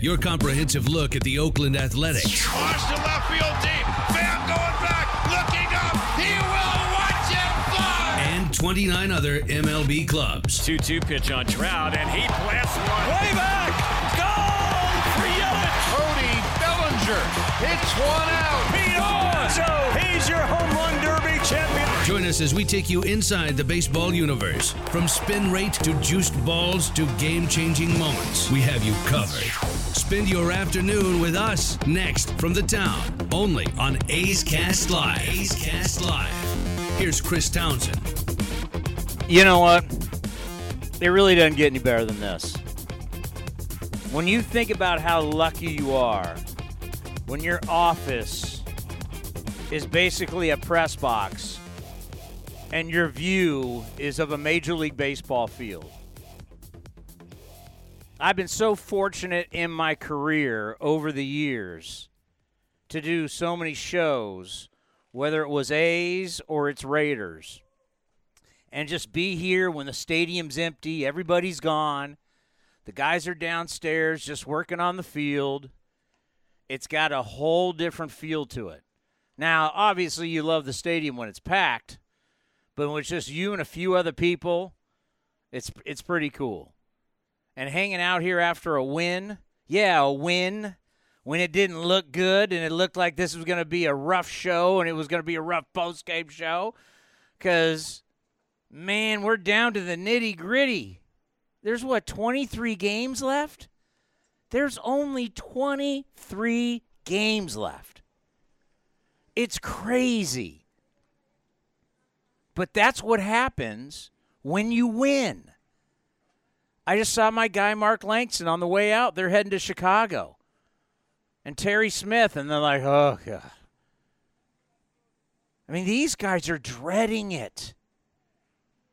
your comprehensive look at the Oakland Athletics. Launch to left field deep. Bam going back, looking up. He will watch it fly. And 29 other MLB clubs. 2 2 pitch on Trout, and he blasts one. Way back. Goal for Yelich. Cody Bellinger hits one out. Pete Alonso, he's your home run derby champion. Join us as we take you inside the baseball universe. From spin rate to juiced balls to game changing moments, we have you covered. Spend your afternoon with us next from the town, only on A's Cast Live. A's Cast Live. Here's Chris Townsend. You know what? It really doesn't get any better than this. When you think about how lucky you are, when your office is basically a press box and your view is of a Major League Baseball field. I've been so fortunate in my career over the years to do so many shows, whether it was A's or it's Raiders, and just be here when the stadium's empty, everybody's gone, the guys are downstairs just working on the field. It's got a whole different feel to it. Now, obviously, you love the stadium when it's packed, but when it's just you and a few other people, it's it's pretty cool. And hanging out here after a win, yeah, a win when it didn't look good and it looked like this was going to be a rough show and it was going to be a rough post game show, because man, we're down to the nitty gritty. There's what 23 games left. There's only 23 games left. It's crazy. But that's what happens when you win. I just saw my guy Mark Langston on the way out. They're heading to Chicago. And Terry Smith, and they're like, oh, God. I mean, these guys are dreading it.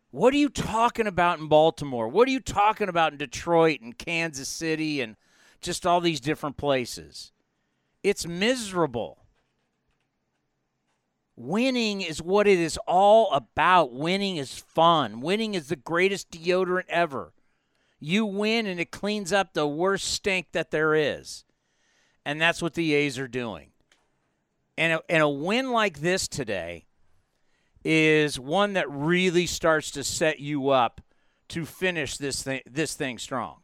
What are you talking about in Baltimore? What are you talking about in Detroit and Kansas City and just all these different places? It's miserable. Winning is what it is all about. Winning is fun. Winning is the greatest deodorant ever. You win and it cleans up the worst stink that there is. And that's what the A's are doing. And a, and a win like this today is one that really starts to set you up to finish this thing this thing strong.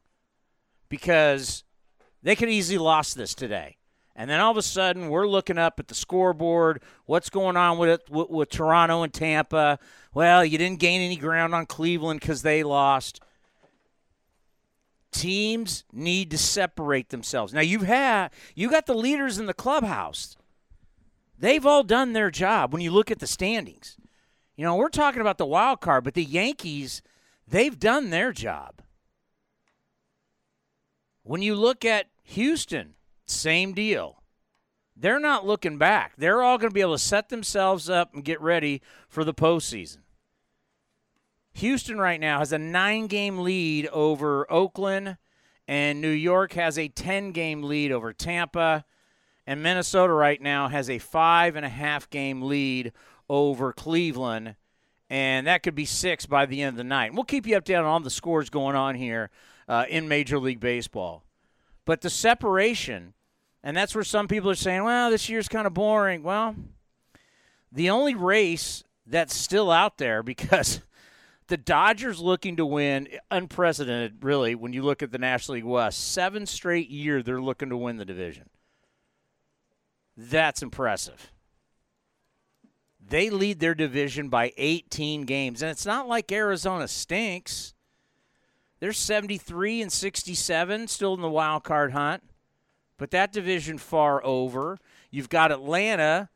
Because they could easily lost this today. And then all of a sudden, we're looking up at the scoreboard. What's going on with it with, with Toronto and Tampa? Well, you didn't gain any ground on Cleveland because they lost. Teams need to separate themselves. Now you've had you got the leaders in the clubhouse. They've all done their job. When you look at the standings, you know we're talking about the wild card, but the Yankees, they've done their job. When you look at Houston, same deal. They're not looking back. They're all going to be able to set themselves up and get ready for the postseason. Houston right now has a nine game lead over Oakland, and New York has a 10 game lead over Tampa. And Minnesota right now has a five and a half game lead over Cleveland. And that could be six by the end of the night. we'll keep you updated on all the scores going on here uh, in Major League Baseball. But the separation and that's where some people are saying, well, this year's kind of boring. Well, the only race that's still out there because the Dodgers looking to win, unprecedented, really, when you look at the National League West. Seven straight year they're looking to win the division. That's impressive. They lead their division by 18 games. And it's not like Arizona stinks. They're 73 and 67, still in the wild card hunt but that division far over. You've got Atlanta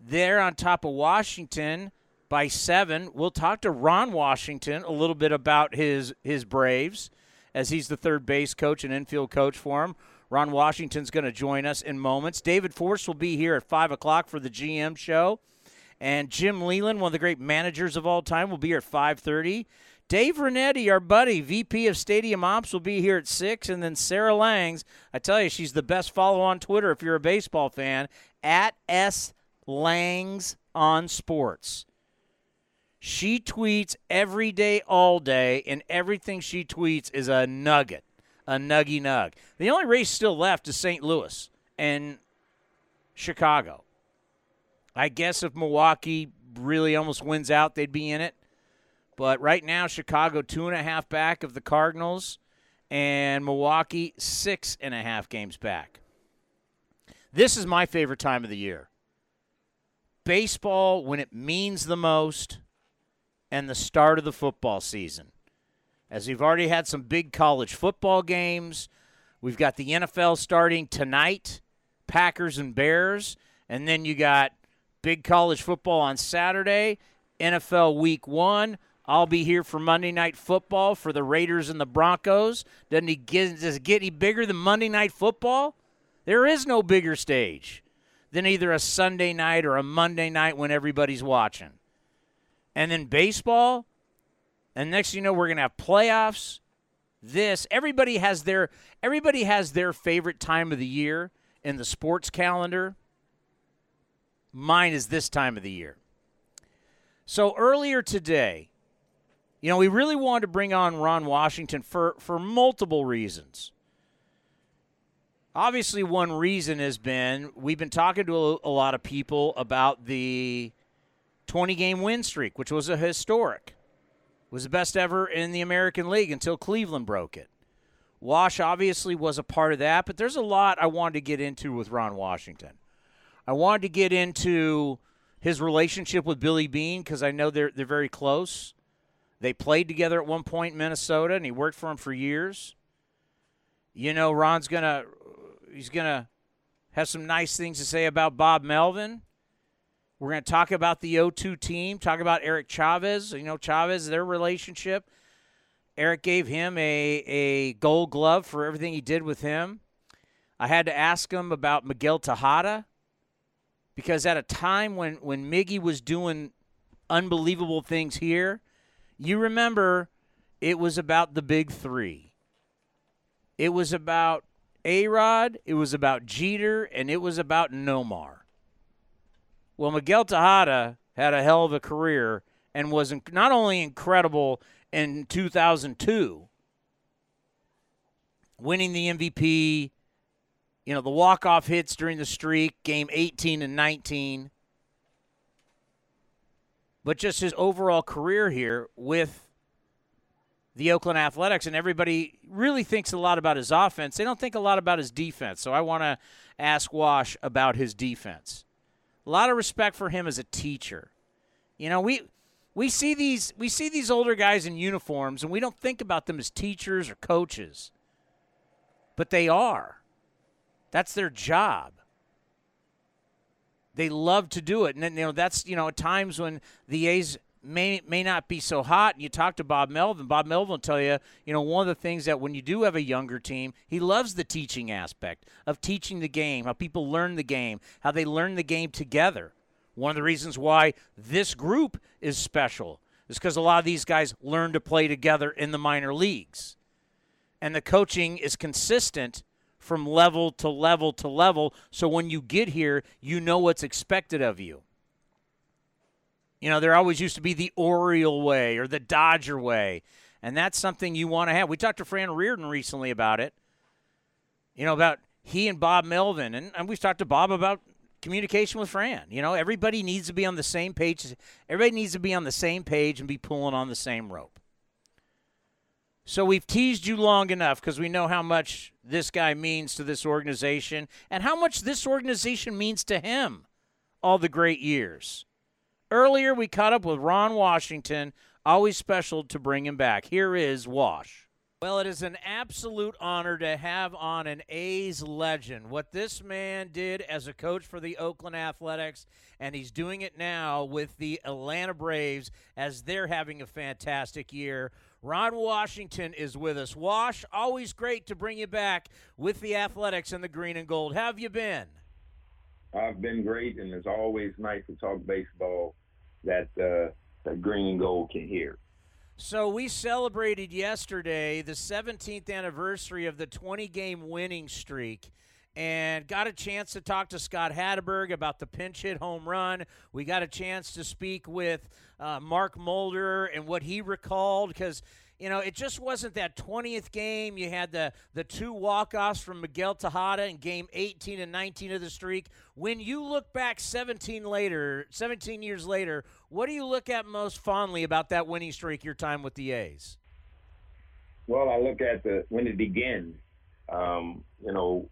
there on top of Washington by seven. We'll talk to Ron Washington a little bit about his his Braves as he's the third base coach and infield coach for him. Ron Washington's going to join us in moments. David Forst will be here at 5 o'clock for the GM show. And Jim Leyland, one of the great managers of all time, will be here at 5.30. Dave Rinetti, our buddy, VP of Stadium Ops, will be here at 6. And then Sarah Langs, I tell you, she's the best follow on Twitter if you're a baseball fan, at S. Langs on Sports. She tweets every day, all day, and everything she tweets is a nugget, a nuggy nug. The only race still left is St. Louis and Chicago. I guess if Milwaukee really almost wins out, they'd be in it. But right now, Chicago two and a half back of the Cardinals, and Milwaukee six and a half games back. This is my favorite time of the year. Baseball when it means the most, and the start of the football season. As we've already had some big college football games, we've got the NFL starting tonight, Packers and Bears, and then you got big college football on Saturday, NFL week one. I'll be here for Monday Night Football for the Raiders and the Broncos. Doesn't he get, does it get any bigger than Monday Night Football? There is no bigger stage than either a Sunday night or a Monday night when everybody's watching. And then baseball, and next you know we're going to have playoffs. This everybody has their everybody has their favorite time of the year in the sports calendar. Mine is this time of the year. So earlier today, you know, we really wanted to bring on Ron Washington for, for multiple reasons. Obviously, one reason has been we've been talking to a, a lot of people about the 20 game win streak, which was a historic. It was the best ever in the American League until Cleveland broke it. Wash obviously was a part of that, but there's a lot I wanted to get into with Ron Washington. I wanted to get into his relationship with Billy Beane because I know they're they're very close. They played together at one point in Minnesota, and he worked for him for years. You know, Ron's gonna he's gonna have some nice things to say about Bob Melvin. We're going to talk about the O2 team, talk about Eric Chavez. You know, Chavez, their relationship. Eric gave him a, a gold glove for everything he did with him. I had to ask him about Miguel Tejada because at a time when when Miggy was doing unbelievable things here, you remember it was about the big three. It was about A Rod, it was about Jeter, and it was about Nomar. Well, Miguel Tejada had a hell of a career and was not only incredible in 2002, winning the MVP, you know, the walk-off hits during the streak, game 18 and 19. But just his overall career here with the Oakland Athletics, and everybody really thinks a lot about his offense. They don't think a lot about his defense. So I want to ask Wash about his defense. A lot of respect for him as a teacher. You know, we we see these we see these older guys in uniforms and we don't think about them as teachers or coaches. But they are. That's their job. They love to do it. And then, you know, that's, you know, at times when the A's may may not be so hot. And you talk to Bob Melvin. Bob Melvin will tell you, you know, one of the things that when you do have a younger team, he loves the teaching aspect of teaching the game, how people learn the game, how they learn the game together. One of the reasons why this group is special is because a lot of these guys learn to play together in the minor leagues. And the coaching is consistent from level to level to level. So when you get here, you know what's expected of you. You know, there always used to be the Oriole way or the Dodger way. And that's something you want to have. We talked to Fran Riordan recently about it. You know, about he and Bob Melvin. And, and we've talked to Bob about communication with Fran. You know, everybody needs to be on the same page. Everybody needs to be on the same page and be pulling on the same rope. So we've teased you long enough because we know how much this guy means to this organization and how much this organization means to him all the great years. Earlier, we caught up with Ron Washington. Always special to bring him back. Here is Wash. Well, it is an absolute honor to have on an A's legend. What this man did as a coach for the Oakland Athletics, and he's doing it now with the Atlanta Braves as they're having a fantastic year. Ron Washington is with us. Wash, always great to bring you back with the athletics and the green and gold. How have you been? I've been great, and it's always nice to talk baseball that uh, green and gold can hear. So we celebrated yesterday the 17th anniversary of the 20 game winning streak and got a chance to talk to Scott Hatteberg about the pinch hit home run. We got a chance to speak with uh, Mark Mulder and what he recalled because you know, it just wasn't that 20th game. You had the, the two walk-offs from Miguel Tejada in game 18 and 19 of the streak. When you look back 17 later, 17 years later, what do you look at most fondly about that winning streak, your time with the A's? Well, I look at the when it began. Um, you know,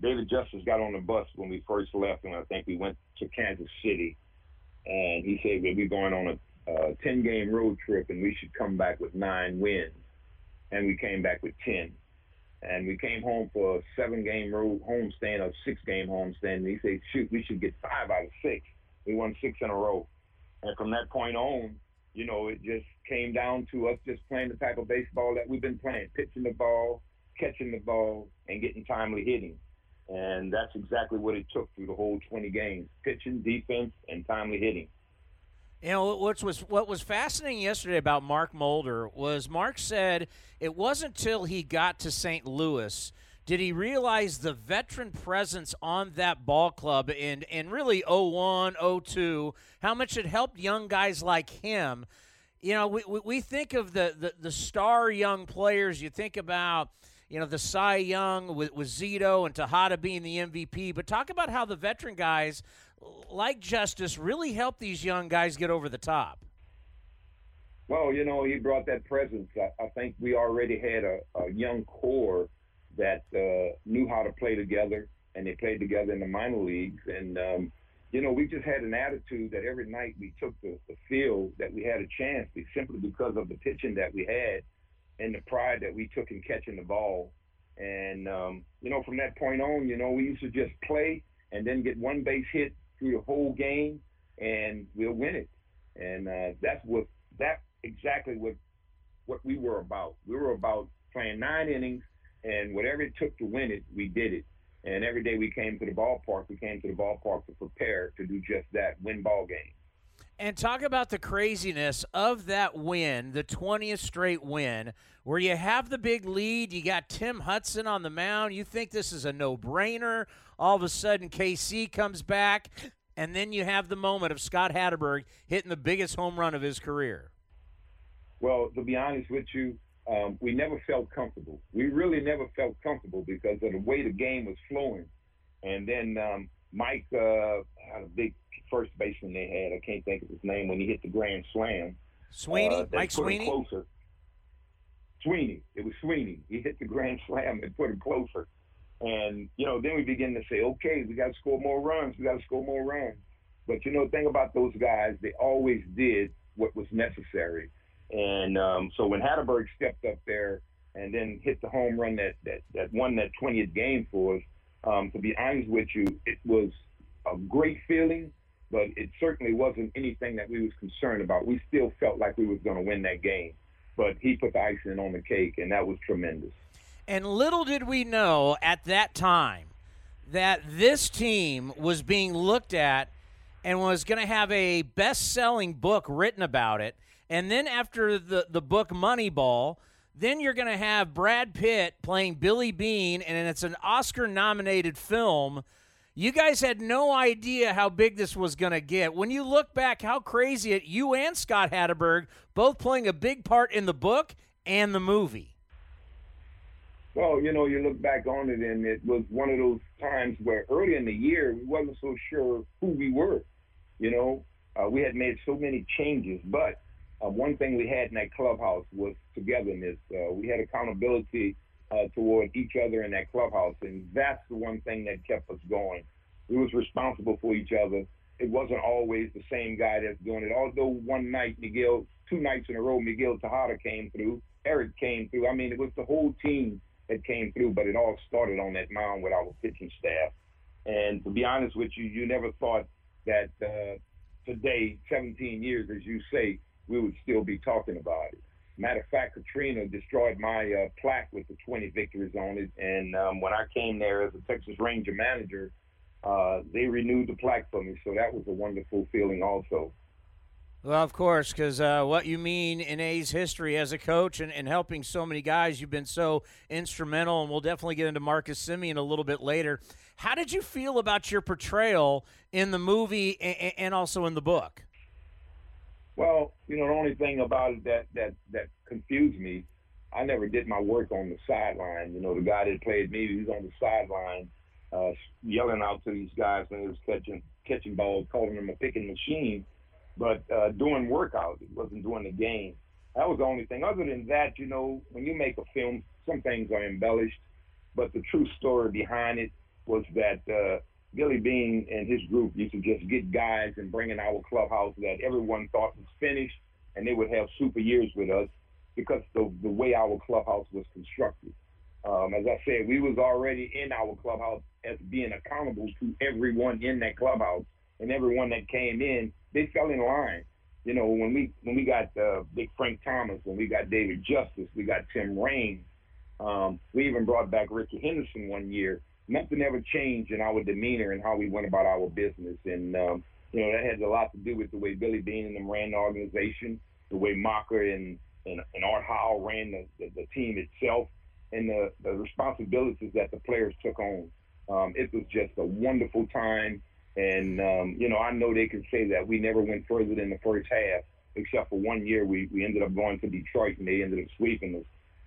David Justice got on the bus when we first left, and I think we went to Kansas City. And he said we'll be going on a a 10 game road trip and we should come back with nine wins. And we came back with 10. And we came home for a seven game road homestand or six game homestand. And he said, shoot, we should get five out of six. We won six in a row. And from that point on, you know, it just came down to us just playing the type of baseball that we've been playing, pitching the ball, catching the ball, and getting timely hitting. And that's exactly what it took through the whole 20 games pitching, defense, and timely hitting. You know what was what was fascinating yesterday about Mark Mulder was Mark said it wasn't until he got to St. Louis did he realize the veteran presence on that ball club in in really 01, 02, how much it helped young guys like him. You know, we, we think of the, the, the star young players. You think about you know, the Cy Young with, with Zito and Tejada being the MVP. But talk about how the veteran guys like Justice really help these young guys get over the top? Well, you know, he brought that presence. I, I think we already had a, a young core that uh, knew how to play together, and they played together in the minor leagues. And um, you know, we just had an attitude that every night we took the, the field that we had a chance, simply because of the pitching that we had and the pride that we took in catching the ball. And um, you know, from that point on, you know, we used to just play and then get one base hit through the whole game, and we'll win it. And uh, that's what that exactly what what we were about. We were about playing nine innings, and whatever it took to win it, we did it. And every day we came to the ballpark, we came to the ballpark to prepare to do just that, win ball games. And talk about the craziness of that win, the 20th straight win, where you have the big lead. You got Tim Hudson on the mound. You think this is a no brainer. All of a sudden, KC comes back. And then you have the moment of Scott Hatteberg hitting the biggest home run of his career. Well, to be honest with you, um, we never felt comfortable. We really never felt comfortable because of the way the game was flowing. And then um, Mike uh, had a big first baseman they had. I can't think of his name when he hit the grand slam. Sweeney, uh, Mike Sweeney. Closer. Sweeney. It was Sweeney. He hit the grand slam and put him closer. And you know, then we begin to say, okay, we got to score more runs. We got to score more runs. But you know, the thing about those guys, they always did what was necessary. And um, so when Hatteberg stepped up there and then hit the home run that that, that won that 20th game for us, um, to be honest with you, it was a great feeling but it certainly wasn't anything that we was concerned about. We still felt like we was going to win that game, but he put the icing on the cake, and that was tremendous. And little did we know at that time that this team was being looked at and was going to have a best-selling book written about it. And then after the the book Moneyball, then you're going to have Brad Pitt playing Billy Beane, and it's an Oscar-nominated film you guys had no idea how big this was going to get. When you look back, how crazy it, you and Scott Hatteberg both playing a big part in the book and the movie. Well, you know, you look back on it, and it was one of those times where early in the year we wasn't so sure who we were. You know, uh, we had made so many changes, but uh, one thing we had in that clubhouse was togetherness. Uh, we had accountability uh, toward each other in that clubhouse, and that's the one thing that kept us going. We was responsible for each other. It wasn't always the same guy that's doing it. Although one night Miguel, two nights in a row, Miguel Tejada came through, Eric came through. I mean, it was the whole team that came through, but it all started on that mound with our pitching staff. And to be honest with you, you never thought that uh, today, 17 years, as you say, we would still be talking about it. Matter of fact, Katrina destroyed my uh, plaque with the 20 victories on it. And um, when I came there as a Texas Ranger manager, uh, they renewed the plaque for me. So that was a wonderful feeling also. Well, of course, because uh, what you mean in A's history as a coach and, and, helping so many guys, you've been so instrumental, and we'll definitely get into Marcus Semien a little bit later. How did you feel about your portrayal in the movie and, and also in the book? Well, you know, the only thing about it that that that confused me, I never did my work on the sideline. You know, the guy that played me, he was on the sideline, uh, yelling out to these guys when he was catching catching balls, calling them a picking machine but uh, doing workout. He wasn't doing the game. That was the only thing. Other than that, you know, when you make a film, some things are embellished, but the true story behind it was that uh, Billy Beane and his group used to just get guys and bring in our clubhouse that everyone thought was finished, and they would have super years with us because the the way our clubhouse was constructed. Um, as I said, we was already in our clubhouse as being accountable to everyone in that clubhouse and everyone that came in they fell in line. You know, when we when we got uh, Big Frank Thomas, when we got David Justice, we got Tim Raines. Um, we even brought back Rickey Henderson one year. Nothing ever changed in our demeanor and how we went about our business, and um, you know that has a lot to do with the way Billy Beane and them ran the organization, the way Macha and and, and Art Howell ran the, the, the team itself, and the, the responsibilities that the players took on. Um, it was just a wonderful time and, um, you know, I know they can say that we never went further than the first half, except for one year we, we ended up going to Detroit and they ended up sweeping us.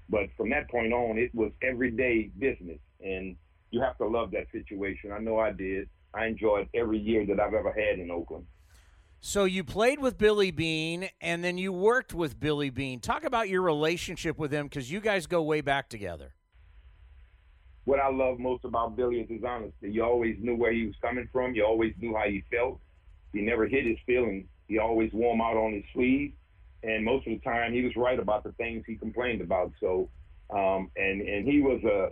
But from that point on, it was everyday business. And you have to love that situation. I know I did. I enjoyed every year that I've ever had in Oakland. So you played with Billy Beane, and then you worked with Billy Beane. Talk about your relationship with him because you guys go way back together what I love most about Billy is his honesty. You always knew where he was coming from. You always knew how he felt. He never hid his feelings. He always wore them out on his sleeve. And most of the time, he was right about the things he complained about. So, um, and and he was a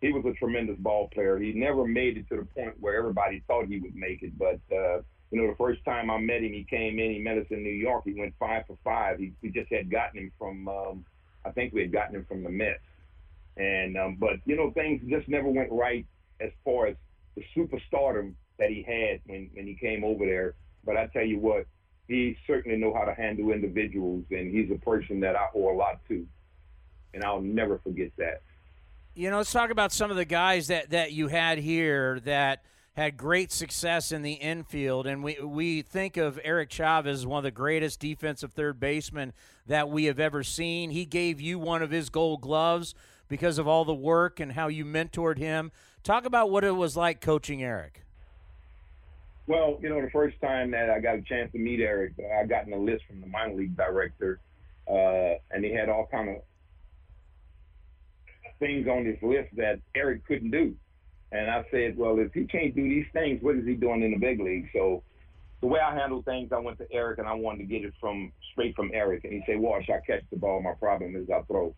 he was a tremendous ball player. He never made it to the point where everybody thought he would make it. But uh, you know, the first time I met him, he came in. He met us in New York. He went five for five. He, we just had gotten him from um, I think we had gotten him from the Mets. And um, but you know things just never went right as far as the superstardom that he had when when he came over there. But I tell you what, he certainly know how to handle individuals, and he's a person that I owe a lot to, and I'll never forget that. You know, let's talk about some of the guys that that you had here that had great success in the infield, and we we think of Eric Chavez, as one of the greatest defensive third basemen that we have ever seen. He gave you one of his Gold Gloves because of all the work and how you mentored him. Talk about what it was like coaching Eric. Well, you know, the first time that I got a chance to meet Eric, I got in a list from the minor league director, uh, and he had all kind of things on his list that Eric couldn't do. And I said, well, if he can't do these things, what is he doing in the big league? So the way I handle things, I went to Eric and I wanted to get it from straight from Eric. And he said, Wash, I catch the ball. My problem is I throw.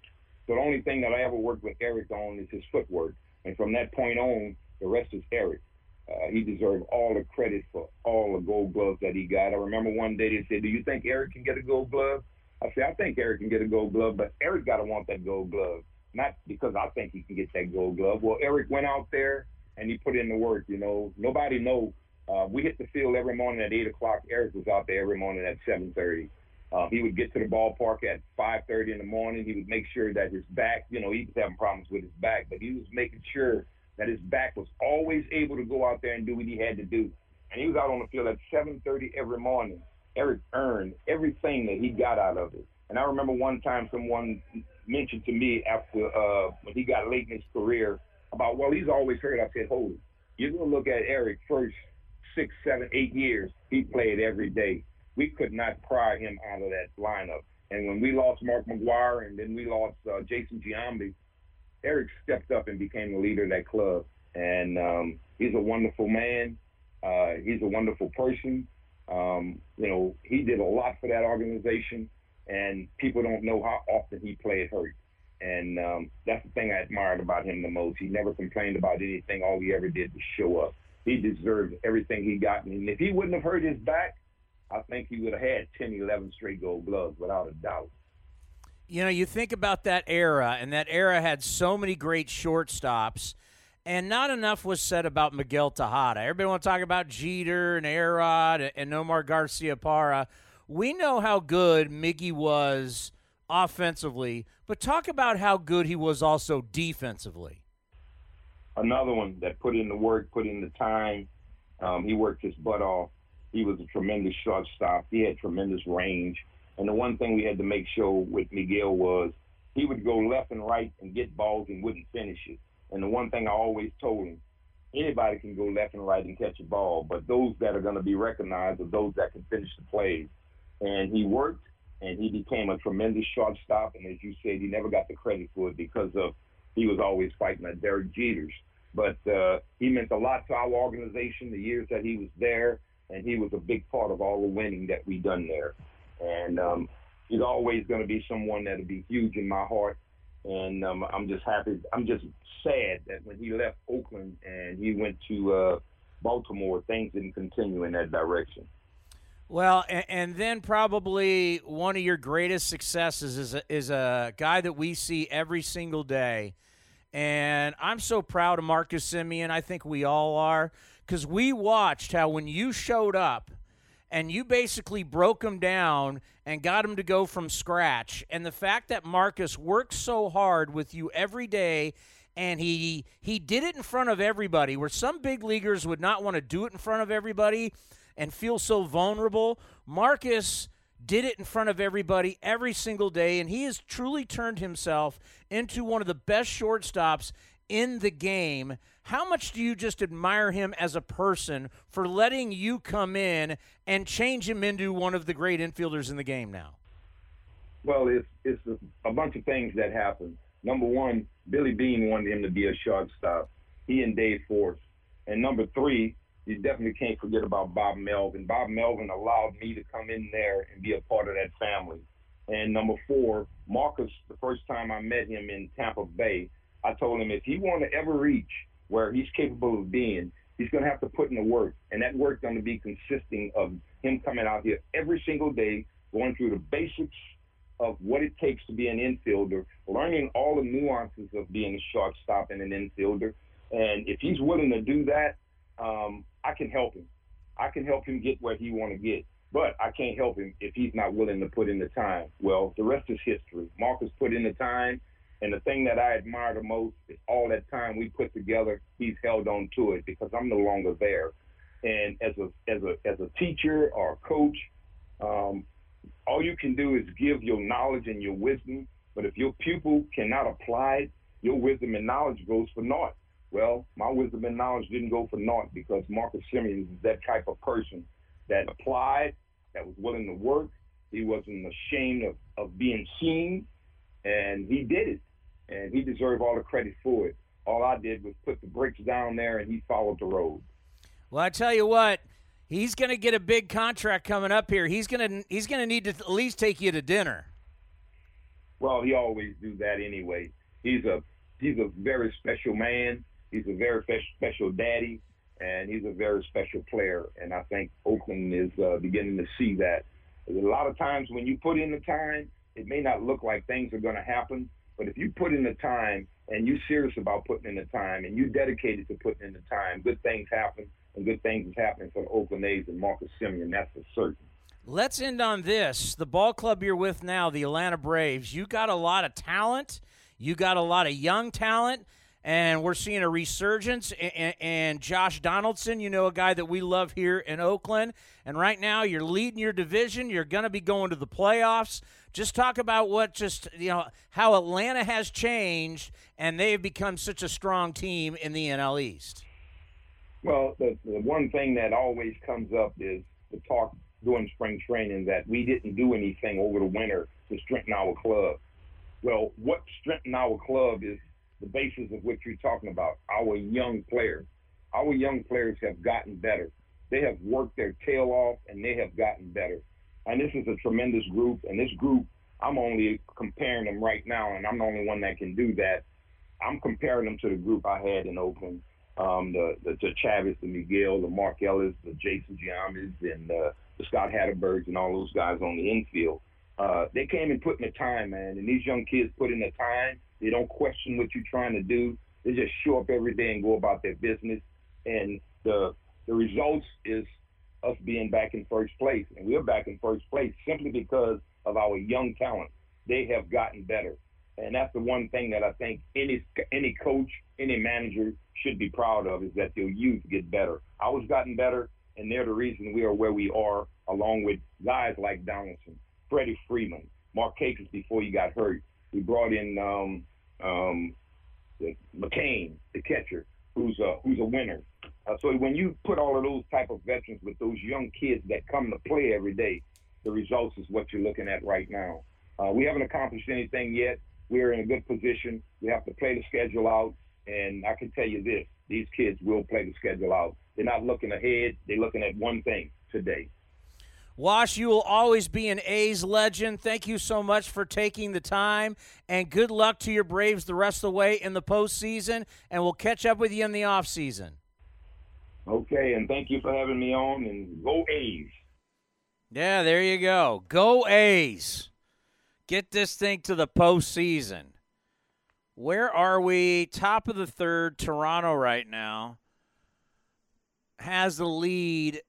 So the only thing that I ever worked with Eric on is his footwork. And from that point on, the rest is Eric. Uh, he deserved all the credit for all the gold gloves that he got. I remember one day they said, Do you think Eric can get a gold glove? I said, I think Eric can get a gold glove, but Eric got to want that gold glove. Not because I think he can get that gold glove. Well, Eric went out there and he put in the work. You know, nobody know. Uh, we hit the field every morning at eight o'clock. Eric was out there every morning at seven thirty. Um, he would get to the ballpark at 5:30 in the morning. He would make sure that his back, you know, he was having problems with his back, but he was making sure that his back was always able to go out there and do what he had to do. And he was out on the field at 7:30 every morning. Eric earned everything that he got out of it. And I remember one time someone mentioned to me after uh, when he got late in his career about, well, he's always hurt. I said, hold it. You're gonna look at Eric first six, seven, eight years. He played every day we could not pry him out of that lineup. And when we lost Mark McGwire and then we lost uh, Jason Giambi, Eric stepped up and became the leader of that club. And um, he's a wonderful man. Uh, he's a wonderful person. Um, you know, he did a lot for that organization, and people don't know how often he played hurt. And um, that's the thing I admired about him the most. He never complained about anything. All he ever did was show up. He deserved everything he got. And if he wouldn't have hurt his back, I think he would have had 10, 11 straight gold gloves without a doubt. You know, you think about that era, and that era had so many great shortstops, and not enough was said about Miguel Tejada. Everybody want to talk about Jeter and Arod and Nomar Garciaparra. We know how good Miggy was offensively, but talk about how good he was also defensively. Another one that put in the work, put in the time. Um, he worked his butt off. He was a tremendous shortstop. He had tremendous range. And the one thing we had to make sure with Miguel was he would go left and right and get balls and wouldn't finish it. And the one thing I always told him, anybody can go left and right and catch a ball, but those that are going to be recognized are those that can finish the plays. And he worked, and he became a tremendous shortstop. And as you said, he never got the credit for it because of he was always fighting at Derek Jeters. But uh, he meant a lot to our organization the years that he was there, and he was a big part of all the winning that we done there. And um, he's always going to be someone that'll be huge in my heart. And um, I'm just happy. I'm just sad that when he left Oakland and he went to uh, Baltimore, things didn't continue in that direction. Well, and, and, then probably one of your greatest successes is a, is a guy that we see every single day. And I'm so proud of Marcus Semien. I think we all are because we watched how when you showed up and you basically broke him down and got him to go from scratch. And the fact that Marcus worked so hard with you every day and he he did it in front of everybody where some big leaguers would not want to do it in front of everybody and feel so vulnerable. Marcus did it in front of everybody every single day and he has truly turned himself into one of the best shortstops in the game. How much do you just admire him as a person for letting you come in and change him into one of the great infielders in the game now? Well, it's it's a, bunch of things that happened. Number one, Billy Beane wanted him to be a shortstop. He and Dave Forst. And number three, you definitely can't forget about Bob Melvin. Bob Melvin allowed me to come in there and be a part of that family. And number four, Marcus, the first time I met him in Tampa Bay, I told him if he want to ever reach where he's capable of being, he's going to have to put in the work. And that work going to be consisting of him coming out here every single day, going through the basics of what it takes to be an infielder, learning all the nuances of being a shortstop and an infielder. And if he's willing to do that, um, I can help him. I can help him get where he want to get. But I can't help him if he's not willing to put in the time. Well, the rest is history. Marcus put in the time. And the thing that I admire the most is all that time we put together, he's held on to it because I'm no longer there. And as a as a as a teacher or a coach, um, all you can do is give your knowledge and your wisdom. But if your pupil cannot apply it, your wisdom and knowledge goes for naught. Well, my wisdom and knowledge didn't go for naught because Marcus Semien is that type of person that applied, that was willing to work. He wasn't ashamed of, of being seen, and he did it and he deserved all the credit for it. All I did was put the bricks down there, and he followed the road. Well, I tell you what, he's going to get a big contract coming up here. He's going to he's going to need to at least take you to dinner. Well, he always do that anyway. He's a he's a very special man. He's a very special daddy, and he's a very special player. And I think Oakland is uh, beginning to see that. A lot of times when you put in the time, it may not look like things are going to happen, but if you put in the time and you're serious about putting in the time and you're dedicated to putting in the time, good things happen and good things is happening for the Oakland A's and Marcus Semien. That's for certain. Let's end on this. The ball club you're with now, the Atlanta Braves, you got a lot of talent. You got a lot of young talent and we're seeing a resurgence. And, Josh Donaldson, you know, a guy that we love here in Oakland. And right now, you're leading your division. You're going to be going to the playoffs. Just talk about what just, you know, how Atlanta has changed and they've become such a strong team in the NL East. Well, the, the one thing that always comes up is the talk during spring training that we didn't do anything over the winter to strengthen our club. Well, what strengthened our club is the basis of what you're talking about. Our young players, our young players have gotten better. They have worked their tail off and they have gotten better. And this is a tremendous group. And this group, I'm only comparing them right now, and I'm the only one that can do that. I'm comparing them to the group I had in Oakland. Um, the, the, the Chavez, the Miguel, the Mark Ellis, the Jason Giambis, and uh, the Scott Hattebergs, and all those guys on the infield. uh, they came and put in the time, man. And these young kids put in the time. They don't question what you're trying to do. They just show up every day and go about their business. And the the results is us being back in first place, and we're back in first place simply because of our young talent. They have gotten better, and that's the one thing that I think any any coach, any manager should be proud of is that their youth get better. I was gotten better, and they're the reason we are where we are, along with guys like Donaldson, Freddie Freeman, Mark Markakis before he got hurt. We brought in um, um, McCann, the catcher, who's a who's a winner. Uh, so when you put all of those type of veterans with those young kids that come to play every day, the results is what you're looking at right now. Uh, we haven't accomplished anything yet. We're in a good position. We have to play the schedule out, and I can tell you this: these kids will play the schedule out. They're not looking ahead; they're looking at one thing today. Wash, you will always be an A's legend. Thank you so much for taking the time, and good luck to your Braves the rest of the way in the postseason. And we'll catch up with you in the off season. Okay, and thank you for having me on. And go A's! Yeah, there you go. Go A's! Get this thing to the postseason. Where are we? Top of the third. Toronto right now has the lead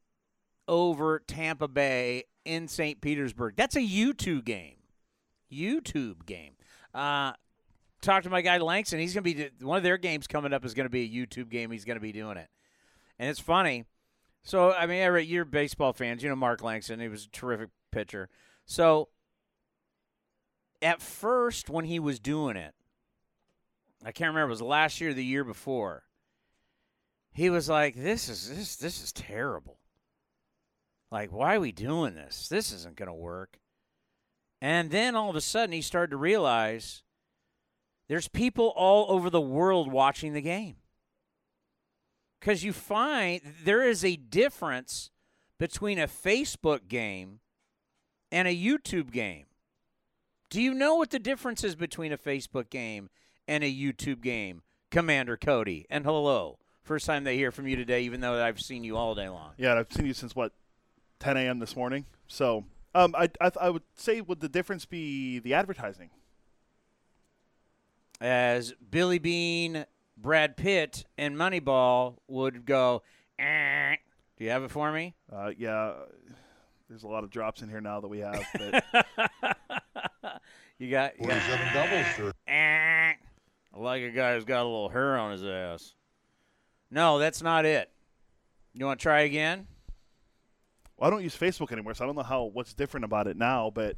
over Tampa Bay in St. Petersburg. That's a YouTube game. YouTube game. Uh, talk to my guy Langston. He's going to be one of their games coming up is going to be a YouTube game. He's going to be doing it, and it's funny. So I mean, Everett, you're baseball fans. You know Mark Langston. He was a terrific pitcher. So at first, when he was doing it, I can't remember. It was last year, or the year before. He was like, "This is this this is terrible." Like, why are we doing this? This isn't going to work. And then all of a sudden, he started to realize there's people all over the world watching the game. Because you find there is a difference between a Facebook game and a YouTube game. Do you know what the difference is between a Facebook game and a YouTube game, Commander Cody? And hello. First time they hear from you today, even though I've seen you all day long. Yeah, I've seen you since what 10 a.m. this morning. So um, I, I, I would say would the difference be the advertising? As Billy Beane, Brad Pitt, and Moneyball would go. Eh. Do you have it for me? Uh, yeah, there's a lot of drops in here now that we have. But you got you got- Forty-seven doubles, sir. Eh. I like a guy who's got a little hair on his ass. No, that's not it. You want to try again? Well, I don't use Facebook anymore, so I don't know how what's different about it now. But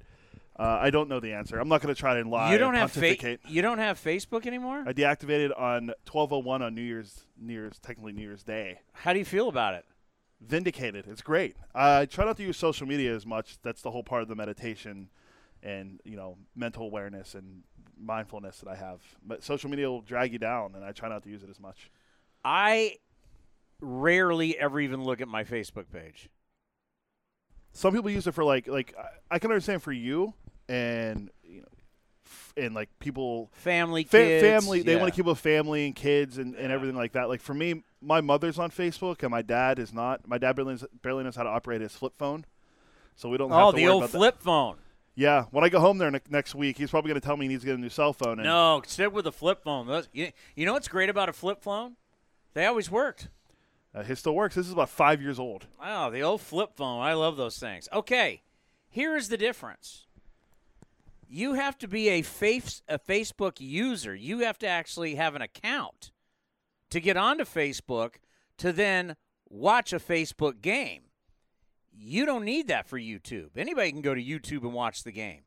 uh, I don't know the answer. I'm not going to try and lie. you don't have fa- you don't have Facebook anymore. I deactivated on 12:01 on New Year's, New Year's, technically New Year's Day. How do you feel about it? Vindicated. It's great. I try not to use social media as much. That's the whole part of the meditation and you know mental awareness and mindfulness that I have. But social media will drag you down, and I try not to use it as much. I rarely ever even look at my Facebook page. Some people use it for like like I- I can understand for you and you know f- and like people Family, fa- kids, family they yeah. want to keep a family and kids and, and everything like that. Like for me, my mother's on Facebook and my dad is not. My dad barely knows, barely knows how to operate his flip phone, so we don't. have Oh, to the old about that. flip phone. Yeah, when I go home there ne- next week, he's probably going to tell me he needs to get a new cell phone. And, No, stick with a flip phone. Those, you, you know what's great about a flip phone? They always worked. Uh, his still works. This is about five years old. Oh, the old flip phone. I love those things. Okay, here is the difference. You have to be a face a Facebook user. You have to actually have an account to get onto Facebook to then watch a Facebook game. You don't need that for YouTube. Anybody can go to YouTube and watch the game.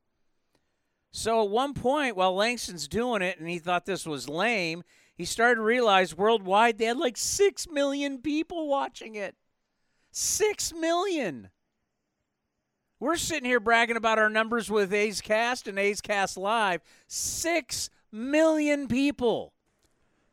So at one point, while Langston's doing it and he thought this was lame, he started to realize worldwide they had like 6 million people watching it. 6 million. We're sitting here bragging about our numbers with A's Cast and A's Cast Live. 6 million people.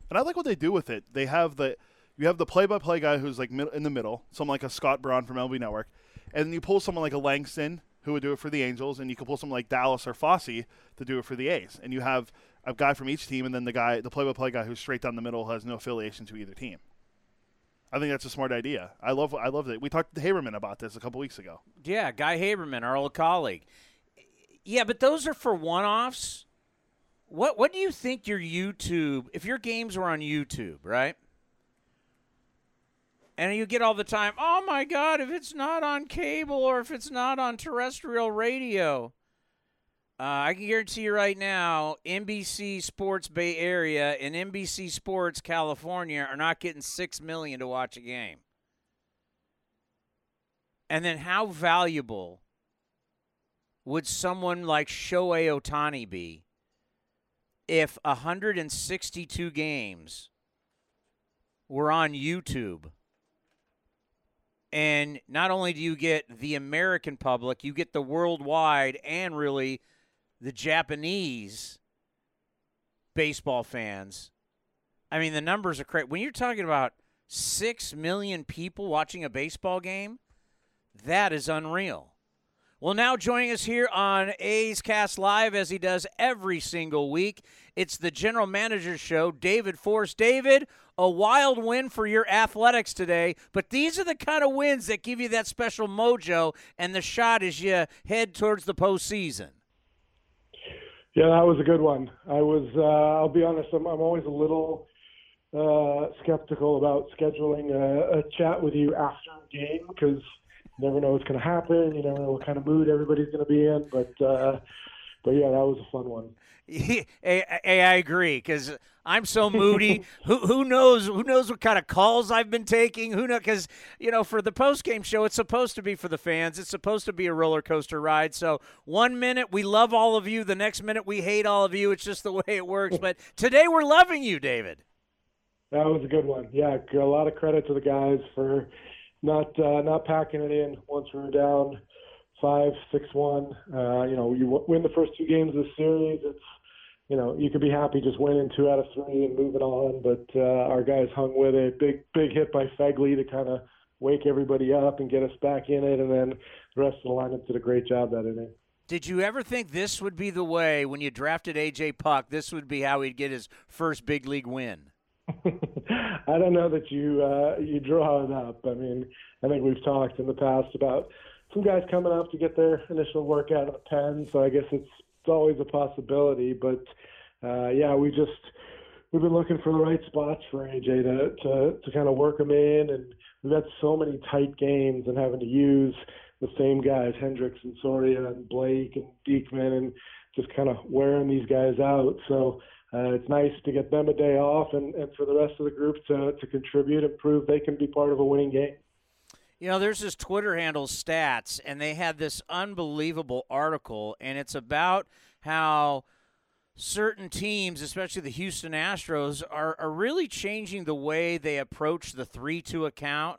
And I like what they do with it. They have the you have the play-by-play guy who's like in the middle, someone like a Scott Braun from LB Network, and then you pull someone like a Langston who would do it for the Angels, and you can pull someone like Dallas or Fosse to do it for the A's, and you have a guy from each team, and then the guy, the play-by-play guy who's straight down the middle has no affiliation to either team. I think that's a smart idea. I love I love it. We talked to Haberman about this a couple weeks ago. Yeah, Guy Haberman, our old colleague. Yeah, but those are for one-offs. What What do you think your YouTube? If your games were on YouTube, right? And you get all the time, oh my God, if it's not on cable or if it's not on terrestrial radio. Uh, I can guarantee you right now, NBC Sports Bay Area and NBC Sports California are not getting six million to watch a game. And then, how valuable would someone like Shohei Ohtani be if 162 games were on YouTube? And not only do you get the American public, you get the worldwide and really the Japanese baseball fans. I mean, the numbers are crazy. When you're talking about 6 million people watching a baseball game, that is unreal. Well, now joining us here on A's Cast Live, as he does every single week, it's the general manager show, David Forst. David, a wild win for your athletics today, but these are the kind of wins that give you that special mojo and the shot as you head towards the postseason. Yeah, that was a good one. I was, uh, I'll be honest, I'm, I'm always a little uh, skeptical about scheduling a, a chat with you after a game because you never know what's going to happen. You never know what kind of mood everybody's going to be in. But, uh, but yeah, that was a fun one. hey, hey, I agree because I'm so moody. who who knows? Who knows what kind of calls I've been taking? Who knows? Because you know, for the post game show, it's supposed to be for the fans. It's supposed to be a roller coaster ride. So one minute we love all of you, the next minute we hate all of you. It's just the way it works. but today we're loving you, David. That was a good one. Yeah, a lot of credit to the guys for not uh, not packing it in once we were down five, six, one. Uh, you know, you win the first two games of the series. It's you know, you could be happy just winning two out of three and moving on. But uh, our guys hung with it. Big, big hit by Phegley to kind of wake everybody up and get us back in it. And then the rest of the lineup did a great job that inning. Did you ever think this would be the way when you drafted AJ Puk? This would be how he'd get his first big league win. I don't know that you uh, you draw it up. I mean, I think we've talked in the past about some guys coming up to get their initial workout of the pen. So I guess it's it's always a possibility. But uh, yeah, we just we've been looking for the right spots for AJ to to to kind of work him in, and we've had so many tight games and having to use the same guys, Hendriks and Soria and Blake and Diekman, and just kind of wearing these guys out. So. Uh, it's nice to get them a day off and, and for the rest of the group to, to contribute and prove they can be part of a winning game. You know, there's this Twitter handle stats, and they had this unbelievable article, and it's about how certain teams, especially the Houston Astros, are, are really changing the way they approach the 3 2 account.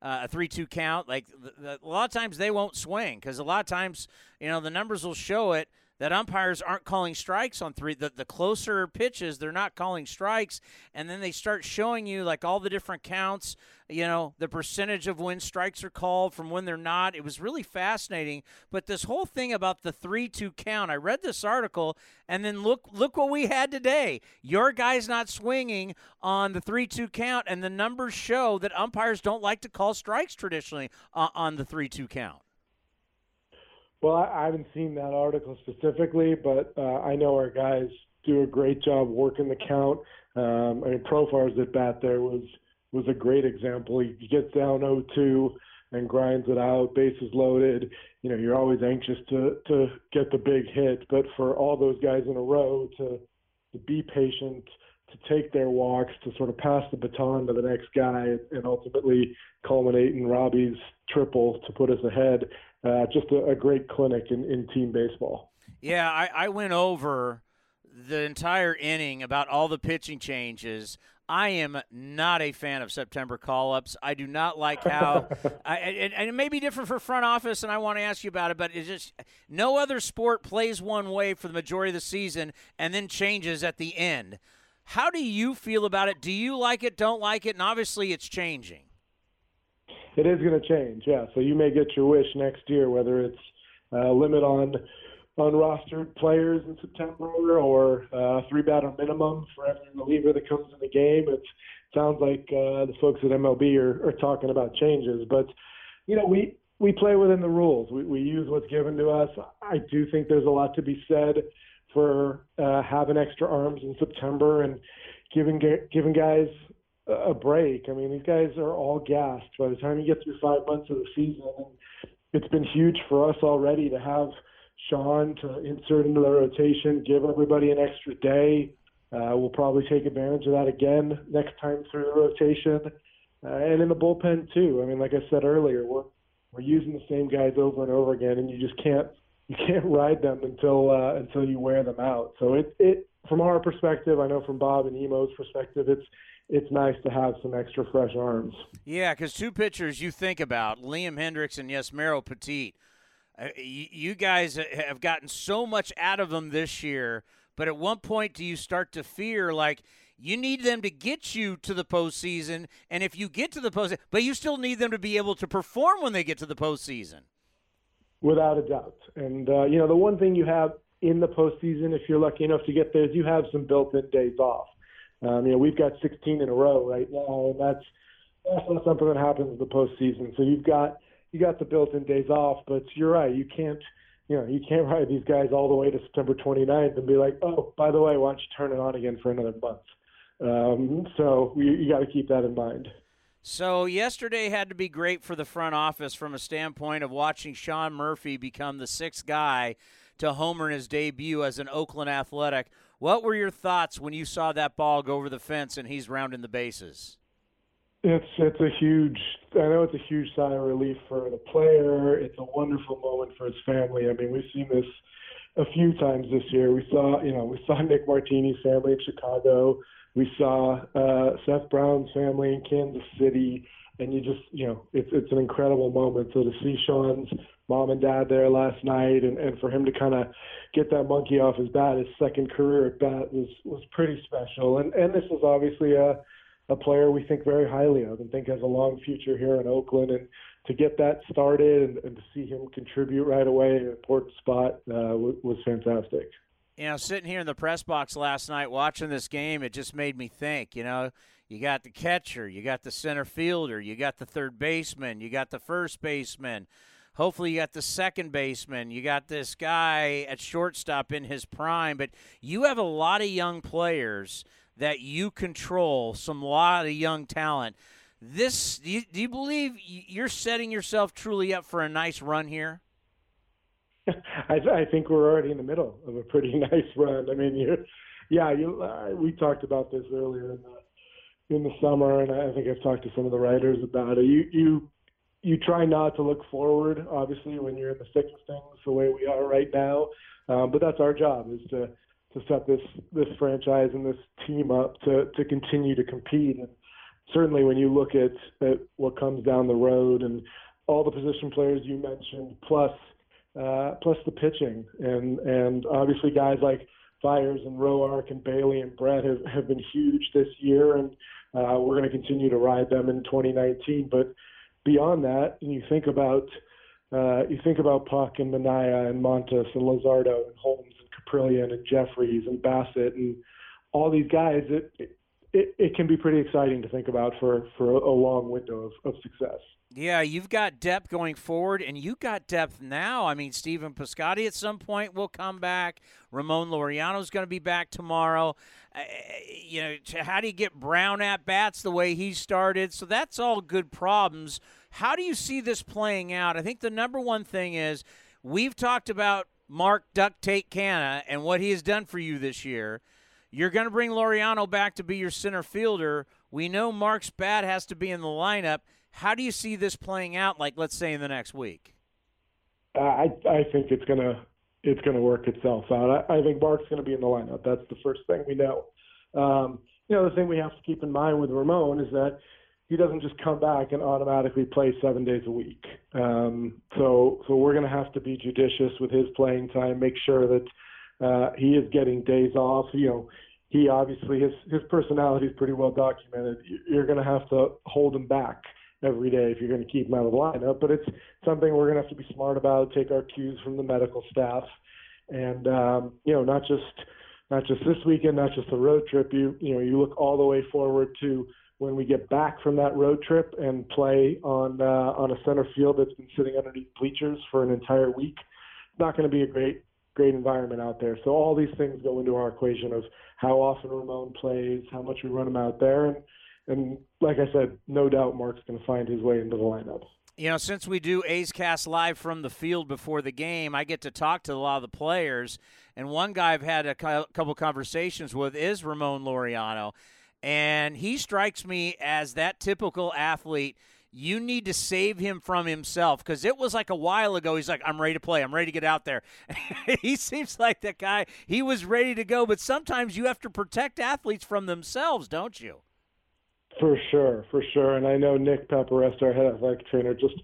Uh, a three-two count, like the, the, a lot of times they won't swing because a lot of times, you know, the numbers will show it that umpires aren't calling strikes on three. The, the closer pitches, they're not calling strikes. And then they start showing you like all the different counts, you know, the percentage of when strikes are called from when they're not. It was really fascinating. But this whole thing about the 3 2 count, I read this article and then look look what we had today. Your guy's not swinging on the 3 2 count, and the numbers show that umpires don't like to call strikes traditionally uh, on the 3 2 count. Well, I haven't seen that article specifically, but uh, I know our guys do a great job working the count. Um, I mean, Profar's at bat there was was a great example. He gets down 0-2 and grinds it out, bases loaded. You know, you're always anxious to to get the big hit, but for all those guys in a row to to be patient, to take their walks, to sort of pass the baton to the next guy, and ultimately culminate in Robbie's triple to put us ahead uh, just a, a, great clinic in, in team baseball. Yeah, I, I went over the entire inning about all the pitching changes. I am not a fan of September call ups. I do not like how, I, and, and, it may be different for front office, and I want to ask you about it, but it's just no other sport plays one way for the majority of the season and then changes at the end. How do you feel about it? Do you like it, don't like it? And obviously it's changing it is going to change. Yeah, so you may get your wish next year, whether it's a limit on on rostered players in September or uh, three batter minimum for every reliever that comes in the game. It sounds like uh, the folks at MLB are, are talking about changes, but you know we we play within the rules. We, we use what's given to us. I do think there's a lot to be said for uh, having extra arms in September and giving giving guys a break. I mean, these guys are all gassed by the time you get through five months of the season. It's been huge for us already to have Sean to insert into the rotation, give everybody an extra day. Uh, we'll probably take advantage of that again next time through the rotation, uh, and in the bullpen too. I mean, like I said earlier, we're we're using the same guys over and over again, and you just can't you can't ride them until uh, until you wear them out. So it it from our perspective, I know from Bob and Emo's perspective, it's it's nice to have some extra fresh arms. Yeah, because two pitchers you think about Liam Hendriks and Yusmeiro Petit. Uh, you, you guys have gotten so much out of them this year, but at one point do you start to fear like you need them to get you to the postseason, and if you get to the postseason, but you still need them to be able to perform when they get to the postseason. Without a doubt, and uh, you know the one thing you have in the postseason, if you're lucky enough to get there, is you have some built-in days off. Um, you know, we've got 16 in a row right now, and that's that's not something that happens in the postseason. So you've got you got the built-in days off, but you're right. You can't you know you can't ride these guys all the way to September 29th and be like, oh, by the way, why don't you turn it on again for another month? Um, so you, you got to keep that in mind. So yesterday had to be great for the front office from a standpoint of watching Sean Murphy become the sixth guy to homer in his debut as an Oakland Athletic. What were your thoughts when you saw that ball go over the fence and he's rounding the bases? It's it's a huge. I know it's a huge sigh of relief for the player. It's a wonderful moment for his family. I mean, we've seen this a few times this year. We saw, you know, we saw Nick Martini's family in Chicago. We saw uh, Seth Brown's family in Kansas City, and you just, you know, it's it's an incredible moment. So to see Sean's mom and dad there last night, and, and for him to kind of get that monkey off his bat, his second career at bat was was pretty special. And and this is obviously a a player we think very highly of and think has a long future here in Oakland. And to get that started and, and to see him contribute right away in an important spot uh, was, was fantastic. You know, sitting here in the press box last night watching this game, it just made me think. You know, you got the catcher, you got the center fielder, you got the third baseman, you got the first baseman. Hopefully, you got the second baseman. You got this guy at shortstop in his prime, but you have a lot of young players that you control, some lot of young talent. This, do you, do you believe you're setting yourself truly up for a nice run here? I, I think we're already in the middle of a pretty nice run. I mean, you, yeah, you, uh, we talked about this earlier in the in the summer, and I think I've talked to some of the writers about it. You you you try not to look forward, obviously, when you're in the thick of things the way we are right now. Um, but that's our job is to to set this this franchise and this team up to to continue to compete. And certainly, when you look at at what comes down the road and all the position players you mentioned, plus uh, plus the pitching, and and obviously guys like Fiers and Roark and Bailey and Brett have have been huge this year, and uh, we're going to continue to ride them in 2019. But beyond that, and you think about uh, you think about Puk and Manaea and Montas and Luzardo and Holmes and Kaprielian and Jeffries and Bassett and all these guys. It, it it can be pretty exciting to think about for for a long window of, of success. Yeah, you've got depth going forward, and you've got depth now. I mean, Stephen Piscotty at some point will come back. Ramon Laureano is going to be back tomorrow. Uh, you know, how do you get Brown at bats the way he started? So that's all good problems. How do you see this playing out? I think the number one thing is we've talked about Mark Duct Tape Canha and what he has done for you this year. You're going to bring Laureano back to be your center fielder. We know Mark's bat has to be in the lineup. How do you see this playing out? Like, let's say in the next week. Uh, I I think it's gonna it's gonna work itself out. I, I think Mark's gonna be in the lineup. That's the first thing we know. Um, you know, the thing we have to keep in mind with Ramon is that he doesn't just come back and automatically play seven days a week. Um, so so we're to have to be judicious with his playing time, make sure that uh, he is getting days off. You know, he obviously his his personality is pretty well documented. You're going to have to hold him back every day if you're going to keep him out of the lineup. But it's something we're going to have to be smart about, take our cues from the medical staff, and um, you know, not just not just this weekend, not just the road trip. You you know, you look all the way forward to when we get back from that road trip and play on uh, on a center field that's been sitting underneath bleachers for an entire week. It's not going to be a great great environment out there. So all these things go into our equation of how often Ramon plays, how much we run him out there, and and like I said, no doubt Mark's going to find his way into the lineup. You know, since we do A's Cast live from the field before the game, I get to talk to a lot of the players. And one guy I've had a couple conversations with is Ramon Laureano. And he strikes me as that typical athlete. You need to save him from himself because it was like a while ago. He's like, I'm ready to play. I'm ready to get out there. he seems like that guy. He was ready to go, but sometimes you have to protect athletes from themselves, don't you? For sure, for sure. And I know Nick Paparesta, our head athletic trainer, just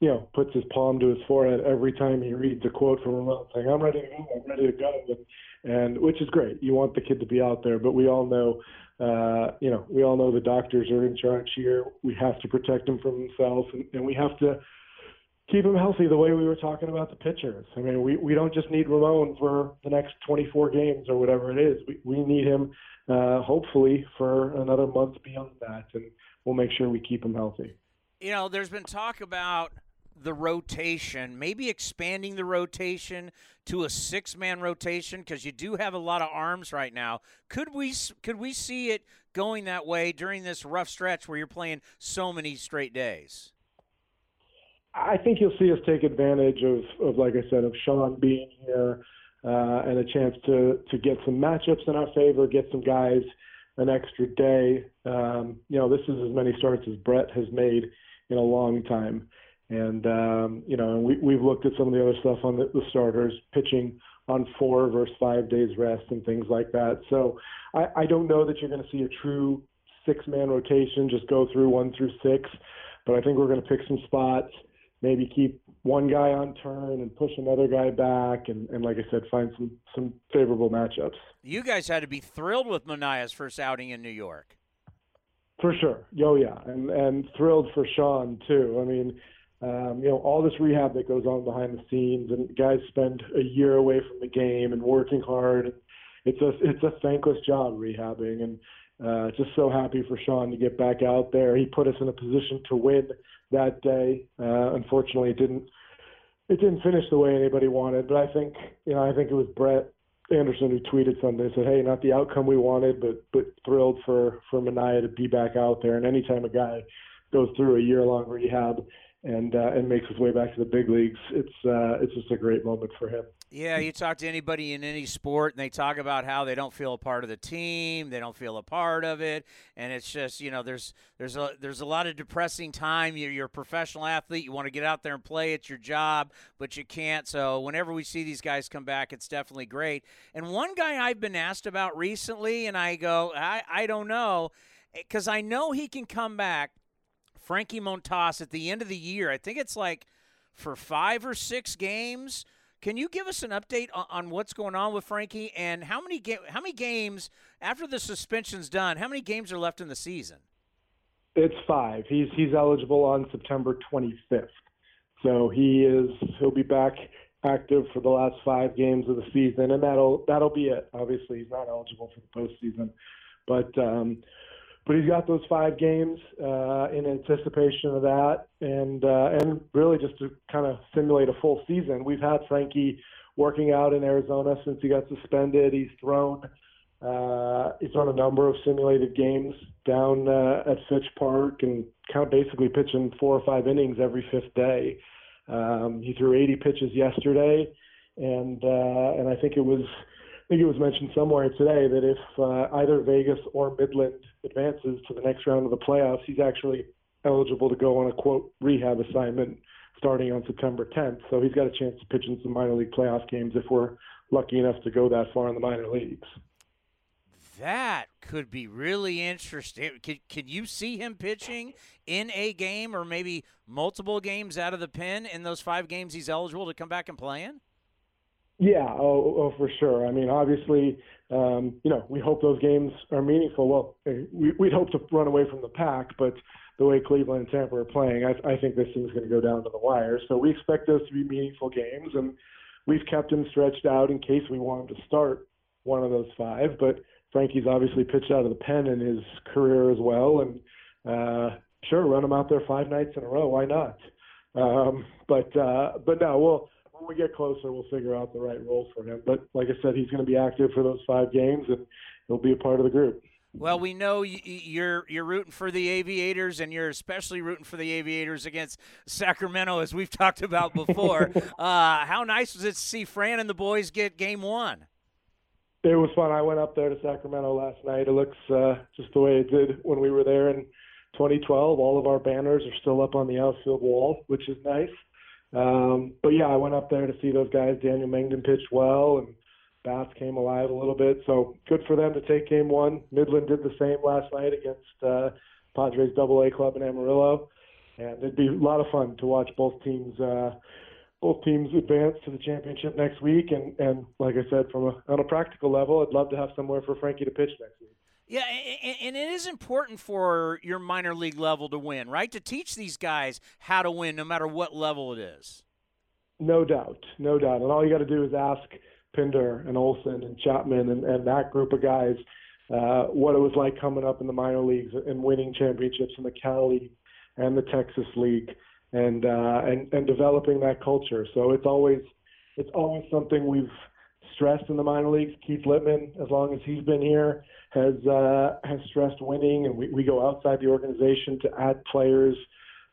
you know puts his palm to his forehead every time he reads a quote from Ramon saying, "I'm ready to go. I'm ready to go," and, and which is great. You want the kid to be out there, but we all know uh, you know, we all know the doctors are in charge here. We have to protect them from themselves, and, and we have to keep them healthy the way we were talking about the pitchers. I mean, we, we don't just need Ramon for the next 24 games or whatever it is. We, we need him, uh, hopefully, for another month beyond that, and we'll make sure we keep him healthy. You know, there's been talk about – the rotation, maybe expanding the rotation to a six-man rotation because you do have a lot of arms right now. Could we could we see it going that way during this rough stretch where you're playing so many straight days? I think you'll see us take advantage of, of like I said, of Sean being here uh, and a chance to to get some matchups in our favor, get some guys an extra day. Um, you know, this is as many starts as Brett has made in a long time. And um, you know, and we we've looked at some of the other stuff on the, the starters pitching on four versus five days rest and things like that. So I, I don't know that you're going to see a true six man rotation just go through one through six, but I think we're going to pick some spots, maybe keep one guy on turn and push another guy back, and, and like I said, find some some favorable matchups. You guys had to be thrilled with Manaea's first outing in New York. For sure, oh yeah, and and thrilled for Sean too. I mean, um, you know, all this rehab that goes on behind the scenes, and guys spend a year away from the game and working hard. It's a it's a thankless job rehabbing, and uh, just so happy for Sean to get back out there. He put us in a position to win that day. Uh, unfortunately, it didn't it didn't finish the way anybody wanted, but I think you know I think it was Brett Anderson who tweeted something said, "Hey, not the outcome we wanted, but but thrilled for for Manaea to be back out there. And anytime a guy goes through a year long rehab." and uh, and makes his way back to the big leagues. It's uh, it's just a great moment for him. Yeah, you talk to anybody in any sport, and they talk about how they don't feel a part of the team, they don't feel a part of it, and it's just you know there's there's a there's a lot of depressing time. You're, you're a professional athlete, you want to get out there and play, it's your job, but you can't. So whenever we see these guys come back, it's definitely great. And one guy I've been asked about recently, and I go, I I don't know, eh, because I know he can come back Frankie Montas at the end of the year. I think it's like for five or six games. Can you give us an update on, on what's going on with Frankie and how many ga- how many games after the suspension's done? How many games are left in the season? It's five. He's he's eligible on September 25th, so he is he'll be back active for the last five games of the season, and that'll that'll be it. Obviously, he's not eligible for the postseason, but um, but he's got those five games uh, in anticipation of that, and uh, and really just to kind of simulate a full season. We've had Frankie working out in Arizona since he got suspended. He's thrown uh, he's thrown a number of simulated games down uh, at Fitch Park and kind of basically pitching four or five innings every fifth day. Um, he threw 80 pitches yesterday, and uh, and I think it was think it was mentioned somewhere today that if uh, either Vegas or Midland advances to the next round of the playoffs, he's actually eligible to go on a quote rehab assignment starting on September 10th. So he's got a chance to pitch in some minor league playoff games if we're lucky enough to go that far in the minor leagues. That could be really interesting. Could, could you see him pitching in a game or maybe multiple games out of the pen in those five games he's eligible to come back and play in? Yeah, oh, oh, for sure. I mean, obviously, um, you know, we hope those games are meaningful. Well, eh, we, would hope to run away from the pack, but the way Cleveland and Tampa are playing, I, I think this thing's going to go down to the wire. So we expect those to be meaningful games, and we've kept him stretched out in case we want him to start one of those five. But Frankie's obviously pitched out of the pen in his career as well, and uh, sure, run him out there five nights in a row. Why not? Um, but uh, but no, we'll when we get closer, we'll figure out the right role for him. But like I said, he's going to be active for those five games, and he'll be a part of the group. Well, we know you're you're rooting for the Aviators, and you're especially rooting for the Aviators against Sacramento, as we've talked about before. uh, how nice was it to see Fran and the boys get Game One? It was fun. I went up there to Sacramento last night. It looks uh, just the way it did when we were there in 2012. All of our banners are still up on the outfield wall, which is nice. Um, but yeah, I went up there to see those guys. Daniel Mengden pitched well, and Bats came alive a little bit. So good for them to take game one. Midland did the same last night against uh, Padres Double A club in Amarillo, and it'd be a lot of fun to watch both teams. Uh, both teams advance to the championship next week, and, and like I said, from a, on a practical level, I'd love to have somewhere for Frankie to pitch next week. Yeah, and it is important for your minor league level to win, right? To teach these guys how to win, no matter what level it is. No doubt, no doubt. And all you got to do is ask Pinder and Olson and Chapman and, and that group of guys uh, what it was like coming up in the minor leagues and winning championships in the Cal League and the Texas League and uh, and and developing that culture. So it's always it's always something we've stressed in the minor leagues. Keith Lieppman, as long as he's been here, has uh, has stressed winning, and we, we go outside the organization to add players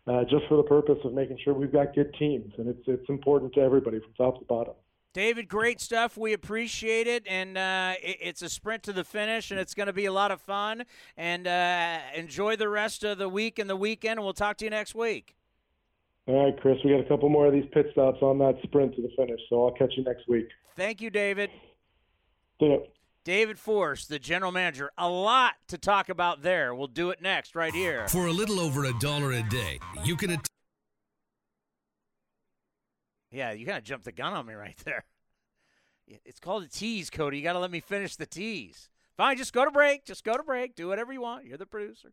uh, just for the purpose of making sure we've got good teams, and it's it's important to everybody from top to bottom. David, great stuff. We appreciate it, and uh, it, it's a sprint to the finish, and it's going to be a lot of fun. And uh, enjoy the rest of the week and the weekend, and we'll talk to you next week. All right, Chris. We got a couple more of these pit stops on that sprint to the finish, so I'll catch you next week. Thank you, David. See ya. David Forst, the general manager. A lot to talk about there. We'll do it next, right here. For a little over a dollar a day, you can. Att- yeah, you kind of jumped the gun on me right there. It's called a tease, Cody. You got to let me finish the tease. Fine, just go to break. Just go to break. Do whatever you want. You're the producer.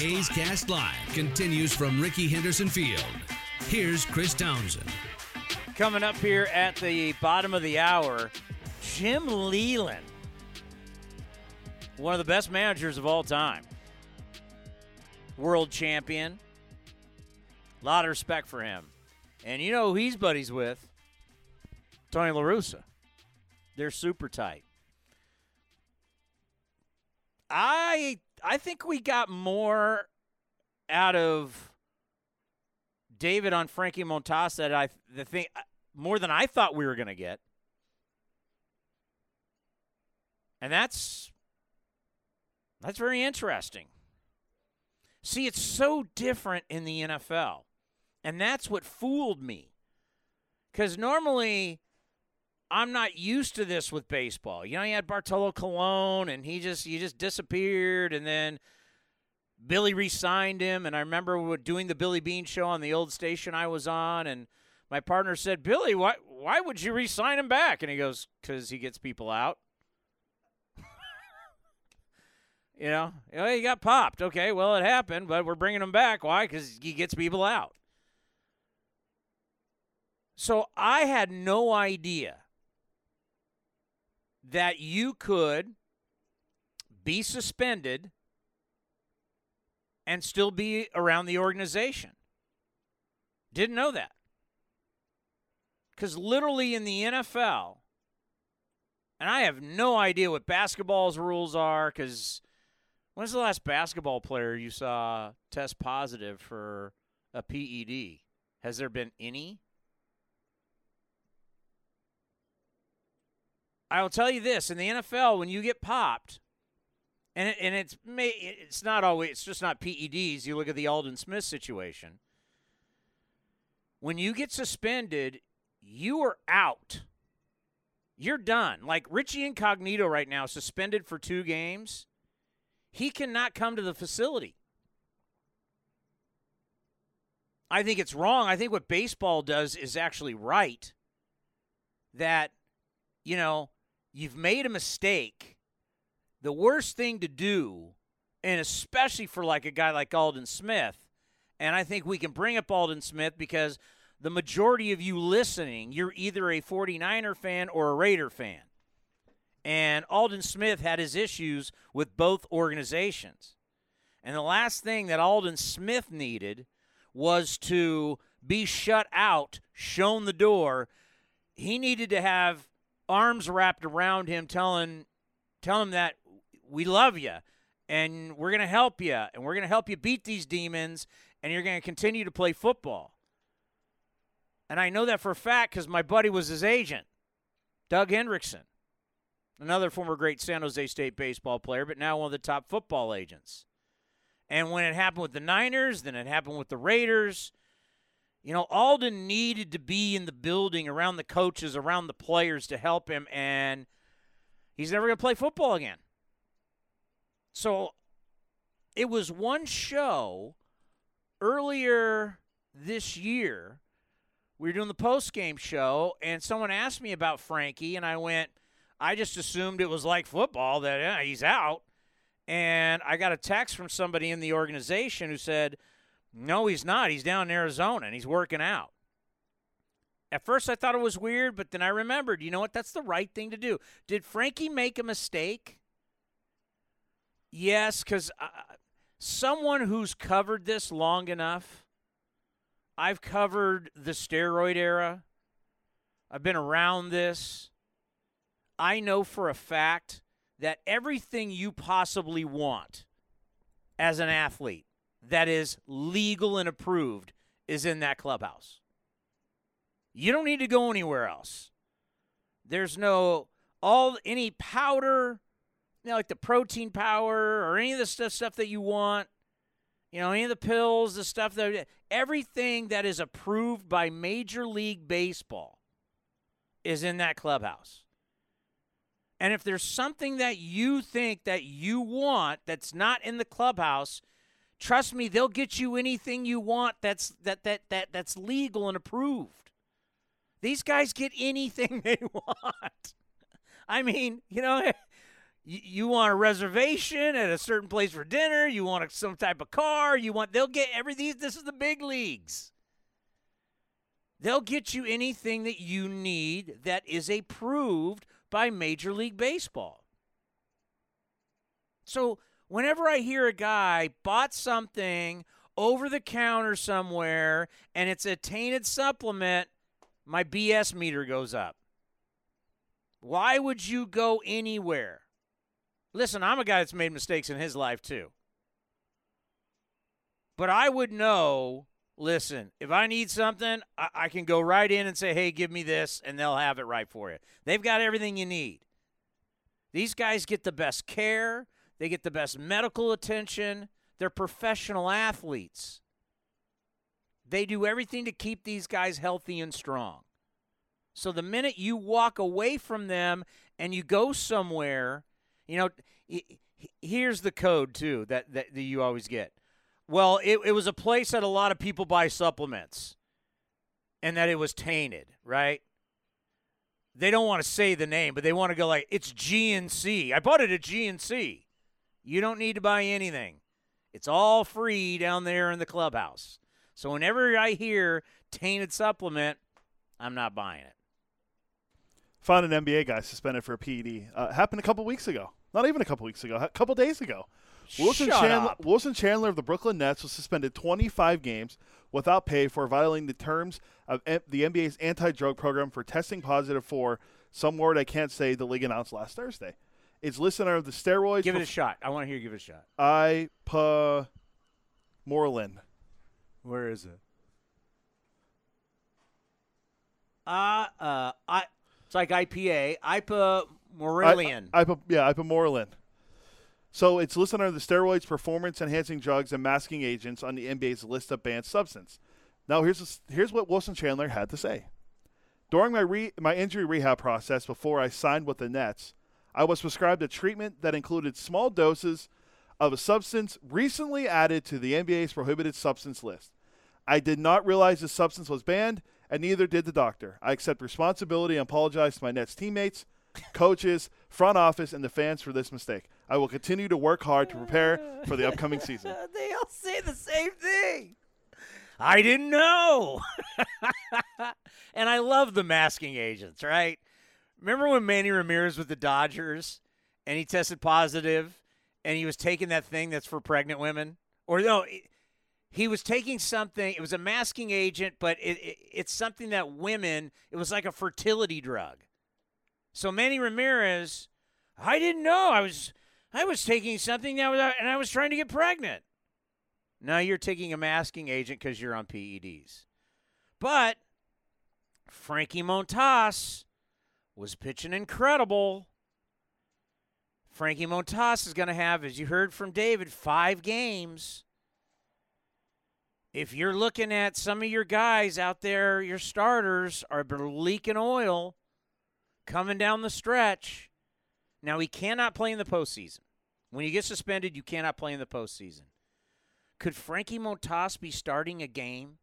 A's Cast Live continues from Rickey Henderson Field. Here's Chris Townsend. Coming up here at the bottom of the hour, Jim Leyland, one of the best managers of all time, world champion. A lot of respect for him. And you know who he's buddies with? Tony La Russa. They're super tight. I I think we got more out of David on Frankie Montas that I the thing uh, more than I thought we were going to get. And that's that's very interesting. See, it's so different in the NFL. And that's what fooled me. Cuz normally I'm not used to this with baseball. You know, you had Bartolo Colon and he just he just disappeared and then Billy re-signed him and I remember doing the Billy Beane show on the old station I was on and my partner said, "Billy, why why would you re-sign him back?" And he goes, "Cuz he gets people out." You know, oh, he got popped. Okay, well, it happened, but we're bringing him back. Why? Cuz he gets people out. So I had no idea that you could be suspended and still be around the organization. Didn't know that. Because literally in the NFL, and I have no idea what basketball's rules are, because when's the last basketball player you saw test positive for a PED? Has there been any? I will tell you this: in the NFL, when you get popped, and it, and it's may it's not always it's just not PEDs. You look at the Aldon Smith situation. When you get suspended, you are out. You're done. Like Richie Incognito right now, suspended for two games. He cannot come to the facility. I think it's wrong. I think what baseball does is actually right. That, you know, you've made a mistake, the worst thing to do, and especially for like a guy like Aldon Smith, and I think we can bring up Aldon Smith because the majority of you listening, you're either a 49er fan or a Raider fan. And Aldon Smith had his issues with both organizations. And the last thing that Aldon Smith needed was to be shut out, shown the door. He needed to have arms wrapped around him telling tell him that we love you and we're going to help you and we're going to help you beat these demons and you're going to continue to play football. And I know that for a fact because my buddy was his agent, Doug Hendrickson, another former great San Jose State baseball player, but now one of the top football agents. And when it happened with the Niners, then it happened with the Raiders. You know, Aldon needed to be in the building around the coaches, around the players to help him, and he's never going to play football again. So it was one show earlier this year. We were doing the post game show, and someone asked me about Frankie, and I went, I just assumed it was like football that yeah, he's out. And I got a text from somebody in the organization who said, No, he's not. He's down in Arizona and he's working out. At first, I thought it was weird, but then I remembered, you know what? That's the right thing to do. Did Frankie make a mistake? Yes, because someone who's covered this long enough, I've covered the steroid era, I've been around this. I know for a fact that everything you possibly want as an athlete that is legal and approved is in that clubhouse. You don't need to go anywhere else. There's no all any powder, you know, like the protein power or any of the stuff stuff that you want. You know, any of the pills, the stuff that everything that is approved by Major League Baseball is in that clubhouse. And if there's something that you think that you want that's not in the clubhouse, trust me, they'll get you anything you want that's that that that that's legal and approved. These guys get anything they want. I mean, you know, you, you want a reservation at a certain place for dinner, you want some type of car, you want they'll get every these this is the big leagues. They'll get you anything that you need that is approved by Major League Baseball. So, whenever I hear a guy bought something over the counter somewhere and it's a tainted supplement, my BS meter goes up. Why would you go anywhere? Listen, I'm a guy that's made mistakes in his life too. But I would know listen, if I need something, I, I, can go right in and say, hey, give me this, and they'll have it right for you. They've got everything you need. These guys get the best care, they get the best medical attention. They're professional athletes. They do everything to keep these guys healthy and strong. So the minute you walk away from them and you go somewhere, you know, here's the code too that, that, that you always get well, it, it was a place that a lot of people buy supplements and that it was tainted, right? They don't want to say the name, but they want to go like, it's GNC. I bought it at GNC. You don't need to buy anything. It's all free down there in the clubhouse. So whenever I hear tainted supplement, I'm not buying it. Found an NBA guy suspended for a PED. Uh, happened a couple weeks ago. Not even a couple weeks ago. A couple days ago. Wilson Shut Chandler, up. Wilson Chandler of the Brooklyn Nets was suspended 25 games without pay for violating the terms of M- the NBA's anti-drug program for testing positive for some word I can't say. The league announced last Thursday. It's listed under the steroids. Give it a shot. I want to hear you give it a shot. Ipamorelin. Where is it? Uh, uh, I. It's like IPA. Ipa Morellian. I, Ipa, yeah, Ipamorelin. So it's listed under the steroids, performance enhancing drugs, and masking agents on the NBA's list of banned substance. Now here's here's what Wilson Chandler had to say. During my re, my injury rehab process before I signed with the Nets, I was prescribed a treatment that included small doses of a substance recently added to the NBA's prohibited substance list. I did not realize the substance was banned, and neither did the doctor. I accept responsibility and apologize to my Nets teammates, coaches, front office, and the fans for this mistake. I will continue to work hard to prepare for the upcoming season. they all say the same thing. I didn't know. and I love the masking agents, right? Remember when Manny Ramirez with the Dodgers and he tested positive and he was taking that thing that's for pregnant women? Or no, he was taking something. It was a masking agent, but it, it, it's something that women. It was like a fertility drug. So Manny Ramirez, I didn't know I was I was taking something that was, and I was trying to get pregnant. Now you're taking a masking agent because you're on PEDs. But Frankie Montas was pitching incredible. Frankie Montas is going to have, as you heard from David, five games. If you're looking at some of your guys out there, your starters are leaking oil coming down the stretch. Now, he cannot play in the postseason. When you get suspended, you cannot play in the postseason. Could Frankie Montas be starting a game,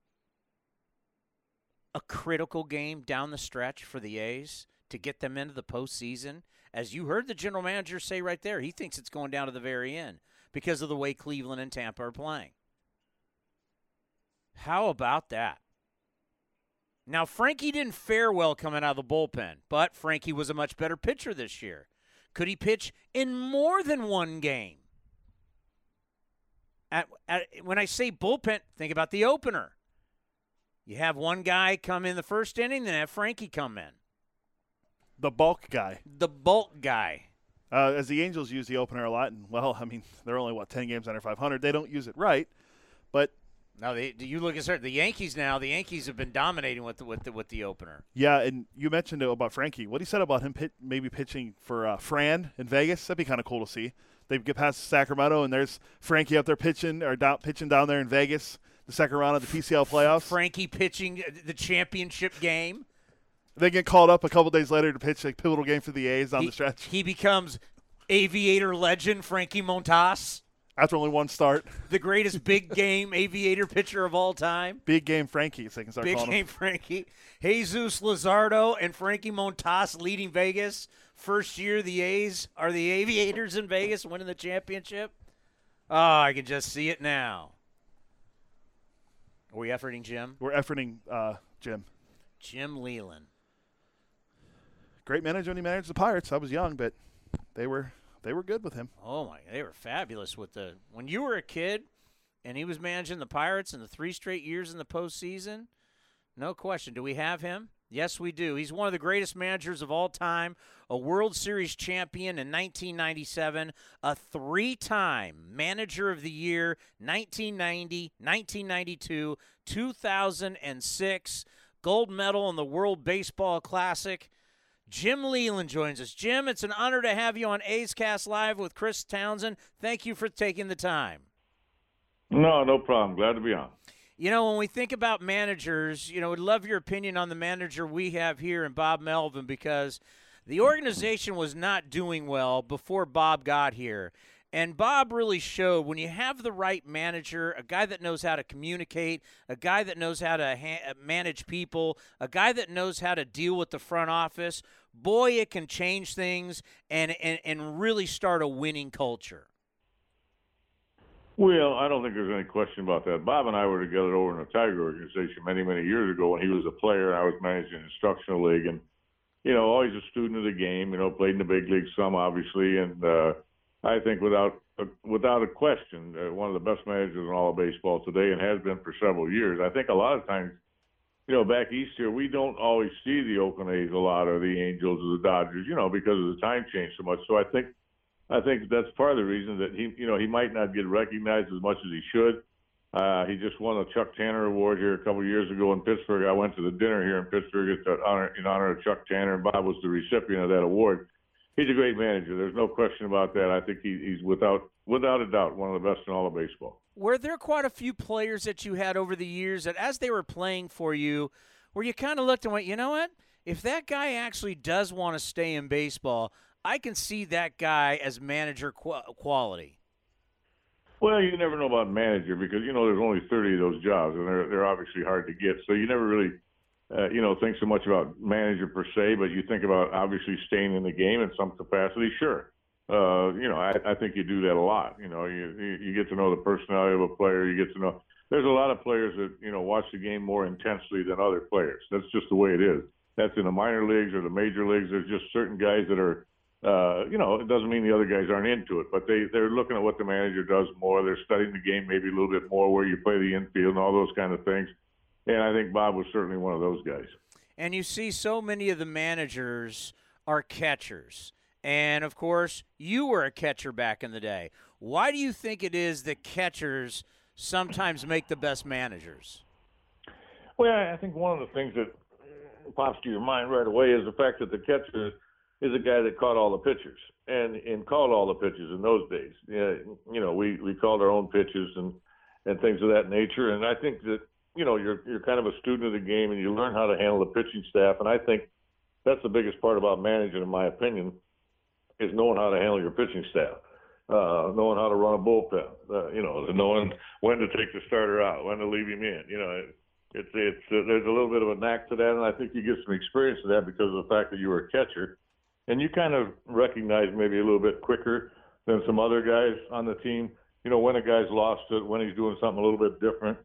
a critical game down the stretch for the A's to get them into the postseason? As you heard the general manager say right there, he thinks it's going down to the very end because of the way Cleveland and Tampa are playing. How about that? Now, Frankie didn't fare well coming out of the bullpen, but Frankie was a much better pitcher this year. Could he pitch in more than one game? At, at, when I say bullpen, think about the opener. You have one guy come in the first inning, then have Frankie come in. The bulk guy. The bulk guy. Uh, as the Angels use the opener a lot, and well, I mean, they're only what ten games under 500. They don't use it right, but now, they, do you look at the Yankees now? The Yankees have been dominating with the, with the, with the opener. Yeah, and you mentioned about Frankie. What he said about him pit, maybe pitching for uh, Fran in Vegas. That'd be kind of cool to see. They get past Sacramento, and there's Frankie up there pitching or down, pitching down there in Vegas, the second round of the PCL playoffs. Frankie pitching the championship game. They get called up a couple days later to pitch a pivotal game for the A's on he, the stretch. He becomes aviator legend Frankie Montas. After only one start. The greatest big game aviator pitcher of all time. Big game Frankie, they can start calling. big calling game him. Frankie. Jesus Luzardo and Frankie Montas leading Vegas. First year the A's are the aviators in Vegas winning the championship. Oh, I can just see it now. Are we efforting Jim? We're efforting uh, Jim. Jim Leyland. Great manager when he managed the Pirates. I was young, but they were they were good with him. Oh my, they were fabulous with the when you were a kid, and he was managing the Pirates in the three straight years in the postseason. No question. Do we have him? Yes, we do. He's one of the greatest managers of all time, a World Series champion in 1997, a three time manager of the year 1990, 1992, 2006, gold medal in the World Baseball Classic. Jim Leyland joins us. Jim, it's an honor to have you on A's Cast Live with Chris Townsend. Thank you for taking the time. No, no problem. Glad to be on. You know, when we think about managers, you know, would love your opinion on the manager we have here in Bob Melvin because the organization was not doing well before Bob got here. And Bob really showed when you have the right manager, a guy that knows how to communicate, a guy that knows how to ha- manage people, a guy that knows how to deal with the front office, boy, it can change things and, and, and really start a winning culture. Well, I don't think there's any question about that. Bob and I were together over in the Tiger organization many, many years ago when he was a player and I was managing an instructional league. And, you know, always a student of the game, you know, played in the big league some, obviously. And, uh, I think without without a question, uh, one of the best managers in all of baseball today, and has been for several years. I think a lot of times, you know, back east here, we don't always see the Oakland A's a lot, or the Angels, or the Dodgers, you know, because of the time change so much. So I think, I think that's part of the reason that he, you know, he might not get recognized as much as he should. Uh, he just won the Chuck Tanner Award here a couple of years ago in Pittsburgh. I went to the dinner here in Pittsburgh at honor, in honor of Chuck Tanner, and Bob was the recipient of that award he's a great manager. There's no question about that. I think he, he's without without a doubt one of the best in all of baseball. Were there quite a few players that you had over the years that, as they were playing for you, where you kind of looked and went, you know what? If that guy actually does want to stay in baseball, I can see that guy as manager quality. Well, you never know about manager because you know there's only 30 of those jobs, and they're they're obviously hard to get. So you never really uh, you know, think so much about manager per se, but you think about obviously staying in the game in some capacity. Sure, uh, you know, I, I think you do that a lot. You know, you you get to know the personality of a player. You get to know. There's a lot of players that you know watch the game more intensely than other players. That's just the way it is. that's in the minor leagues or the major leagues. There's just certain guys that are, uh, you know, it doesn't mean the other guys aren't into it, but they they're looking at what the manager does more. They're studying the game maybe a little bit more, where you play the infield and all those kind of things. And I think Bob was certainly one of those guys. And you see so many of the managers are catchers. And of course, you were a catcher back in the day. Why do you think it is that catchers sometimes make the best managers? Well, I think one of the things that pops to your mind right away is the fact that the catcher is a guy that caught all the pitchers and and called all the pitches in those days. Yeah, you know, we we called our own pitches and and things of that nature. And I think that you know you're you're kind of a student of the game and you learn how to handle the pitching staff. And I think that's the biggest part about managing, in my opinion, is knowing how to handle your pitching staff. Uh, knowing how to run a bullpen, uh, you know, knowing when to take the starter out, when to leave him in, you know, it's it's uh, there's a little bit of a knack to that, and I think you get some experience to that because of the fact that you were a catcher, and you kind of recognize maybe a little bit quicker than some other guys on the team. You know, when a guy's lost it, when he's doing something a little bit different.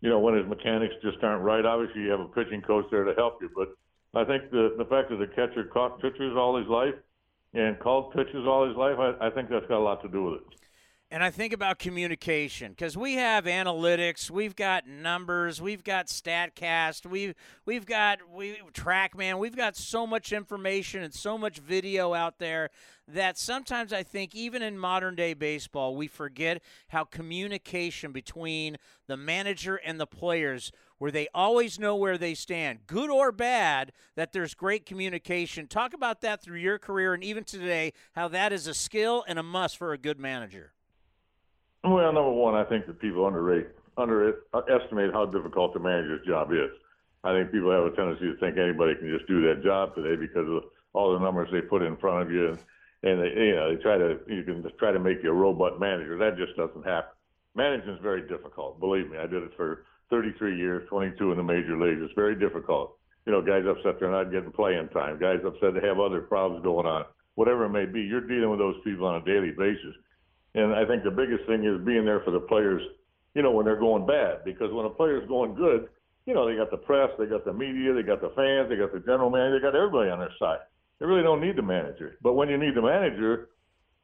You know, when his mechanics just aren't right. Obviously, you have a pitching coach there to help you, but I think the the fact that the catcher caught pitchers all his life and called pitches all his life, I, I think that's got a lot to do with it. And I think about communication because we have analytics, we've got numbers, we've got Statcast, we've we've got we TrackMan, we've got so much information and so much video out there that sometimes I think even in modern day baseball we forget how communication between the manager and the players where they always know where they stand, good or bad, that there's great communication. Talk about that through your career and even today, how that is a skill and a must for a good manager. Well, number one, I think that people underrate, underestimate how difficult the manager's job is. I think people have a tendency to think anybody can just do that job today because of all the numbers they put in front of you, and, and they, you know, they try to you can just try to make you a robot manager. That just doesn't happen. Managing is very difficult. Believe me, I did it for 33 years, 22 in the major leagues. It's very difficult. You know, guys upset they're not getting playing time. Guys upset they have other problems going on. Whatever it may be, you're dealing with those people on a daily basis. And I think the biggest thing is being there for the players, you know, when they're going bad. Because when a player's going good, you know, they got the press, they got the media, they got the fans, they got the general manager, they got everybody on their side. They really don't need the manager. But when you need the manager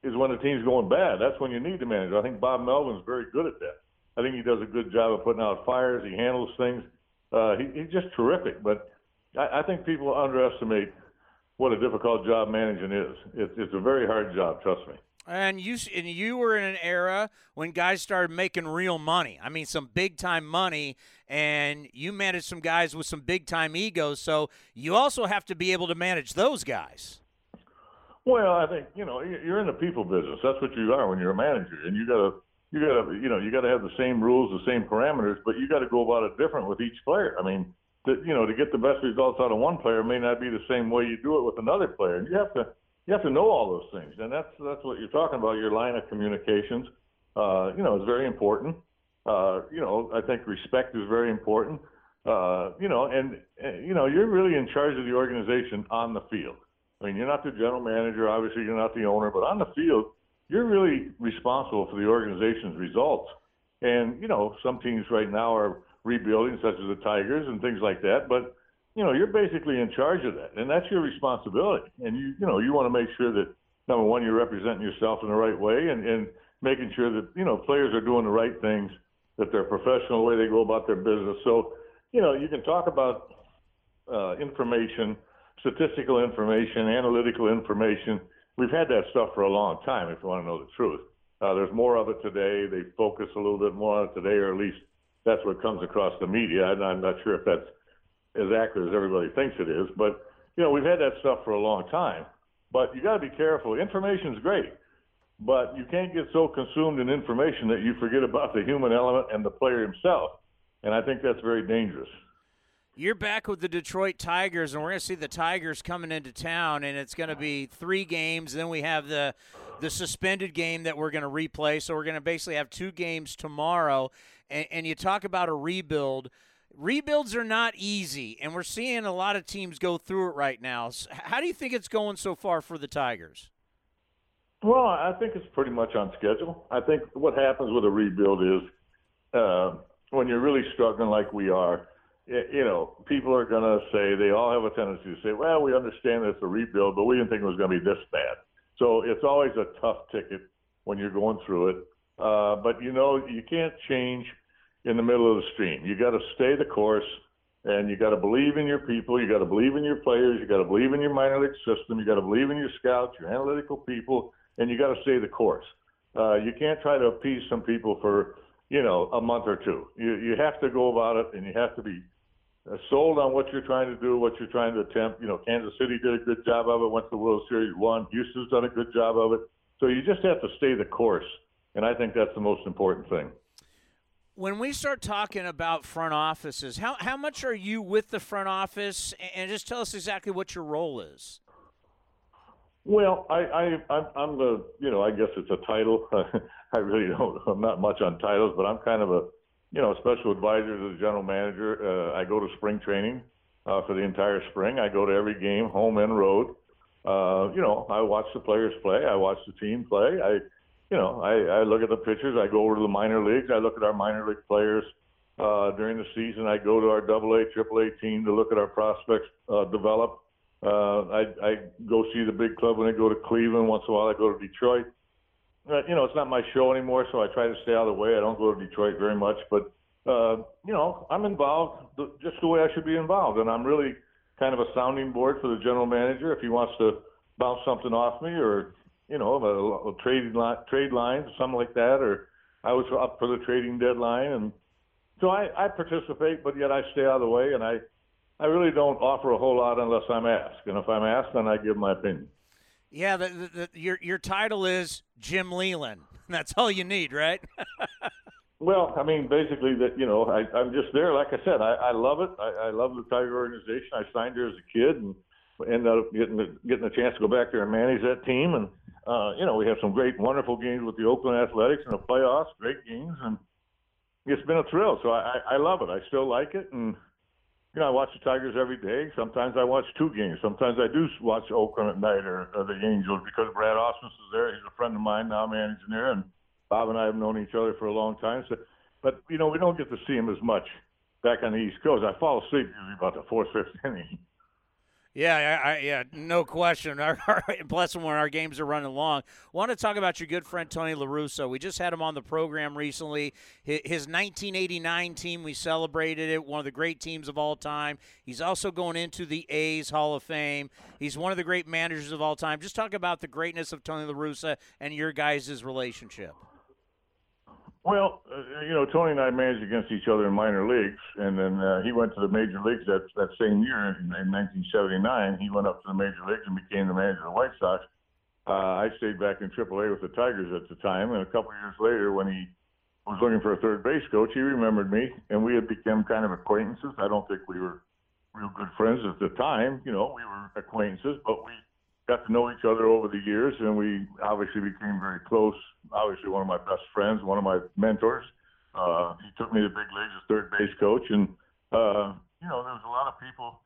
is when the team's going bad. That's when you need the manager. I think Bob Melvin's very good at that. I think he does a good job of putting out fires. He handles things. Uh, he, he's just terrific. But I, I think people underestimate what a difficult job managing is. It's, it's a very hard job, trust me. And you and you were in an era when guys started making real money. I mean, some big time money, and you managed some guys with some big time egos. So you also have to be able to manage those guys. Well, I think you know you're in the people business. That's what you are when you're a manager, and you gotta you gotta you know you gotta have the same rules, the same parameters, but you got to go about it different with each player. I mean, to, you know, to get the best results out of one player may not be the same way you do it with another player, you have to you have to know all those things, and that's that's what you're talking about. Your line of communications, uh, you know, is very important. Uh, you know, I think respect is very important. Uh, you know, and, and you know, you're really in charge of the organization on the field. I mean, you're not the general manager, obviously, you're not the owner, but on the field, you're really responsible for the organization's results. And you know, some teams right now are rebuilding, such as the Tigers and things like that, but you know, you're basically in charge of that, and that's your responsibility. And you, you know, you want to make sure that number one, you're representing yourself in the right way, and and making sure that you know players are doing the right things, that they're professional the way they go about their business. So, you know, you can talk about uh, information, statistical information, analytical information. We've had that stuff for a long time. If you want to know the truth, uh, there's more of it today. They focus a little bit more on it today, or at least that's what comes across the media. And I'm not sure if that's as accurate as everybody thinks it is. But you know, we've had that stuff for a long time. But you got to be careful. Information's great, but you can't get so consumed in information that you forget about the human element and the player himself. And I think that's very dangerous. You're back with the Detroit Tigers, and we're going to see the Tigers coming into town, and it's going to be three games. Then we have the the suspended game that we're going to replay. So we're going to basically have two games tomorrow. And, and you talk about a rebuild rebuilds are not easy, and we're seeing a lot of teams go through it right now. How do you think it's going so far for the Tigers? Well, I think it's pretty much on schedule. I think what happens with a rebuild is uh, when you're really struggling like we are, you know, people are going to say they all have a tendency to say, "Well, we understand it's a rebuild, but we didn't think it was going to be this bad." So it's always a tough ticket when you're going through it. Uh, but you know, you can't change in the middle of the stream. You got to stay the course, and you got to believe in your people. You got to believe in your players. You got to believe in your minor league system. You got to believe in your scouts, your analytical people, and you got to stay the course. Uh, you can't try to appease some people for you know a month or two. You you have to go about it, and you have to be uh, sold on what you're trying to do, what you're trying to attempt. You know, Kansas City did a good job of it, went to the World Series, won. Houston's done a good job of it. So you just have to stay the course, and I think that's the most important thing. When we start talking about front offices, how how much are you with the front office, and just tell us exactly what your role is. Well, I, I I'm, I'm the you know I guess it's a title. I really don't. I'm not much on titles, but I'm kind of a you know, special advisor to the general manager. Uh, I go to spring training uh, for the entire spring. I go to every game, home and road. Uh, you know, I watch the players play. I watch the team play. I, you know, I, I look at the pitchers. I go over to the minor leagues. I look at our minor league players uh, during the season. I go to our Double A, Triple A team to look at our prospects uh, develop. Uh, I, I go see the big club when I go to Cleveland. Once in a while, I go to Detroit uh, you know, it's not my show anymore, so I try to stay out of the way. I don't go to Detroit very much, but uh, you know, I'm involved just the way I should be involved, and I'm really kind of a sounding board for the general manager if he wants to bounce something off me or you know, a, a trade line, trade lines, something like that, or I was up for the trading deadline, and so I, I participate, but yet I stay out of the way, and I I really don't offer a whole lot unless I'm asked, and if I'm asked, then I give my opinion. Yeah, the, the, the, your your title is Jim Leyland. That's all you need, right? well, I mean, basically, that you know, I, I'm just there. Like I said, I, I love it. I, I love the Tiger organization. I signed here as a kid and ended up getting the, getting a chance to go back there and manage that team. And uh, you know, we have some great, wonderful games with the Oakland Athletics in the playoffs. Great games, and it's been a thrill. So I, I love it. I still like it, and you know, I watch the Tigers every day. Sometimes I watch two games. Sometimes I do watch Oakland at night or, or the Angels because Brad Ausmus is there. He's a friend of mine now, managing there, and Bob and I have known each other for a long time. So, but you know, we don't get to see him as much back on the East Coast. I fall asleep usually about the fourth, fifth inning. Yeah, I, I, yeah, no question. Our, our, him when our games are running long. Want to talk about your good friend Tony La Russa? We just had him on the program recently. His, his 1989 team, we celebrated it. One of the great teams of all time. He's also going into the A's Hall of Fame. He's one of the great managers of all time. Just talk about the greatness of Tony La Russa and your guys' relationship. Well, uh, you know, Tony and I managed against each other in minor leagues, and then uh, he went to the major leagues that that same year in, in 1979. He went up to the major leagues and became the manager of the White Sox. Uh, I stayed back in AAA with the Tigers at the time, and a couple of years later, when he was looking for a third base coach, he remembered me, and we had become kind of acquaintances. I don't think we were real good friends at the time. You know, we were acquaintances, but we got to know each other over the years, and we obviously became very close. Obviously, one of my best friends, one of my mentors. Uh, he took me to big leagues as third base coach, and uh, you know there was a lot of people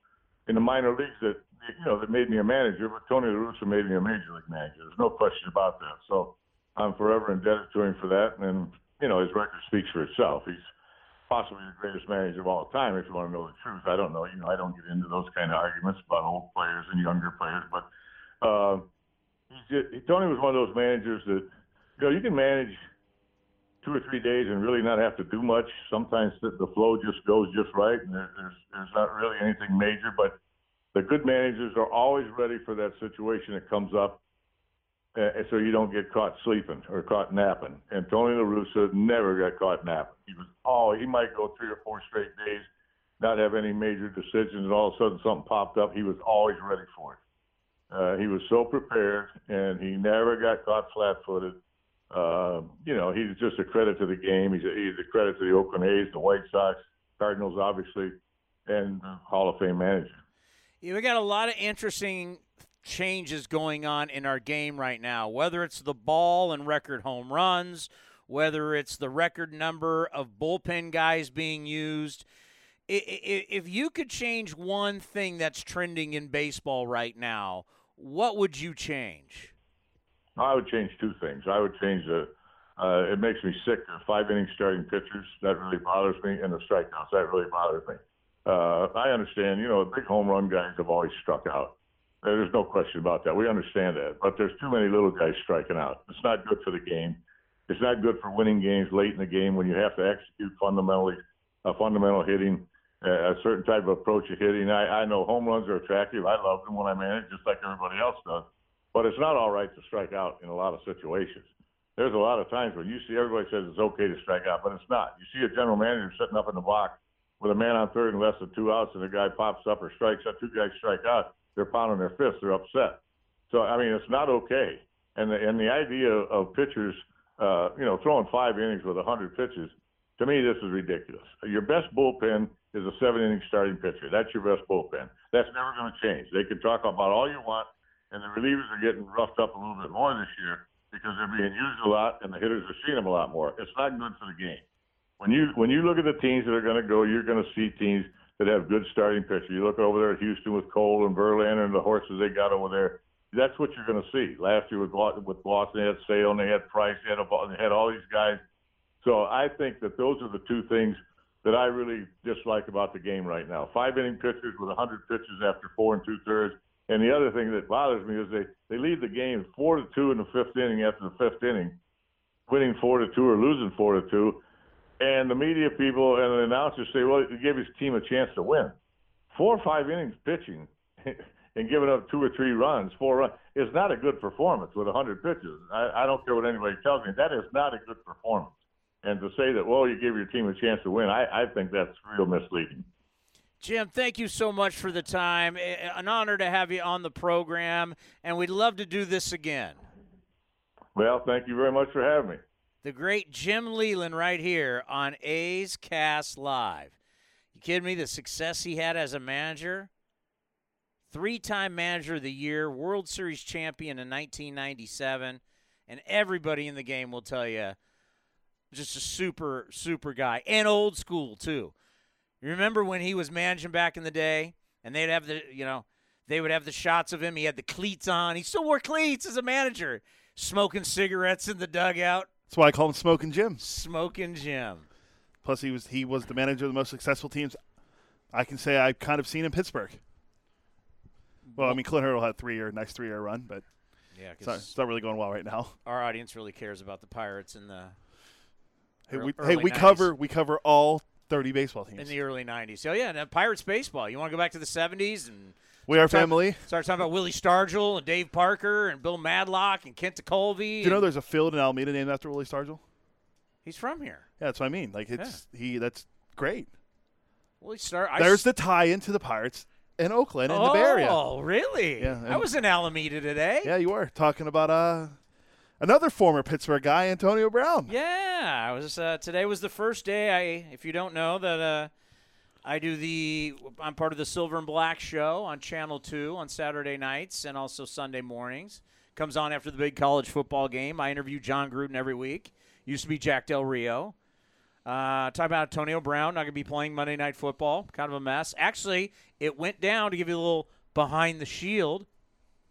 in the minor leagues that you know that made me a manager, but Tony La Russa made me a major league manager. There's no question about that. So I'm forever indebted to him for that, and you know his record speaks for itself. He's possibly the greatest manager of all time, if you want to know the truth. I don't know. You know, I don't get into those kind of arguments about old players and younger players, but uh, just, Tony was one of those managers that you know you can manage two or three days and really not have to do much. Sometimes the, the flow just goes just right, and there, there's there's not really anything major. But the good managers are always ready for that situation that comes up, uh, so you don't get caught sleeping or caught napping. And Tony La Russa never got caught napping. He was oh he might go three or four straight days, not have any major decisions, and all of a sudden something popped up. He was always ready for it. Uh, he was so prepared, and he never got caught flat-footed. Uh, you know, he's just a credit to the game. He's a, he's a credit to the Oakland A's, the White Sox, Cardinals, obviously, and Hall of Fame manager. Yeah, we got a lot of interesting changes going on in our game right now. Whether it's the ball and record home runs, whether it's the record number of bullpen guys being used if you could change one thing that's trending in baseball right now, what would you change? I would change two things. I would change the. Uh, it makes me sick. Five inning starting pitchers that really bothers me, and the strikeouts that really bothers me. uh, I understand. You know, big home run guys have always struck out. There's no question about that. We understand that. But there's too many little guys striking out. It's not good for the game. It's not good for winning games late in the game when you have to execute fundamentally, uh, fundamental hitting, uh, a certain type of approach of hitting. I, I know home runs are attractive. I love them when I manage, just like everybody else does. But it's not all right to strike out in a lot of situations. There's a lot of times when you see everybody says it's okay to strike out, but it's not. You see a general manager sitting up in the box with a man on third and less than two outs, and a guy pops up or strikes out, two guys strike out, they're pounding their fists, they're upset. So I mean, it's not okay. And the and the idea of pitchers, uh, you know, throwing five innings with a hundred pitches, to me, this is ridiculous. Your best bullpen is a seven inning starting pitcher. That's your best bullpen. That's never going to change. They can talk about all you want, and the relievers are getting roughed up a little bit more this year because they're being used a lot and the hitters are seeing them a lot more. It's not good for the game. When you when you look at the teams that are going to go, you're going to see teams that have good starting pitchers. You look over there at Houston with Cole and Verlander and the horses they got over there. That's what you're going to see. Last year with with Boston, they had Sale and they had Price, they had a, they had all these guys. So I think that those are the two things that I really dislike about the game right now. Five inning pitchers with 100 pitches after four and two thirds. And the other thing that bothers me is they they lead the game four to two in the fifth inning after the fifth inning, winning four to two or losing four to two. And the media people and the announcers say, well, he gave his team a chance to win. Four or five innings pitching and giving up two or three runs, four runs, is not a good performance with 100 pitches. I, I don't care what anybody tells me. That is not a good performance. And to say that, well, you gave your team a chance to win, I, I think that's real misleading. Jim, thank you so much for the time. An honor to have you on the program, and we'd love to do this again. Well, thank you very much for having me the great Jim Leyland right here on A's Cast Live. You kidding me? The success he had as a manager, three-time manager of the year, World Series champion in 1997, and everybody in the game will tell you, just a super super guy and old school too. You remember when he was managing back in the day, and they'd have the you know they would have the shots of him. He had the cleats on. He still wore cleats as a manager, smoking cigarettes in the dugout. That's why I call him Smoking Jim. Smoking Jim. Plus, he was he was the manager of the most successful teams. I can say I've kind of seen in Pittsburgh. Well, I mean, Clint Hurdle had a three-year, nice three-year run, but yeah, it's not, it's not, really going well right now. Our audience really cares about the Pirates and the. Hey, we, hey, we 90s. cover we cover all thirty baseball teams in the early '90s. Oh yeah, and Pirates baseball. You want to go back to the '70s and we are family. Talking, start talking about Willie Stargell and Dave Parker and Bill Madlock and Kent Tekulve. Do you know there's a field in Alameda named after Willie Stargell? He's from here. Yeah, that's what I mean. Like it's yeah. he. That's great. Willie Star. There's the tie into the Pirates in Oakland in oh, the Bay Area. Oh, really? Yeah. I was in Alameda today. Yeah, you were talking about uh another former Pittsburgh guy, Antonio Brown. Yeah, I was. Uh, today was the first day. I, if you don't know, that uh, I do the. I'm part of the Silver and Black show on Channel Two on Saturday nights and also Sunday mornings. Comes on after the big college football game. I interview Jon Gruden every week. Used to be Jack Del Rio. Uh, talk about Antonio Brown not going to be playing Monday Night Football. Kind of a mess. Actually, it went down to give you a little behind the shield.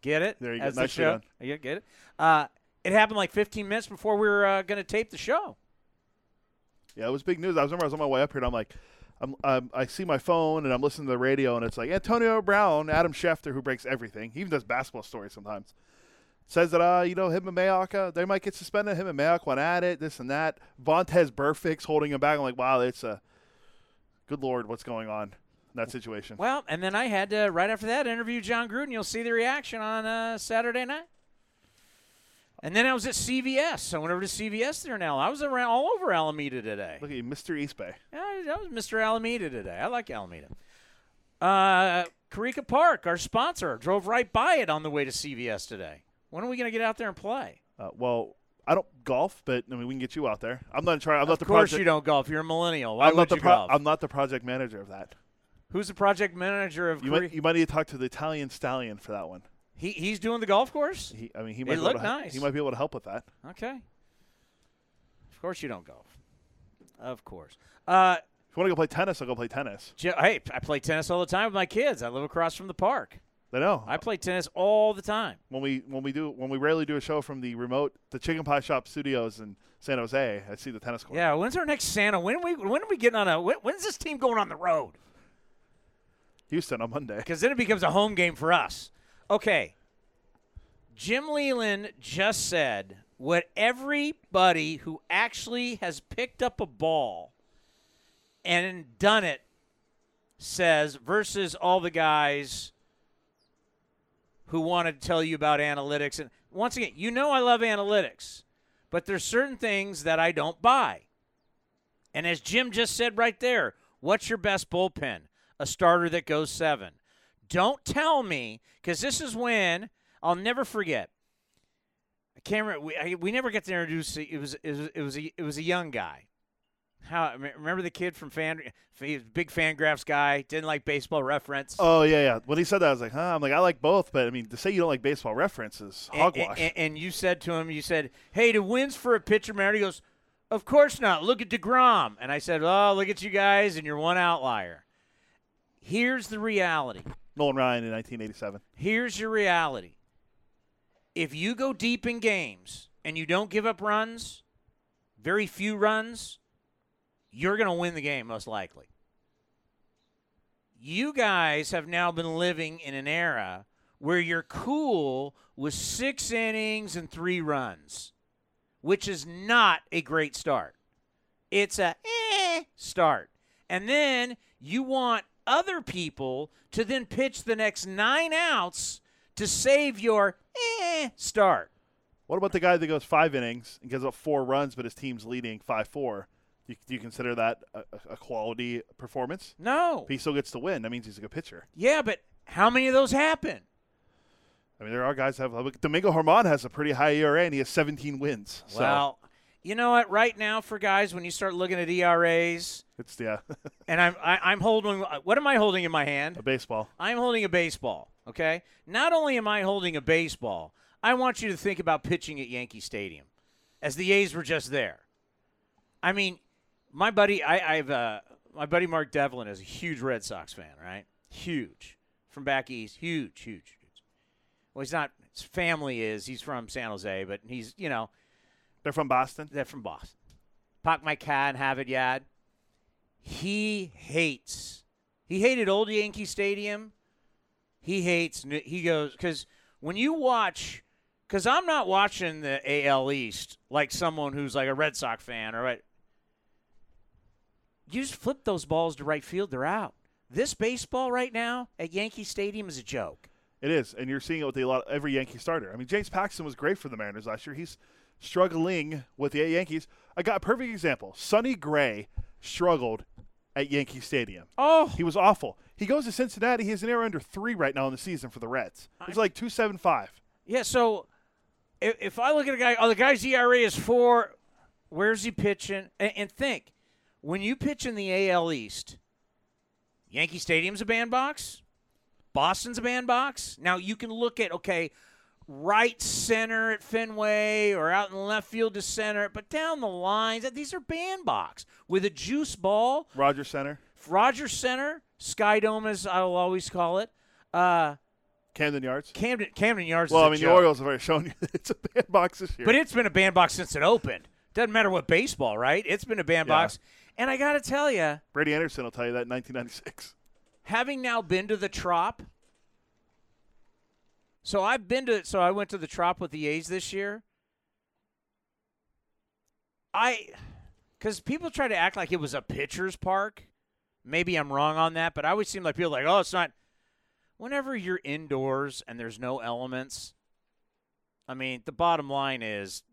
Get it? There you go. Nice the show. You get it? Uh, it happened like 15 minutes before we were uh, going to tape the show. Yeah, it was big news. I was remember I was on my way up here, and I'm like, I'm, I'm, i see my phone and I'm listening to the radio and it's like Antonio Brown, Adam Schefter, who breaks everything. He even does basketball stories sometimes. Says that uh, you know, him and Mayock, uh, they might get suspended. Him and Mayock went at it, this and that. Vontaze Burfict's holding him back. I'm like, wow, it's a good lord, what's going on in that situation? Well, and then I had to right after that interview Jon Gruden. You'll see the reaction on uh, Saturday night. And then I was at CVS. I went over to CVS there now. I was around all over Alameda today. Look at you, Mr. East Bay. Yeah, that was Mr. Alameda today. I like Alameda. Uh, Corica Park, our sponsor, drove right by it on the way to CVS today. When are we going to get out there and play? Uh, well, I don't golf, but I mean we can get you out there. I'm not trying. I'm of not the course project, you don't golf. You're a millennial. Why I'm would not the you pro- golf? I'm not the project manager of that. Who's the project manager of? You might, you might need to talk to the Italian stallion for that one. He he's doing the golf course. He, I mean, he might look nice. He might be able to help with that. Okay. Of course, you don't golf. Of course. Uh, if you want to go play tennis, I'll go play tennis. Hey, I play tennis all the time with my kids. I live across from the park. I know. I play tennis all the time. When we when we do when we rarely do a show from the remote the Chicken Pie Shop Studios in San Jose, I see the tennis court. Yeah. When's our next Santa? When we when are we getting on a? When, when's this team going on the road? Houston on Monday. because then it becomes a home game for us. Okay. Jim Leyland just said what everybody who actually has picked up a ball and done it says versus all the guys who want to tell you about analytics. And once again, you know I love analytics, but there's certain things that I don't buy. And as Jim just said right there, what's your best bullpen? A starter that goes seven. Don't tell me, because this is when I'll never forget. I can't remember. We, I, we never get to introduce. It was it was it was a, it was a young guy. How remember the kid from Fan? He was big Fangraphs guy. Didn't like baseball reference. Oh yeah, yeah. When he said that, I was like, huh? I'm like, I like both, but I mean, to say you don't like baseball references, And- hogwash. And, and you said to him, you said, "Hey, the wins for a pitcher matter." He goes, "Of course not. Look at deGrom." And I said, "Oh, look at you guys, and you're one outlier." Here's the reality. Nolan Ryan in 1987. Here's your reality. If you go deep in games and you don't give up runs, very few runs, you're going to win the game most likely. You guys have now been living in an era where you're cool with six innings and three runs, which is not a great start. It's a eh start. And then you want other people to then pitch the next nine outs to save your eh start. What about the guy that goes five innings and gives up four runs, but his team's leading five four? Do you, do you consider that a, a quality performance? No. If he still gets to win, that means he's a good pitcher. Yeah, but how many of those happen? I mean, there are guys that have. Like, Domingo German has a pretty high ERA, and he has 17 wins. So Well, you know what? Right now, for guys, when you start looking at ERAs, it's yeah, and I'm I, I'm holding. What am I holding in my hand? a baseball. I'm holding a baseball. Okay. Not only am I holding a baseball, I want you to think about pitching at Yankee Stadium, as the A's were just there. I mean, my buddy, I, I've uh, my buddy Mark Devlin is a huge Red Sox fan, right? Huge from back east, huge, huge, huge. Well, he's not. His family is. He's from San Jose, but he's you know They're from Boston. they're from Boston. Park my car and have it yad. He hates. He hated old Yankee Stadium. He hates. New- He goes because when you watch, because I'm not watching the AL East like someone who's like a Red Sox fan or right. You just flip those balls to right field, they're out. This baseball right now at Yankee Stadium is a joke. It is, and you're seeing it with a lot every Yankee starter. I mean, James Paxton was great for the Mariners last year. He's struggling with the Yankees. I got a perfect example. Sonny Gray struggled at Yankee Stadium. Oh, He was awful. He goes to Cincinnati. He has an error under three right now in the season for the Reds. He's like two seven five. Yeah, so if, if I look at a guy, oh, the guy's ERA is four. Where's he pitching? And, and think, when you pitch in the AL East, Yankee Stadium's a bandbox, Boston's a bandbox. Now you can look at okay, right center at Fenway or out in left field to center, but down the lines, these are bandbox with a juice ball. Roger Center, Roger Center, Sky Dome, as I'll always call it. Uh, Camden Yards. Camden Camden Yards. Well, I mean, the. Orioles have already shown you it's a bandbox this year. But it's been a bandbox since it opened. Doesn't matter what baseball, right? It's been a bandbox. And I got to tell you, Brady Anderson will tell you that in 1996. having now been to the Trop, so I've been to, so I went to the Trop with the A's this year. I, because people try to act like it was a pitcher's park. Maybe I'm wrong on that, but I always seem like people like, oh, it's not. Whenever you're indoors and there's no elements, I mean, the bottom line is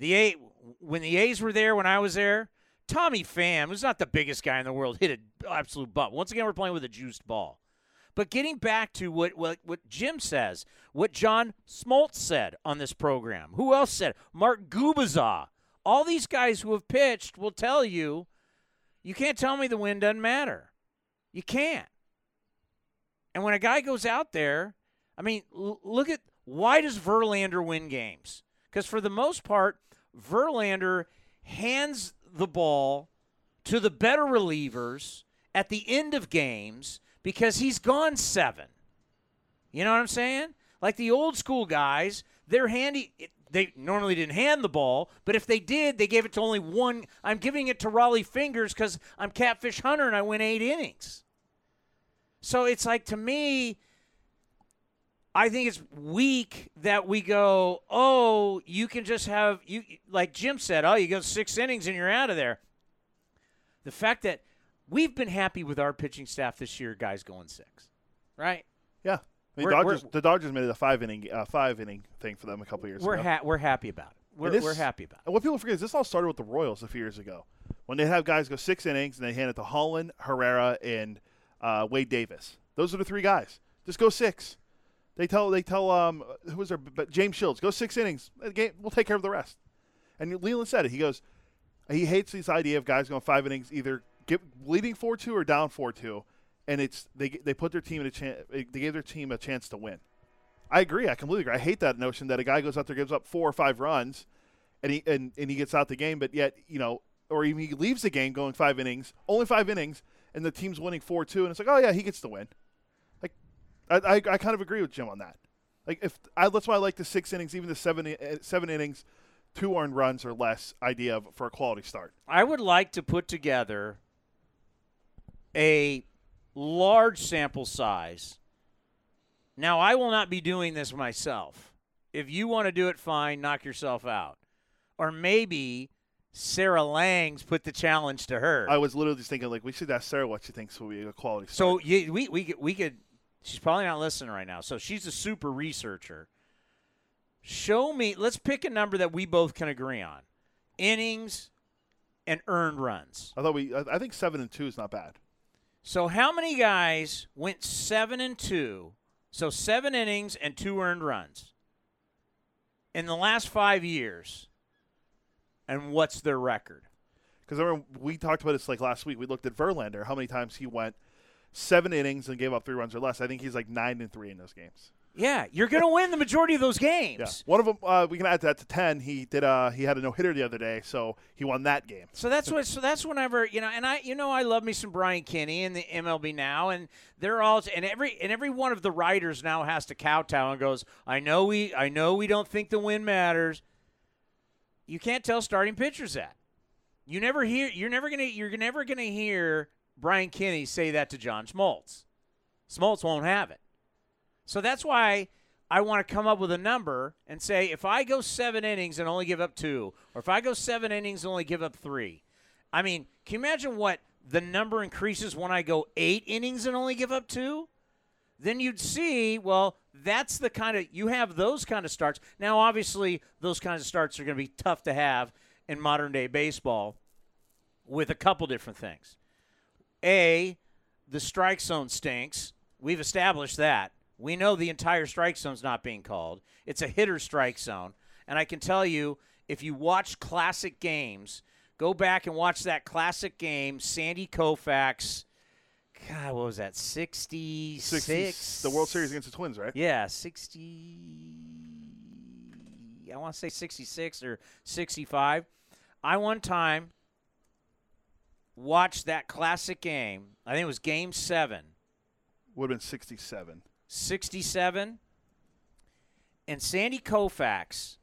the A when the A's were there when I was there, Tommy Pham, who's not the biggest guy in the world, hit an absolute bump. Once again, we're playing with a juiced ball. But getting back to what, what what Jim says, what John Smoltz said on this program, who else said? Mark Gubicza. All these guys who have pitched will tell you, you can't tell me the win doesn't matter. You can't. And when a guy goes out there, I mean, l- look at why does Verlander win games? Because for the most part, Verlander hands the ball to the better relievers at the end of games because he's gone seven. You know what I'm saying? Like the old school guys, they're handy. They normally didn't hand the ball, but if they did, they gave it to only one. I'm giving it to Rollie Fingers because I'm Catfish Hunter and I win eight innings. So it's like to me, I think it's weak that we go, oh, you can just have you like Jim said, oh, you go six innings and you're out of there. The fact that we've been happy with our pitching staff this year, guys going six, right? Yeah. I mean, Dodgers, the Dodgers made it a five inning, uh, five inning thing for them a couple years We're ago. ha- we're happy about it. We're, this- we're happy about it. And what people forget is this all started with the Royals a few years ago when they have guys go six innings and they hand it to Holland, Herrera, and uh, Wade Davis. Those are the three guys. Just go six. They tell they tell um who was there? But James Shields go six innings. Game we'll take care of the rest. And Leyland said it. He goes, he hates this idea of guys going five innings, either get leading four two or down four two, and it's they they put their team in a chance. They gave their team a chance to win. I agree. I completely agree. I hate that notion that a guy goes out there gives up four or five runs, and he and, and he gets out the game, but yet you know, or even he leaves the game going five innings, only five innings, and the team's winning four two, and it's like, oh yeah, he gets the win. Like, I I, I kind of agree with Jim on that. Like if I that's why I like the six innings, even the seven uh, seven innings, two earned runs or less idea of, for a quality start. I would like to put together a large sample size. Now, I will not be doing this myself. If you want to do it, fine, knock yourself out. Or maybe Sarah Langs put the challenge to her. I was literally just thinking like we should ask Sarah what she thinks will be a quality. So we we could, we could. She's probably not listening right now. So she's a super researcher. Show me. Let's pick a number that we both can agree on: innings and earned runs. I thought we I, I think seven and two is not bad. So how many guys went seven and two? So seven innings and two earned runs in the last five years. And what's their record? Because remember we talked about this like last week. We looked at Verlander, how many times he went seven innings and gave up three runs or less. I think he's like nine and three in those games. Yeah, you're going to win the majority of those games. Yeah, one of them uh, we can add that to ten. He did. Uh, he had a no hitter the other day, so he won that game. So that's what. So that's whenever you know, and I, you know, I love me some Brian Kenny and the MLB now, and they're all, and every and every one of the writers now has to kowtow and goes, I know we, I know we don't think the win matters. You can't tell starting pitchers that. You never hear. You're never gonna. You're never gonna hear Brian Kenny say that to John Smoltz. Smoltz won't have it. So that's why I want to come up with a number and say if I go seven innings and only give up two, or if I go seven innings and only give up three. I mean, can you imagine what the number increases when I go eight innings and only give up two? Then you'd see, well, that's the kind of you have those kind of starts. Now, obviously, those kinds of starts are going to be tough to have in modern day baseball with a couple different things. A, the strike zone stinks. We've established that. We know the entire strike zone's not being called. It's a hitter strike zone. And I can tell you, if you watch classic games, go back and watch that classic game, Sandy Koufax. God, what was that? 66? 60, the World Series against the Twins, right? Yeah, 60. I want to say 66 or 65. I one time watched that classic game. I think it was game seven. Would have been sixty-seven. 67. And Sandy Koufax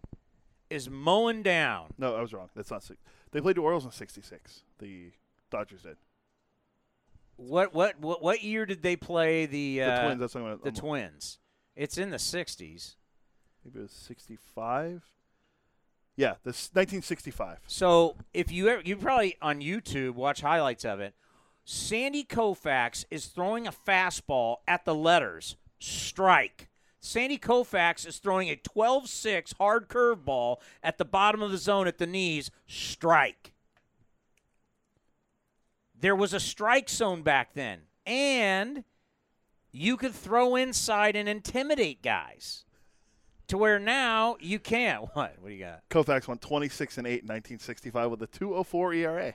is mowing down. No, I was wrong. That's not six. They played the Orioles in '66. The Dodgers did. What what what, what year did they play the The uh, Twins. That's what I'm, the Twins? It's in the 60s. Maybe it was '65. Yeah, this 1965. So if you ever, you probably on YouTube watch highlights of it. Sandy Koufax is throwing a fastball at the letters strike. Sandy Koufax is throwing a 12-6 hard curveball at the bottom of the zone at the knees strike. There was a strike zone back then, and you could throw inside and intimidate guys. To where now you can't. What? What do you got? Koufax won 26 and 8 in 1965 with a 2.04 ERA.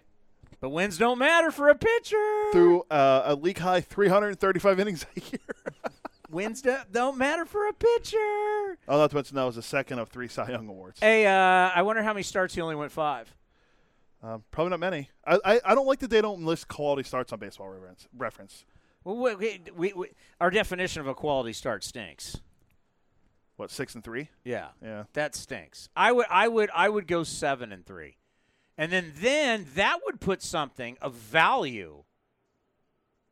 But wins don't matter for a pitcher. Through uh, a league high 335 innings a year. Wins don't, don't matter for a pitcher. Oh, not to mention that was the second of three Cy Young awards. Hey, uh, I wonder how many starts he only went five. Um, probably not many. I, I, I don't like that they don't list quality starts on Baseball Reference. reference. Well, we, we, we, we, our definition of a quality start stinks. What six and three? Yeah, Yeah. that stinks. I would, I would, I would go seven and three, and then then that would put something of value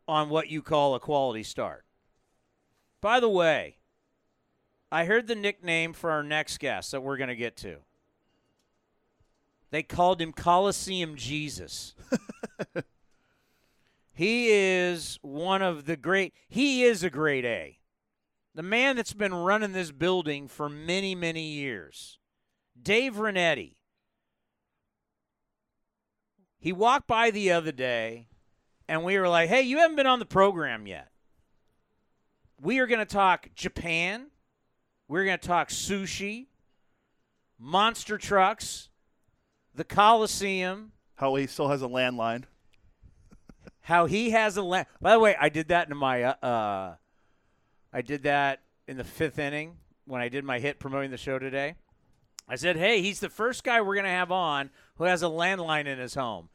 on what you call a quality start. By the way, I heard the nickname for our next guest that we're going to get to. They called him Coliseum Jesus. he is one of the great, he is a great A. The man that's been running this building for many, many years. Dave Rinetti. He walked by the other day and we were like, hey, you haven't been on the program yet. We are going to talk Japan. We're going to talk sushi, monster trucks, the Coliseum. How he still has a landline. How he has a land. By the way, I did that in my. Uh, uh, I did that in the fifth inning when I did my hit promoting the show today. I said, "Hey, he's the first guy we're going to have on who has a landline in his home."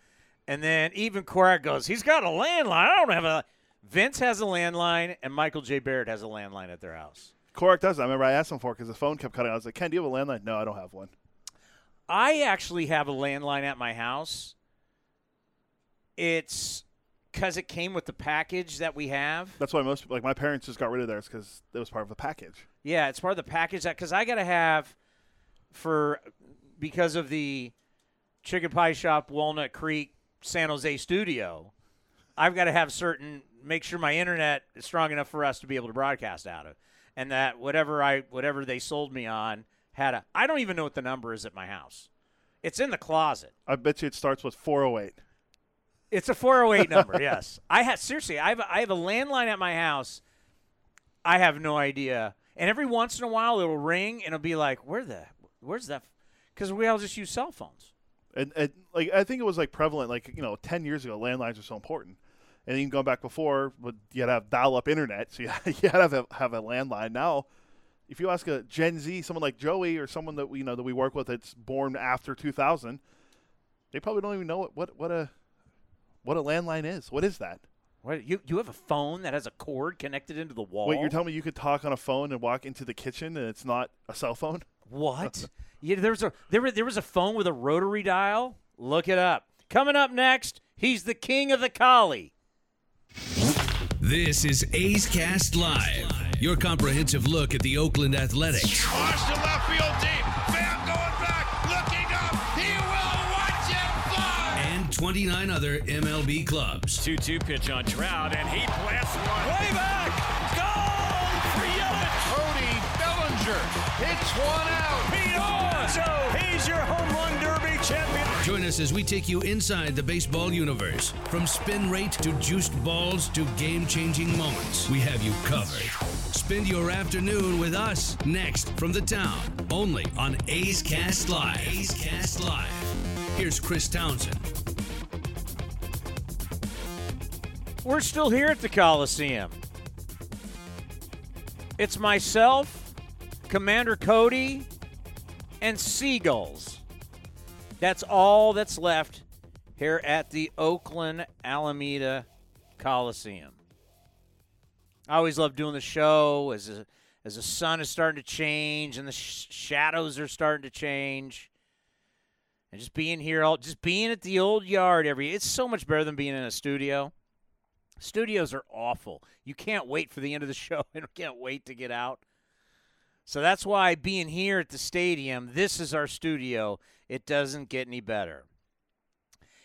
And then even Korach goes, "He's got a landline. I don't have a." Vince has a landline, and Michael J. Barrett has a landline at their house. Korach does. I remember I asked him for it because the phone kept cutting. out. I was like, "Ken, do you have a landline?" No, I don't have one. I actually have a landline at my house. It's because it came with the package that we have. That's why most like my parents just got rid of theirs because it was part of the package. Yeah, it's part of the package that because I got to have for because of the Chicken Pie Shop, Walnut Creek, San Jose studio. I've got to have certain make sure my internet is strong enough for us to be able to broadcast out of, and that whatever I whatever they sold me on had a. I don't even know what the number is at my house. It's in the closet. I bet you it starts with 408. It's a 408 number, yes. I have seriously, I have a, I have a landline at my house. I have no idea. And every once in a while it'll ring and it'll be like, "Where the where's that?" Cuz we all just use cell phones. And, and like I think it was like prevalent like you know 10 years ago landlines were so important. And even going back before, but you had to have dial-up internet, so you, you had to have a, have a landline. Now, if you ask a Gen Z, someone like Joey or someone that we you know that we work with that's born after 2000, they probably don't even know what what, what a what a landline is. What is that? What you you have a phone that has a cord connected into the wall? Wait, you're telling me you could talk on a phone and walk into the kitchen and it's not a cell phone? What? yeah, there was a there, there was a phone with a rotary dial. Look it up. Coming up next, he's the king of the collie. This is A's Cast Live, your comprehensive look at the Oakland Athletics Watch the left field deep. Van going back, looking up. He will watch it fly. and 29 other MLB clubs. 2 2 pitch on Trout, and he blasts one way back. Goal for Yelich. Cody Bellinger hits one out. Pete Alonso, he's your home run derby champion. Join us as we take you inside the baseball universe. From spin rate to juiced balls to game changing moments, we have you covered. Spend your afternoon with us next from the town, only on A's Cast Live. A's Cast Live. Here's Chris Townsend. We're still here at the Coliseum. It's myself, Commander Cody, and Seagulls. That's all that's left here at the Oakland Alameda Coliseum. I always love doing the show as a, as the sun is starting to change and the sh- shadows are starting to change. And just being here, all just being at the old yard every it's so much better than being in a studio. Studios are awful. You can't wait for the end of the show and can't wait to get out. So that's why being here at the stadium, this is our studio. It doesn't get any better.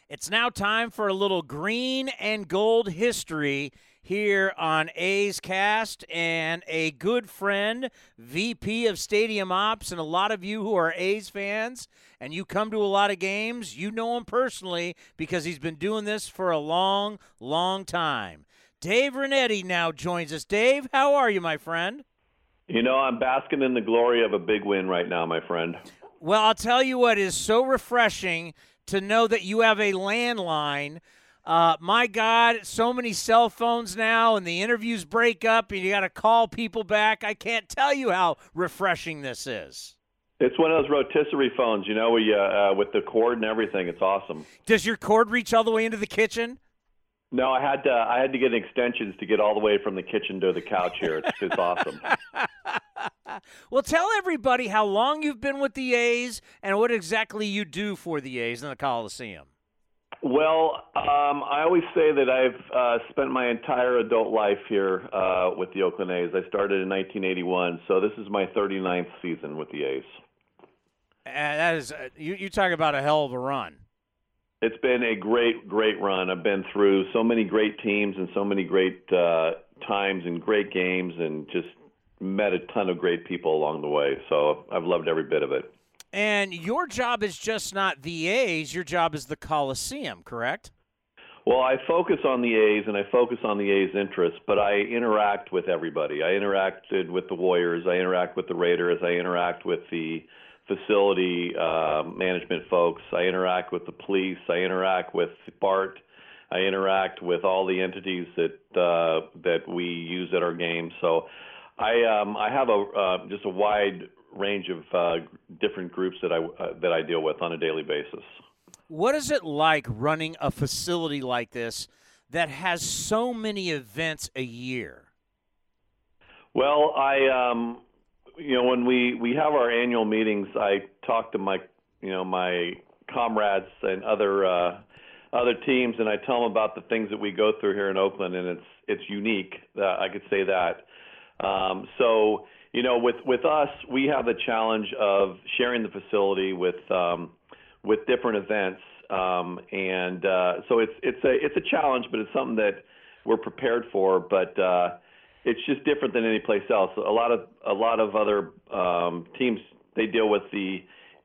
It's now time for a little green and gold history here on A's Cast and a good friend, VP of Stadium Ops, and a lot of you who are A's fans and you come to a lot of games, you know him personally because he's been doing this for a long, long time. Dave Rinetti now joins us. Dave, how are you, my friend? You know, I'm basking in the glory of a big win right now, my friend. Well, I'll tell you what is so refreshing to know that you have a landline. Uh, my God, so many cell phones now, and the interviews break up, and you got to call people back. I can't tell you how refreshing this is. It's one of those rotisserie phones, you know, uh, with the cord and everything. It's awesome. Does your cord reach all the way into the kitchen? No, I had to. I had to get extensions to get all the way from the kitchen to the couch here. It's, it's awesome. well, tell everybody how long you've been with the A's and what exactly you do for the A's in the Coliseum. Well, um, I always say that I've uh, spent my entire adult life here uh, with the Oakland A's. I started in 1981, so this is my 39th season with the A's. And that is, uh, you, you talk about a hell of a run. It's been a great, great run. I've been through so many great teams and so many great uh, times and great games, and just met a ton of great people along the way. So I've loved every bit of it. And your job is just not the A's, your job is the Coliseum, correct? Well, I focus on the A's and I focus on the A's interests, but I interact with everybody. I interacted with the Warriors, I interact with the Raiders, I interact with the facility uh, management folks, I interact with the police, I interact with BART, I interact with all the entities that uh, that we use at our games. So I um, I have a uh, just a wide range of uh, different groups that I uh, that I deal with on a daily basis. What is it like running a facility like this that has so many events a year? Well, I um, you know when we we have our annual meetings, I talk to my you know my comrades and other uh, other teams, and I tell them about the things that we go through here in Oakland, and it's it's unique. Uh, I could say that. Um, so you know, with with us, we have the challenge of sharing the facility with um, with different events, um, and uh, so it's it's a it's a challenge, but it's something that we're prepared for. But uh, it's just different than any place else. A lot of a lot of other um, teams they deal with the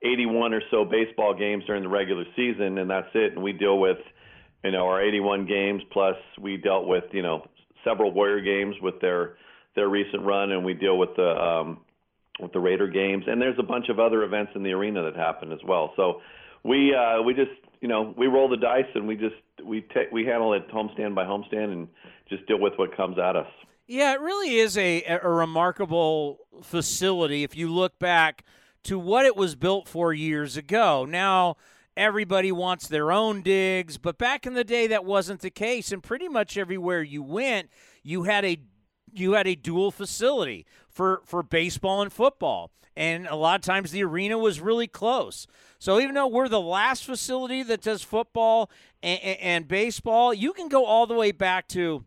81 or so baseball games during the regular season, and that's it. And we deal with you know our 81 games plus we dealt with you know several Warrior games with their their recent run, and we deal with the um, with the Raider games, and there's a bunch of other events in the arena that happen as well. So we uh, we just you know we roll the dice and we just we take we handle it homestand by homestand and just deal with what comes at us. Yeah, it really is a, a remarkable facility if you look back to what it was built for years ago. Now everybody wants their own digs, but back in the day that wasn't the case and pretty much everywhere you went, you had a you had a dual facility for for baseball and football and a lot of times the arena was really close so even though we're the last facility that does football and, and baseball you can go all the way back to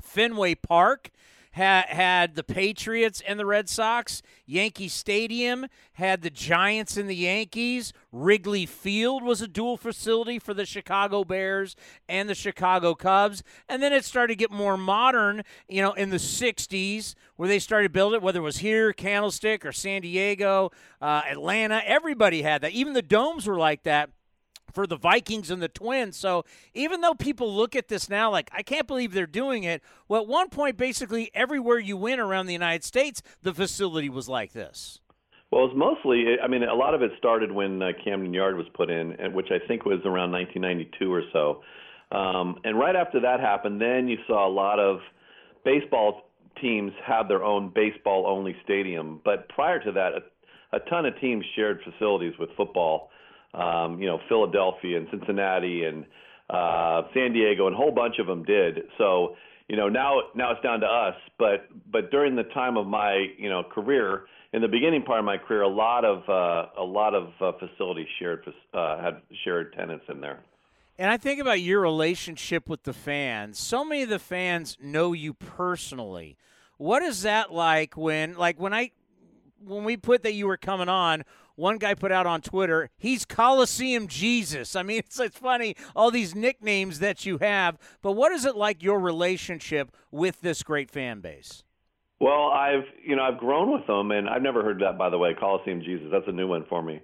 fenway park had, had the Patriots and the Red Sox. Yankee Stadium had the Giants and the Yankees. Wrigley Field was a dual facility for the Chicago Bears and the Chicago Cubs. And then it started to get more modern, you know, in the 60s where they started building it, whether it was here, Candlestick, or San Diego, uh, Atlanta. Everybody had that. Even the domes were like that for the Vikings and the Twins. So even though people look at this now like, I can't believe they're doing it, well, at one point, basically everywhere you went around the United States, the facility was like this. Well, it's mostly, I mean, a lot of it started when uh, Camden Yard was put in, which I think was around 1992 or so. Um, and right after that happened, then you saw a lot of baseball teams have their own baseball only stadium. But prior to that, a, a ton of teams shared facilities with football um, you know, Philadelphia and Cincinnati and uh, San Diego, and a whole bunch of them did. So, you know, now now it's down to us. But but during the time of my you know career, in the beginning part of my career, a lot of uh, a lot of uh, facilities shared uh, had shared tenants in there. And I think about your relationship with the fans. So many of the fans know you personally. What is that like when like when I when we put that you were coming on, one guy put out on Twitter, he's Coliseum Jesus. I mean, it's, it's funny, all these nicknames that you have. But what is it like your relationship with this great fan base? Well, I've you know I've grown with them, and I've never heard that by the way. Coliseum Jesus, that's a new one for me.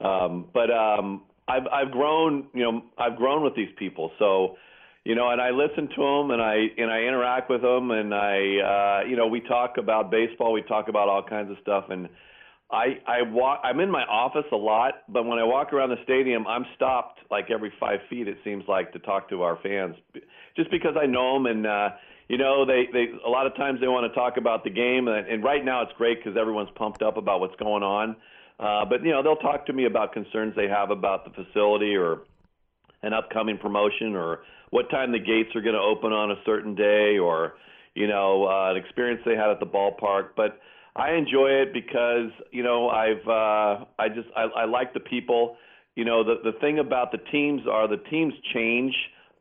Um, but um, I've I've grown you know I've grown with these people, so you know, and I listen to them, and I and I interact with them, and I uh, you know we talk about baseball, we talk about all kinds of stuff, and I I walk. I'm in my office a lot, but when I walk around the stadium, I'm stopped like every five feet. It seems like to talk to our fans, just because I know them, and uh, you know they they a lot of times they want to talk about the game, and, and right now it's great because everyone's pumped up about what's going on. Uh, but you know they'll talk to me about concerns they have about the facility or an upcoming promotion or what time the gates are going to open on a certain day or you know uh, an experience they had at the ballpark, but I enjoy it because you know I've uh, I just I, I like the people. you know, the the thing about the teams are the teams change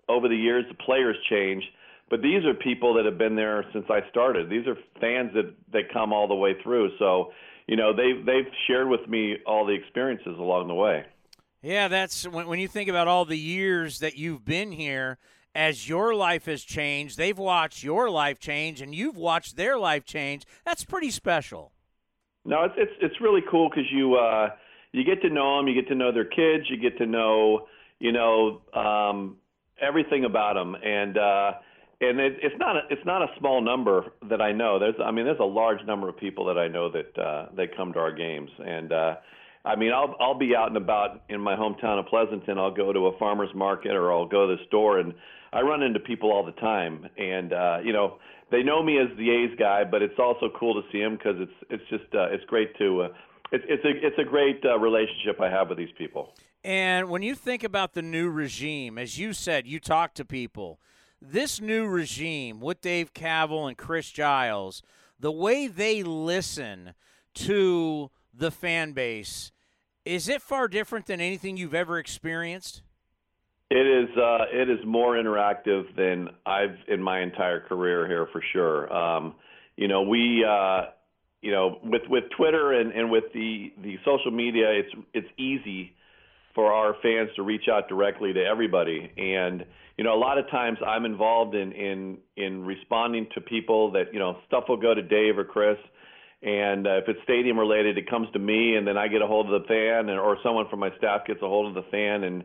over the years, the players change, but these are people that have been there since I started. These are fans that that come all the way through. So, you know, they've they've shared with me all the experiences along the way. Yeah, that's when when you think about all the years that you've been here. As your life has changed, they've watched your life change, and you've watched their life change. That's pretty special. No, it's it's it's really cool because you uh, you get to know them, you get to know their kids, you get to know you know um, everything about them, and uh, and it, it's not a, it's not a small number that I know. There's I mean there's a large number of people that I know that uh, they come to our games, and uh, I mean I'll I'll be out and about in my hometown of Pleasanton. I'll go to a farmer's market or I'll go to the store, and I run into people all the time, and uh, you know they know me as the A's guy, but it's also cool to see them because it's it's just uh, it's great to uh, it's it's a it's a great uh, relationship I have with these people. And when you think about the new regime, as you said, you talk to people. This new regime with Dave Kaval and Chris Giles, the way they listen to the fan base, is it far different than anything you've ever experienced? It is uh, it is more interactive than I've in my entire career here for sure. Um, you know, we uh, you know with with Twitter and, and with the the social media, it's it's easy for our fans to reach out directly to everybody. And you know, a lot of times I'm involved in in in responding to people that you know stuff will go to Dave or Chris. And uh, if it's stadium related, it comes to me, and then I get a hold of the fan, and, or someone from my staff gets a hold of the fan, and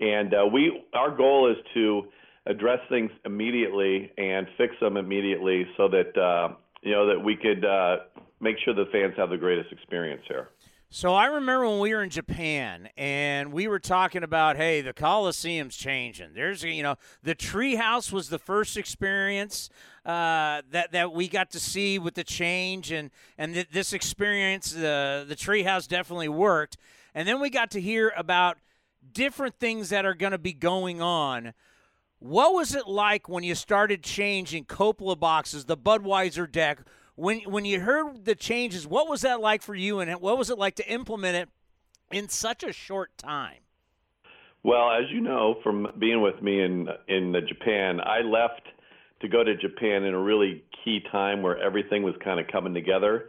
and uh, we, our goal is to address things immediately and fix them immediately, so that uh, you know that we could uh, make sure the fans have the greatest experience here. So I remember when we were in Japan and we were talking about, hey, the Coliseum's changing. There's, you know, the treehouse was the first experience uh, that that we got to see with the change, and and th- this experience, the the treehouse definitely worked. And then we got to hear about different things that are going to be going on. What was it like when you started changing Coppola boxes, the Budweiser deck? When when you heard the changes, what was that like for you, and what was it like to implement it in such a short time? Well, as you know from being with me in in Japan, I left to go to Japan in a really key time where everything was kind of coming together.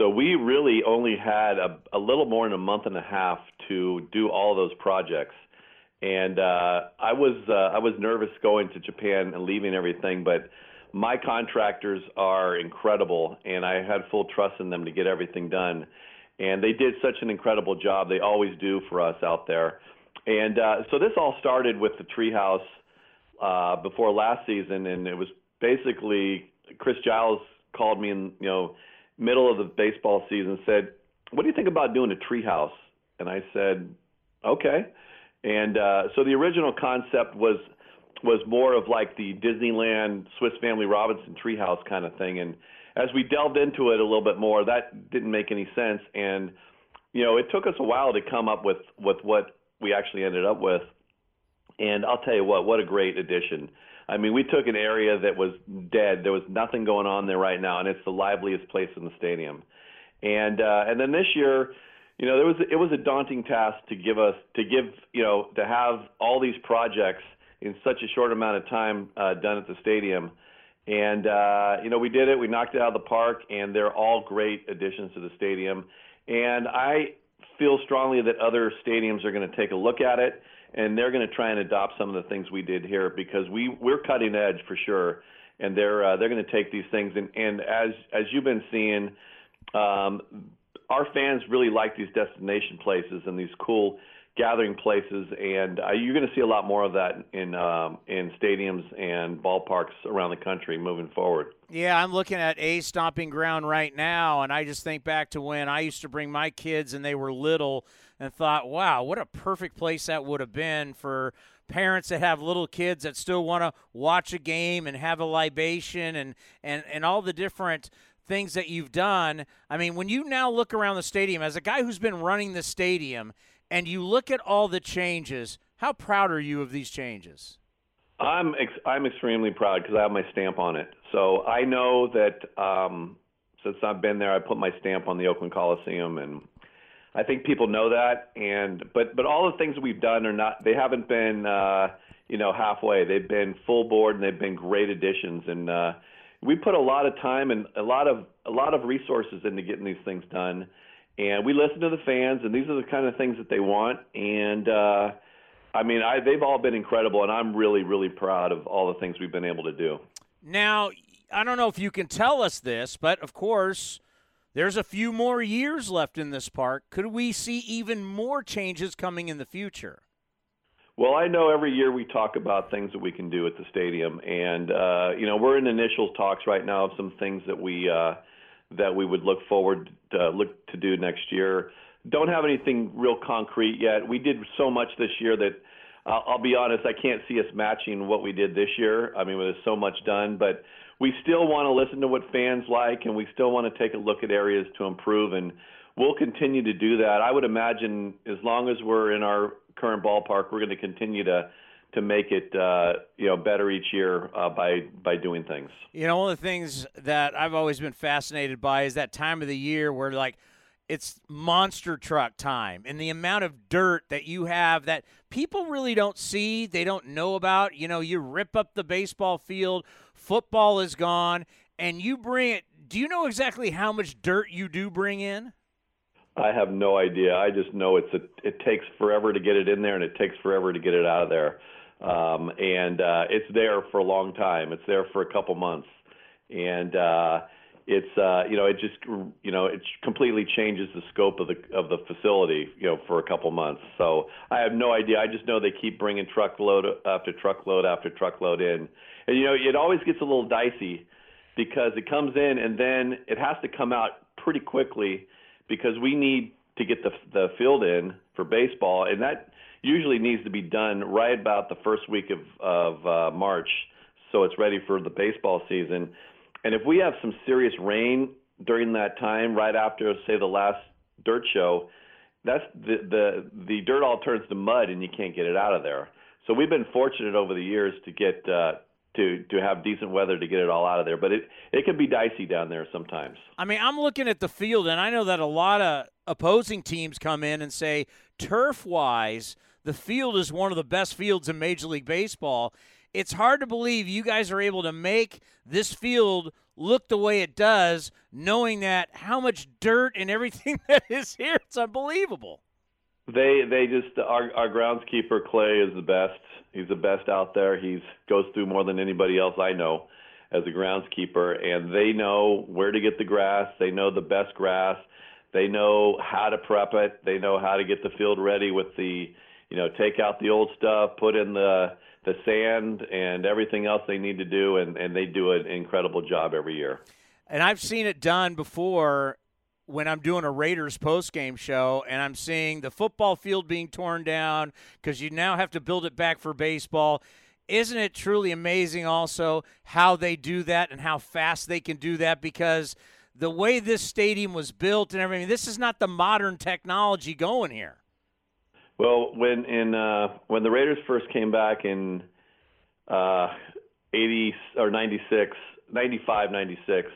So we really only had a, a little more than a month and a half to do all those projects. And uh, I was uh, I was nervous going to Japan and leaving everything, but my contractors are incredible, and I had full trust in them to get everything done. And they did such an incredible job. They always do for us out there. And uh, so this all started with the treehouse uh, before last season, and it was basically Chris Giles called me in you know middle of the baseball season said, "What do you think about doing a treehouse?" And I said, "Okay." And uh, so the original concept was was more of like the Disneyland Swiss Family Robinson treehouse kind of thing. And as we delved into it a little bit more, that didn't make any sense. And you know, it took us a while to come up with with what we actually ended up with. And I'll tell you what, what a great addition. I mean, we took an area that was dead. There was nothing going on there right now, and it's the liveliest place in the stadium. And uh, and then this year, you know, there was it was a daunting task to give us to give you know to have all these projects in such a short amount of time uh, done at the stadium. And uh, you know, we did it. We knocked it out of the park, and they're all great additions to the stadium. And I feel strongly that other stadiums are going to take a look at it and they're going to try and adopt some of the things we did here because we we're cutting edge for sure, and they're uh, they're going to take these things. And and as as you've been seeing, um, our fans really like these destination places and these cool gathering places, and uh, you're going to see a lot more of that in um, in stadiums and ballparks around the country moving forward. Yeah, I'm looking at a stomping ground right now, and I just think back to when I used to bring my kids and they were little and thought, wow, what a perfect place that would have been for parents that have little kids that still want to watch a game and have a libation and, and, and all the different things that you've done. I mean, when you now look around the stadium, as a guy who's been running the stadium, and you look at all the changes, how proud are you of these changes? I'm ex- I'm extremely proud because I have my stamp on it. So I know that um, since I've been there, I put my stamp on the Oakland Coliseum, and I think people know that, and but but all the things we've done are not. They haven't been uh, you know halfway. They've been full board, and they've been great additions. And uh, we put a lot of time and a lot of a lot of resources into getting these things done. And we listen to the fans, and these are the kind of things that they want. And uh, I mean, I, they've all been incredible, and I'm really really proud of all the things we've been able to do. Now, I don't know if you can tell us this, but of course there's a few more years left in this park. Could we see even more changes coming in the future? Well, I know every year we talk about things that we can do at the stadium, and uh, you know we're in initial talks right now of some things that we uh, that we would look forward to look to do next year. Don't have anything real concrete yet. We did so much this year that uh, I'll be honest, I can't see us matching what we did this year. I mean, there's so much done, but we still want to listen to what fans like, and we still want to take a look at areas to improve, and we'll continue to do that. I would imagine as long as we're in our current ballpark, we're going to continue to to make it uh, you know better each year uh, by by doing things. You know, one of the things that I've always been fascinated by is that time of the year where like it's monster truck time and the amount of dirt that you have that people really don't see, they don't know about. You know, you rip up the baseball field football is gone, and you bring it. Do you know exactly how much dirt you do bring in? I have no idea. I just know it's a, it takes forever to get it in there, and it takes forever to get it out of there. Um, and uh, it's there for a long time. It's there for a couple months, and uh, it's uh, you know it just you know it completely changes the scope of the of the facility you know for a couple months. So I have no idea. I just know they keep bringing truckload after truckload after truckload in, and you know it always gets a little dicey because it comes in and then it has to come out pretty quickly because we need to get the the field in for baseball, and that usually needs to be done right about the first week of of uh, March, so it's ready for the baseball season and if we have some serious rain during that time, right after say the last dirt show, that's the the the dirt all turns to mud and you can't get it out of there. So we've been fortunate over the years to get uh, to to have decent weather to get it all out of there, but it it can be dicey down there sometimes. I mean, I'm looking at the field and I know that a lot of opposing teams come in and say turf wise, the field is one of the best fields in Major League Baseball it's hard to believe you guys are able to make this field look the way it does, knowing that how much dirt and everything that is here. It's unbelievable. They they just our our groundskeeper Clay is the best. He's the best out there. He's goes through more than anybody else I know as a groundskeeper, and they know where to get the grass. They know the best grass. They know how to prep it. They know how to get the field ready with the, you know, take out the old stuff, put in the the sand and everything else they need to do, and, and they do an incredible job every year. And I've seen it done before when I'm doing a Raiders post game show and I'm seeing the football field being torn down because you now have to build it back for baseball. Isn't it truly amazing also how they do that and how fast they can do that? Because the way this stadium was built and everything, this is not the modern technology going here. Well, when in uh, when the Raiders first came back in uh, 80 or 96, 95, 96,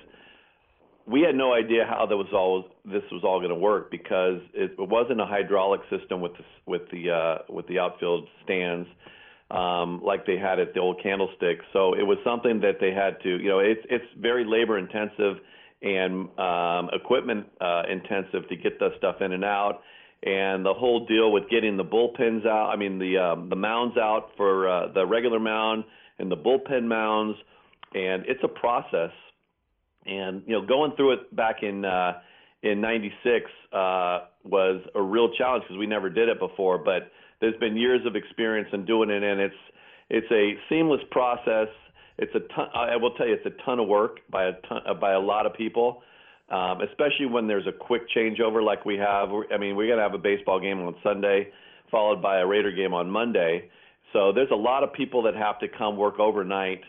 we had no idea how that was all this was all going to work because it, it wasn't a hydraulic system with the with the uh, with the outfield stands um, like they had at the old Candlestick. So it was something that they had to, you know, it's it's very labor intensive and um, equipment uh, intensive to get the stuff in and out and the whole deal with getting the bullpens out. I mean the um, the mounds out for uh, the regular mound and the bullpen mounds, and it's a process. And you know, going through it back in uh, in '96 uh, was a real challenge because we never did it before. But there's been years of experience in doing it, and it's it's a seamless process. It's a ton. I will tell you, it's a ton of work by a ton, by a lot of people um, especially when there's a quick changeover like we have. I mean, we're to have a baseball game on Sunday, followed by a Raider game on Monday. So there's a lot of people that have to come work overnight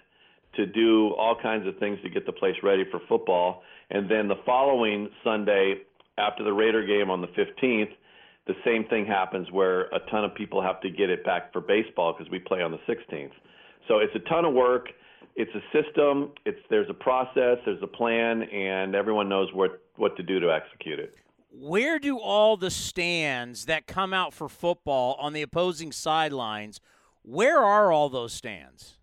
to do all kinds of things to get the place ready for football. And then the following Sunday, after the Raider game on the 15th, the same thing happens where a ton of people have to get it back for baseball because we play on the 16th. So it's a ton of work it's a system. It's there's a process, there's a plan, and everyone knows what what to do to execute it. where do all the stands that come out for football on the opposing sidelines? Where are all those stands?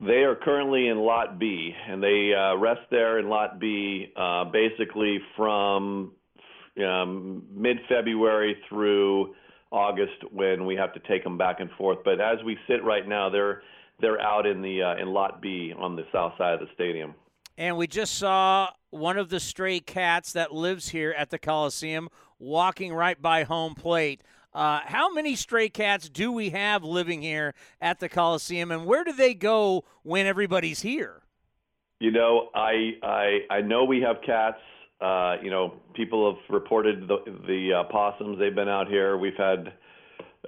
They are currently in Lot B, and they uh, rest there in Lot B uh, basically from um, mid February through August when we have to take them back and forth. But as we sit right now, they're they're out in the uh, in Lot B on the south side of the stadium. And we just saw one of the stray cats that lives here at the Coliseum walking right by home plate. Uh, how many stray cats do we have living here at the Coliseum, and where do they go when everybody's here? You know, I I I know we have cats. Uh, you know, people have reported the the uh, possums. They've been out here. We've had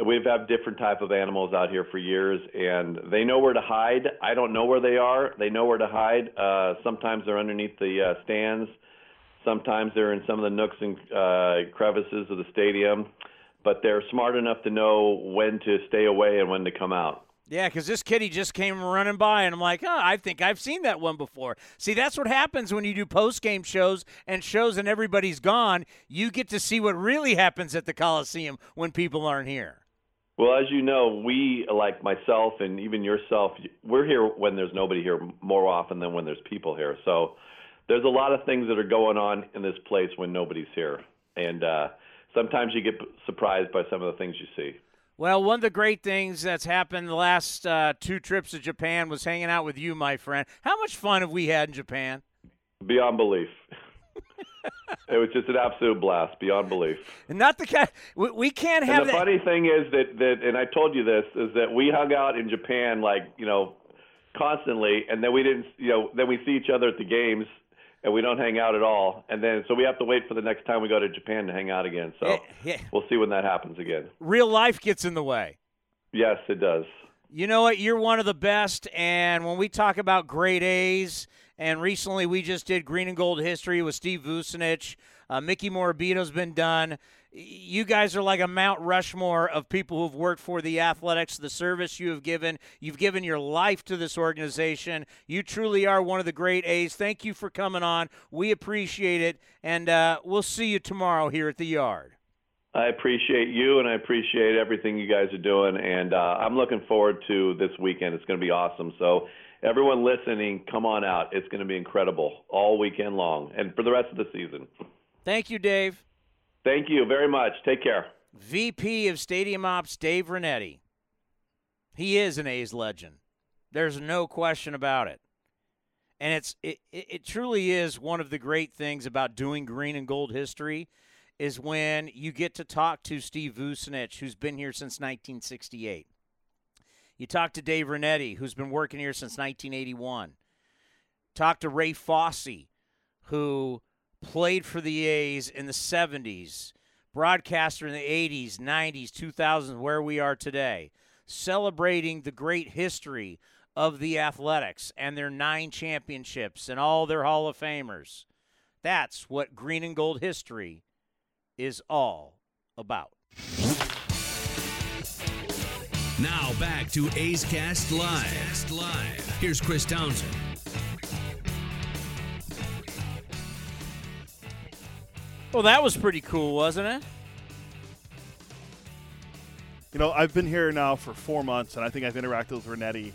we've had different type of animals out here for years, and they know where to hide. I don't know where they are. They know where to hide. Uh, sometimes they're underneath the uh, stands. Sometimes they're in some of the nooks and uh, crevices of the stadium, but they're smart enough to know when to stay away and when to come out. Yeah, because this kitty just came running by, and I'm like, oh, I think I've seen that one before. See, that's what happens when you do post game shows and shows and everybody's gone. You get to see what really happens at the Coliseum when people aren't here. Well, as you know, we, like myself and even yourself, we're here when there's nobody here more often than when there's people here. So there's a lot of things that are going on in this place when nobody's here. And uh, sometimes you get surprised by some of the things you see. Well, one of the great things that's happened the last uh, two trips to Japan was hanging out with you, my friend. How much fun have we had in Japan? Beyond belief. it was just an absolute blast, beyond belief. And not the kind we, we can't have. And the that. funny thing is that that, and I told you this is that we hung out in Japan like you know constantly, and then we didn't, you know, then we see each other at the games, and we don't hang out at all, and then so we have to wait for the next time we go to Japan to hang out again. So Yeah, yeah. we'll see when that happens again. Real life gets in the way. Yes, it does. You know what? You're one of the best. And when we talk about great A's, and recently we just did Green and Gold history with Steve Vucinich, uh, Mickey Morabito's been done. You guys are like a Mount Rushmore of people who've worked for the Athletics, the service you have given. You've given your life to this organization. You truly are one of the great A's. Thank you for coming on. We appreciate it. And uh, we'll see you tomorrow here at the Yard. I appreciate you, and I appreciate everything you guys are doing, and uh, I'm looking forward to this weekend. It's going to be awesome. So. Everyone listening, come on out. It's going to be incredible all weekend long and for the rest of the season. Thank you, Dave. Thank you very much. Take care. VP of Stadium Ops, Dave Rinetti. He is an A's legend. There's no question about it. And it's it, it truly is one of the great things about doing green and gold history is when you get to talk to Steve Vucinich, who's been here since 1968. You talk to Dave Rinetti, who's been working here since 1981. Talk to Ray Fosse, who played for the A's in the 70s, broadcaster in the 80s, 90s, 2000s, where we are today, celebrating the great history of the Athletics and their nine championships and all their Hall of Famers. That's what green and gold history is all about. Now back to A's Cast Live. Here's Chris Townsend. Well, that was pretty cool, wasn't it? You know, I've been here now for four months, and I think I've interacted with Rinetti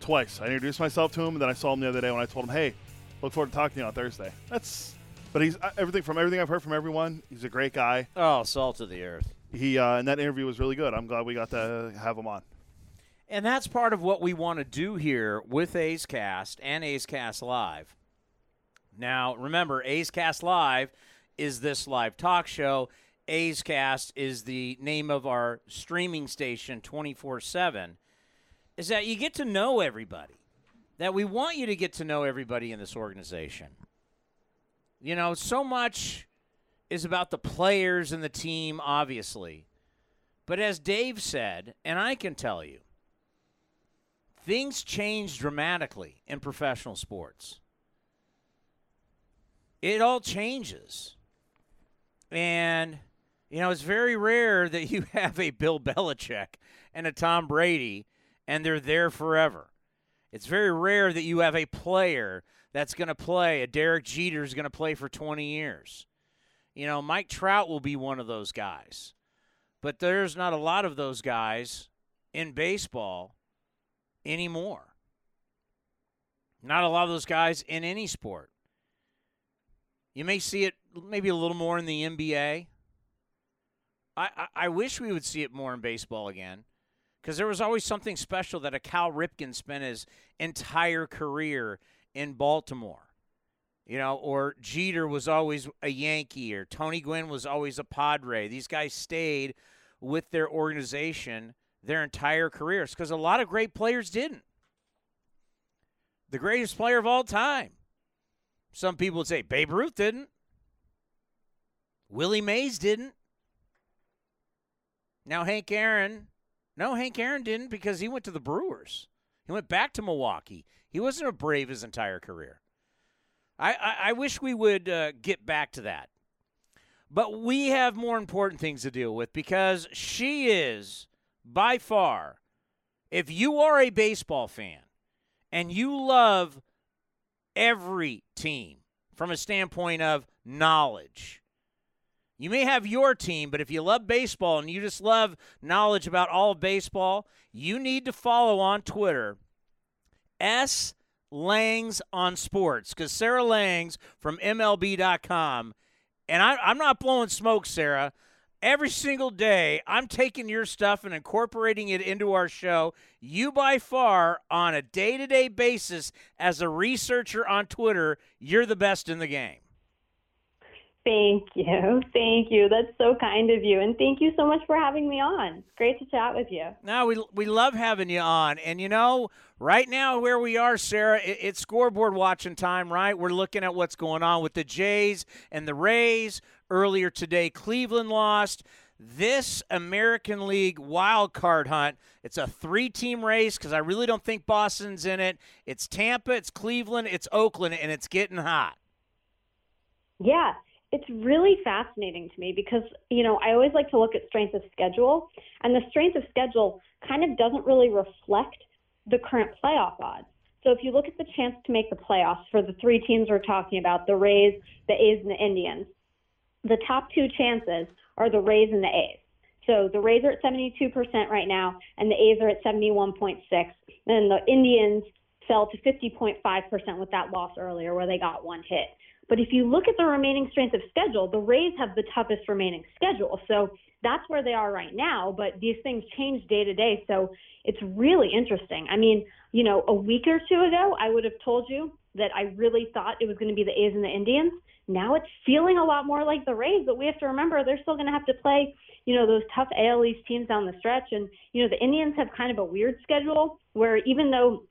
twice. I introduced myself to him, and then I saw him the other day when I told him, "Hey, look forward to talking to you on Thursday." That's, but he's uh, everything from everything I've heard from everyone. He's a great guy. Oh, salt of the earth. He uh, and that interview was really good. I'm glad we got to have him on. And that's part of what we want to do here with A's Cast and A's Cast Live. Now, remember, A's Cast Live is this live talk show. A's Cast is the name of our streaming station 24 7. Is that you get to know everybody. That we want you to get to know everybody in this organization. You know, so much is about the players and the team, obviously. But as Dave said, and I can tell you, things change dramatically in professional sports. It all changes. And, you know, it's very rare that you have a Bill Belichick and a Tom Brady and they're there forever. It's very rare that you have a player that's going to play, a Derek Jeter is going to play for 20 years. You know, Mike Trout will be one of those guys. But there's not a lot of those guys in baseball anymore. Not a lot of those guys in any sport. You may see it maybe a little more in the NBA. I, I, I wish we would see it more in baseball again because there was always something special that a Cal Ripken spent his entire career in Baltimore. You know, or Jeter was always a Yankee, or Tony Gwynn was always a Padre. These guys stayed with their organization their entire careers because a lot of great players didn't. The greatest player of all time. Some people would say Babe Ruth didn't. Willie Mays didn't. Now Hank Aaron, no, Hank Aaron didn't because he went to the Brewers. He went back to Milwaukee. He wasn't a Brave his entire career. I, I, I wish we would uh, get back to that. But we have more important things to deal with because she is by far, if you are a baseball fan and you love every team from a standpoint of knowledge, you may have your team, but if you love baseball and you just love knowledge about all of baseball, you need to follow on Twitter S Langs on Sports because Sarah Langs from MLB.com, and I, I'm not blowing smoke, Sarah. Every single day, I'm taking your stuff and incorporating it into our show. You, by far, on a day to day basis, as a researcher on Twitter, you're the best in the game. Thank you. Thank you. That's so kind of you. And thank you so much for having me on. It's great to chat with you. No, we, we love having you on. And you know, right now where we are, Sarah, it, it's scoreboard watching time, right? We're looking at what's going on with the Jays and the Rays. Earlier today, Cleveland lost. This American League wild card hunt, it's a three team race because I really don't think Boston's in it. It's Tampa, it's Cleveland, it's Oakland, and it's getting hot. Yeah, it's really fascinating to me because, you know, I always like to look at strength of schedule, and the strength of schedule kind of doesn't really reflect the current playoff odds. So if you look at the chance to make the playoffs for the three teams we're talking about, the Rays, the A's, and the Indians, the top two chances are the Rays and the A's. So the Rays are at 72% right now, and the A's are at 71.6. And the Indians fell to 50.5% with that loss earlier, where they got one hit. But if you look at the remaining strength of schedule, the Rays have the toughest remaining schedule. So that's where they are right now. But these things change day to day. So it's really interesting. I mean, you know, a week or two ago, I would have told you that I really thought it was going to be the A's and the Indians. Now it's feeling a lot more like the Rays, but we have to remember they're still going to have to play, you know, those tough AL East teams down the stretch. And, you know, the Indians have kind of a weird schedule where even though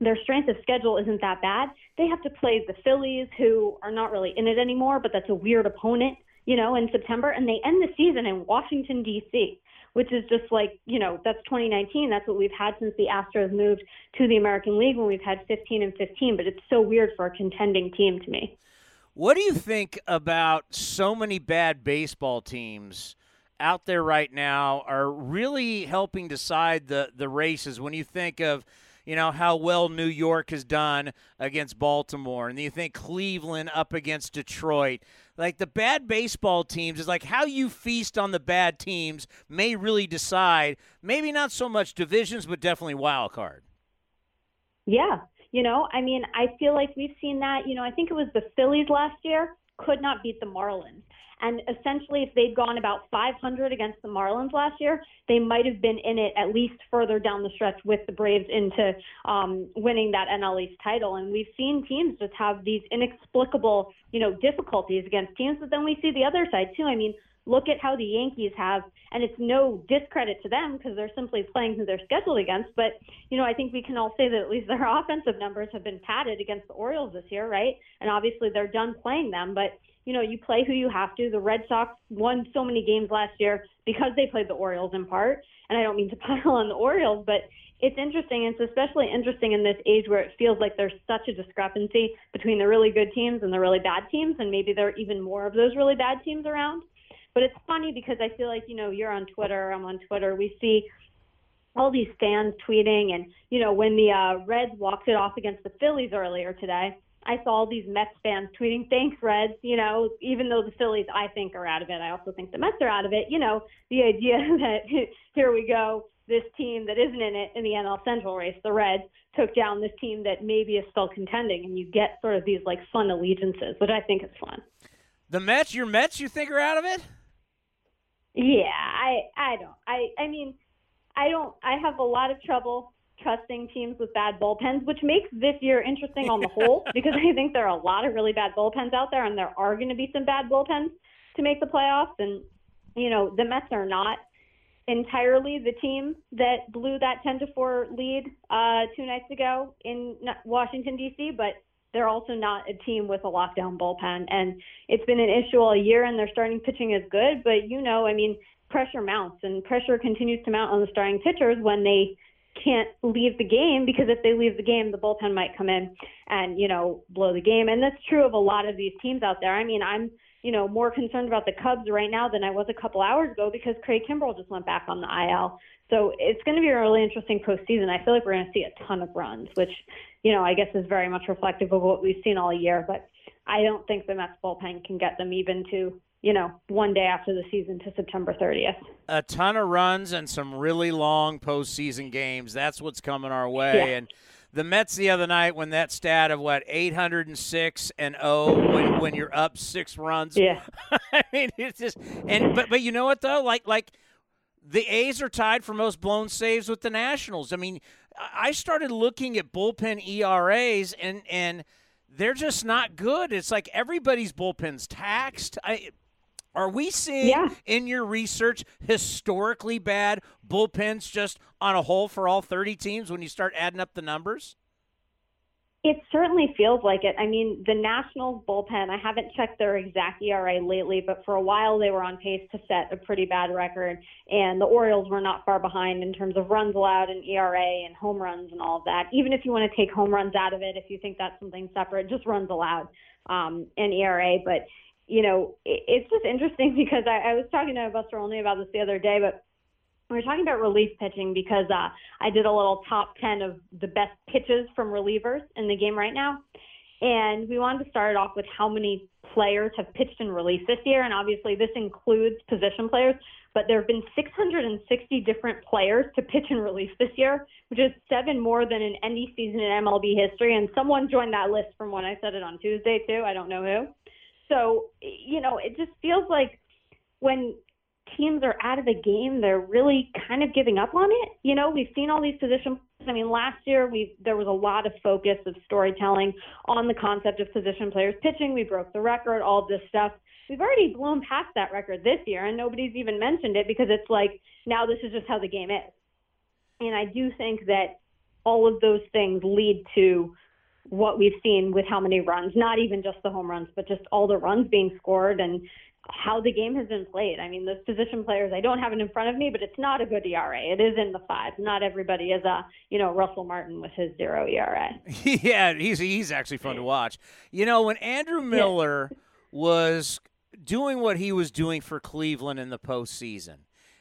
their strength of schedule isn't that bad. They have to play the Phillies, who are not really in it anymore, but that's a weird opponent, you know, in September. And they end the season in Washington, D.C., which is just like, you know, that's 2019. That's what we've had since the Astros moved to the American League when we've had 15 and 15. But it's so weird for a contending team to me. What do you think about so many bad baseball teams? out there right now are really helping decide the the races when you think of you know, how well New York has done against Baltimore, and you think Cleveland up against Detroit. Like the bad baseball teams is like how you feast on the bad teams may really decide, maybe not so much divisions, but definitely wild card. Yeah. You know, I mean, I feel like we've seen that. You know, I think it was the Phillies last year could not beat the Marlins. And essentially, if they'd gone about 500 against the Marlins last year, they might have been in it at least further down the stretch with the Braves into um, winning that NL East title. And we've seen teams just have these inexplicable, you know, difficulties against teams. But then we see the other side too. I mean, look at how the Yankees have, and it's no discredit to them because they're simply playing who they're scheduled against. But, you know, I think we can all say that at least their offensive numbers have been padded against the Orioles this year, right? And obviously they're done playing them. But you know, you play who you have to. The Red Sox won so many games last year because they played the Orioles in part. And I don't mean to pile on the Orioles, but it's interesting. It's especially interesting in this age where it feels like there's such a discrepancy between the really good teams and the really bad teams, and maybe there are even more of those really bad teams around. But it's funny because I feel like, you know, you're on Twitter, I'm on Twitter. We see all these fans tweeting, and, you know, when the uh, Reds walked it off against the Phillies earlier today, I saw all these Mets fans tweeting, "Thanks, Reds." You know, even though the Phillies, I think, are out of it, I also think the Mets are out of it. You know, the idea that here we go, this team that isn't in it in the NL Central race, the Reds, took down this team that maybe is still contending, and you get sort of these like fun allegiances, which I think is fun. The Mets, your Mets, you think are out of it? Yeah, I I don't. I I mean, I don't. I have a lot of trouble trusting teams with bad bullpens, which makes this year interesting on the whole because I think there are a lot of really bad bullpens out there, and there are going to be some bad bullpens to make the playoffs. And you know, the Mets are not entirely the team that blew that 10 to 4 lead uh, two nights ago in Washington D.C., but they're also not a team with a lockdown bullpen. And it's been an issue all year, and their starting pitching is good. But you know, I mean, pressure mounts, and pressure continues to mount on the starting pitchers when they can't leave the game because if they leave the game, the bullpen might come in and you know blow the game. And that's true of a lot of these teams out there. I mean, I'm you know more concerned about the Cubs right now than I was a couple hours ago because Craig Kimbrel just went back on the IL. So it's going to be a really interesting postseason. I feel like we're going to see a ton of runs, which you know I guess is very much reflective of what we've seen all year. But I don't think the Mets bullpen can get them even to you know, one day after the season to September 30th. A ton of runs and some really long postseason games. That's what's coming our way. Yeah. And the Mets the other night when that stat of what 806 and 0 when, when you're up six runs. Yeah. I mean, it's just and but but you know what though? Like like the A's are tied for most blown saves with the Nationals. I mean, I started looking at bullpen ERAs and and they're just not good. It's like everybody's bullpen's taxed. I are we seeing yeah. in your research historically bad bullpens just on a whole for all 30 teams when you start adding up the numbers? It certainly feels like it. I mean, the Nationals bullpen, I haven't checked their exact ERA lately, but for a while they were on pace to set a pretty bad record. And the Orioles were not far behind in terms of runs allowed and ERA and home runs and all of that. Even if you want to take home runs out of it, if you think that's something separate, just runs allowed um, and ERA. But you know, it, it's just interesting because I, I was talking to Buster Olney about this the other day, but we were talking about relief pitching because uh, I did a little top 10 of the best pitches from relievers in the game right now. And we wanted to start off with how many players have pitched in relief this year. And obviously, this includes position players, but there have been 660 different players to pitch in relief this year, which is seven more than in any season in MLB history. And someone joined that list from when I said it on Tuesday, too. I don't know who. So, you know, it just feels like when teams are out of the game, they're really kind of giving up on it. You know, we've seen all these position. I mean, last year we there was a lot of focus of storytelling on the concept of position players pitching. We broke the record, all this stuff. We've already blown past that record this year, and nobody's even mentioned it because it's like now this is just how the game is. And I do think that all of those things lead to what we've seen with how many runs, not even just the home runs, but just all the runs being scored and how the game has been played. I mean, those position players, I don't have it in front of me, but it's not a good ERA. It is in the fives. Not everybody is a, you know, Russell Martin with his zero ERA. yeah, he's he's actually fun to watch. You know, when Andrew Miller yeah. was doing what he was doing for Cleveland in the postseason,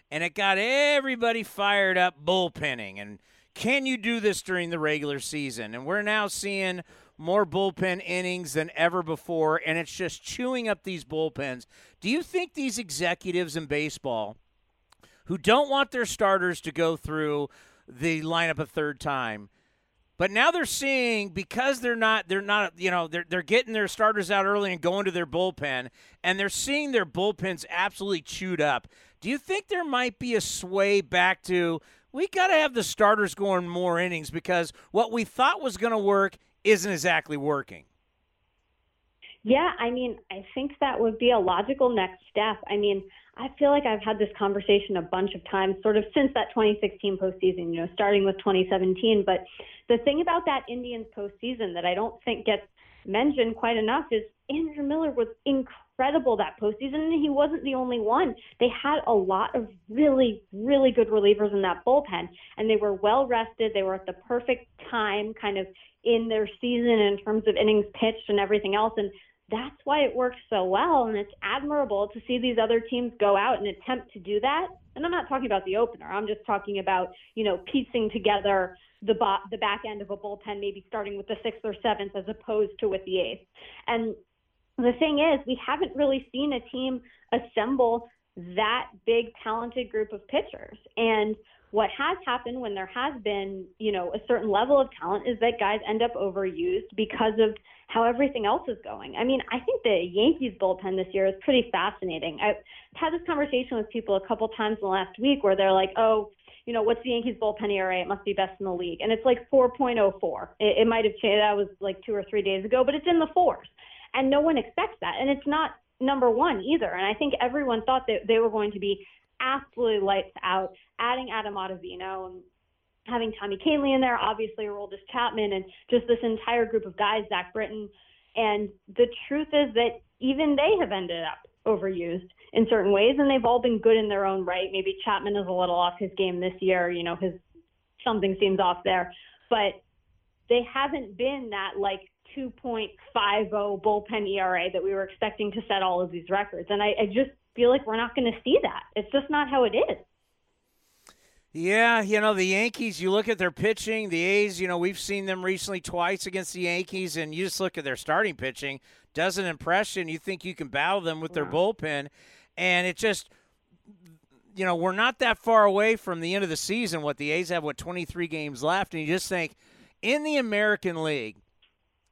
and it got everybody fired up bullpenning and – can you do this during the regular season? And we're now seeing more bullpen innings than ever before, and it's just chewing up these bullpens. Do you think these executives in baseball who don't want their starters to go through the lineup a third time, but now they're seeing because they're not they're not you know they're they're getting their starters out early and going to their bullpen and they're seeing their bullpens absolutely chewed up. Do you think there might be a sway back to we got to have the starters going more innings because what we thought was going to work isn't exactly working. Yeah, I mean, I think that would be a logical next step. I mean, I feel like I've had this conversation a bunch of times, sort of since that 2016 postseason, you know, starting with 2017. But the thing about that Indians postseason that I don't think gets mentioned quite enough is Andrew Miller was incredible that postseason, and he wasn't the only one. They had a lot of really, really good relievers in that bullpen, and they were well rested. They were at the perfect time, kind of in their season in terms of innings pitched and everything else. And that's why it works so well. And it's admirable to see these other teams go out and attempt to do that. And I'm not talking about the opener. I'm just talking about, you know, piecing together the bo- the back end of a bullpen, maybe starting with the sixth or seventh as opposed to with the eighth. And the thing is, we haven't really seen a team assemble that big talented group of pitchers. And what has happened when there has been, you know, a certain level of talent is that guys end up overused because of how everything else is going. I mean, I think the Yankees bullpen this year is pretty fascinating. I've had this conversation with people a couple times in the last week where they're like, "Oh, you know, what's the Yankees bullpen ERA? It must be best in the league." And it's like 4.04. It, it might have changed. That was like 2 or 3 days ago, but it's in the fours. And no one expects that. And it's not number 1 either. And I think everyone thought that they were going to be absolutely lights out, adding Adam Ottavino and having Tommy Kahnle in there, obviously Aroldis Chapman, and just this entire group of guys, Zach Britton. And the truth is that even they have ended up overused in certain ways, and they've all been good in their own right. Maybe Chapman is a little off his game this year. You know, his something seems off there, but they haven't been that like 2.50 bullpen ERA that we were expecting to set all of these records. And I, I just feel like we're not going to see that. It's just not how it is. Yeah, you know, the Yankees, you look at their pitching, the A's, you know, we've seen them recently twice against the Yankees, and you just look at their starting pitching, doesn't impress you, and you think you can battle them with their bullpen. And it just, you know, we're not that far away from the end of the season. What the A's have, what, 23 games left, and you just think, in the American League,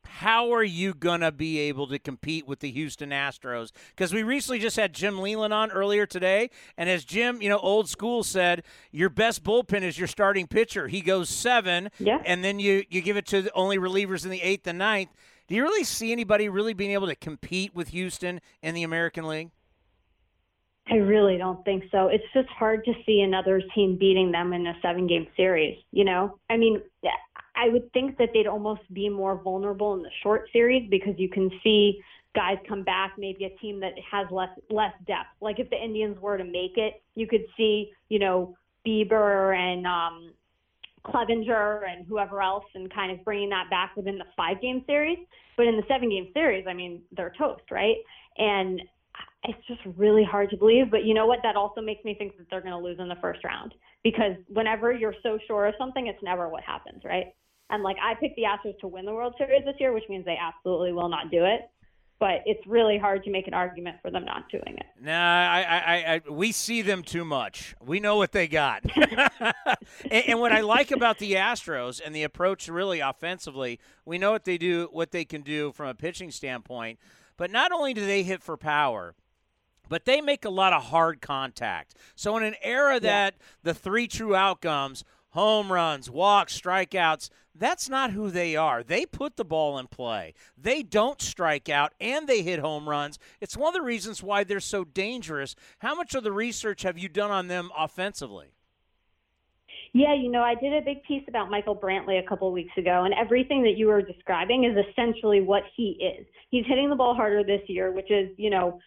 how are you going to be able to compete with the Houston Astros? Because we recently just had Jim Leyland on earlier today, and as Jim, you know, old school said, your best bullpen is your starting pitcher. He goes seven, yeah. and then you, you give it to the only relievers in the eighth and ninth. Do you really see anybody really being able to compete with Houston in the American League? I really don't think so. It's just hard to see another team beating them in a seven game series, you know? I mean, I would think that they'd almost be more vulnerable in the short series because you can see guys come back, maybe a team that has less less depth. Like if the Indians were to make it, you could see, you know, Bieber and um Clevinger and whoever else and kind of bringing that back within the five game series. But in the seven game series, I mean, they're toast, right? And it's just really hard to believe. But you know what? That also makes me think that they're going to lose in the first round because whenever you're so sure of something, it's never what happens, right? And like I picked the Astros to win the World Series this year, which means they absolutely will not do it. But it's really hard to make an argument for them not doing it. Nah, I, I, I, we see them too much. We know what they got. and, and what I like about the Astros and the approach, really offensively, we know what they do, what they can do from a pitching standpoint. But not only do they hit for power, but they make a lot of hard contact. So in an era that the three true outcomes home runs, walks, strikeouts. That's not who they are. They put the ball in play. They don't strike out and they hit home runs. It's one of the reasons why they're so dangerous. How much of the research have you done on them offensively? Yeah, you know, I did a big piece about Michael Brantley a couple of weeks ago, and everything that you were describing is essentially what he is. He's hitting the ball harder this year, which is, you know,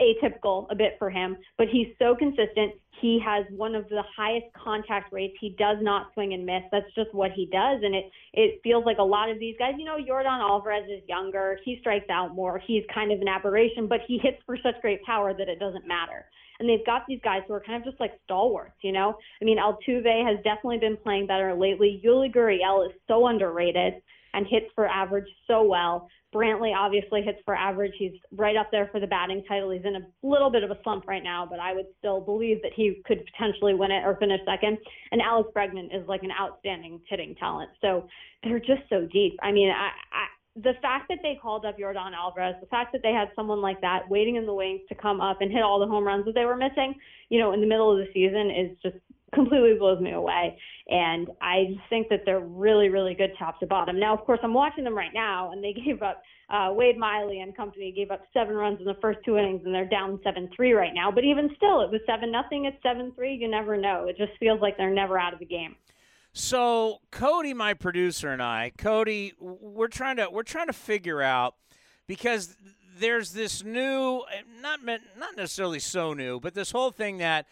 atypical a bit for him, but he's so consistent. He has one of the highest contact rates. He does not swing and miss. That's just what he does. And it, it feels like a lot of these guys, you know, Yordan Alvarez is younger. He strikes out more. He's kind of an aberration, but he hits for such great power that it doesn't matter. And they've got these guys who are kind of just like stalwarts, you know? I mean, Altuve has definitely been playing better lately. Yuli Gurriel is so underrated and hits for average so well. Brantley obviously hits for average. He's right up there for the batting title. He's in a little bit of a slump right now, but I would still believe that he could potentially win it or finish second. And Alex Bregman is like an outstanding hitting talent. So they're just so deep. I mean, I, I the fact that they called up Yordan Alvarez, the fact that they had someone like that waiting in the wings to come up and hit all the home runs that they were missing, you know, in the middle of the season is just completely blows me away. And I just think that they're really, really good top to bottom. Now, of course, I'm watching them right now, and they gave up uh, Wade Miley and company gave up seven runs in the first two innings, and they're down seven three right now. But even still, it was seven nothing. It's seven three. You never know. It just feels like they're never out of the game. So Cody, my producer, and I, Cody, we're trying to we're trying to figure out because there's this new, not not necessarily so new, but this whole thing that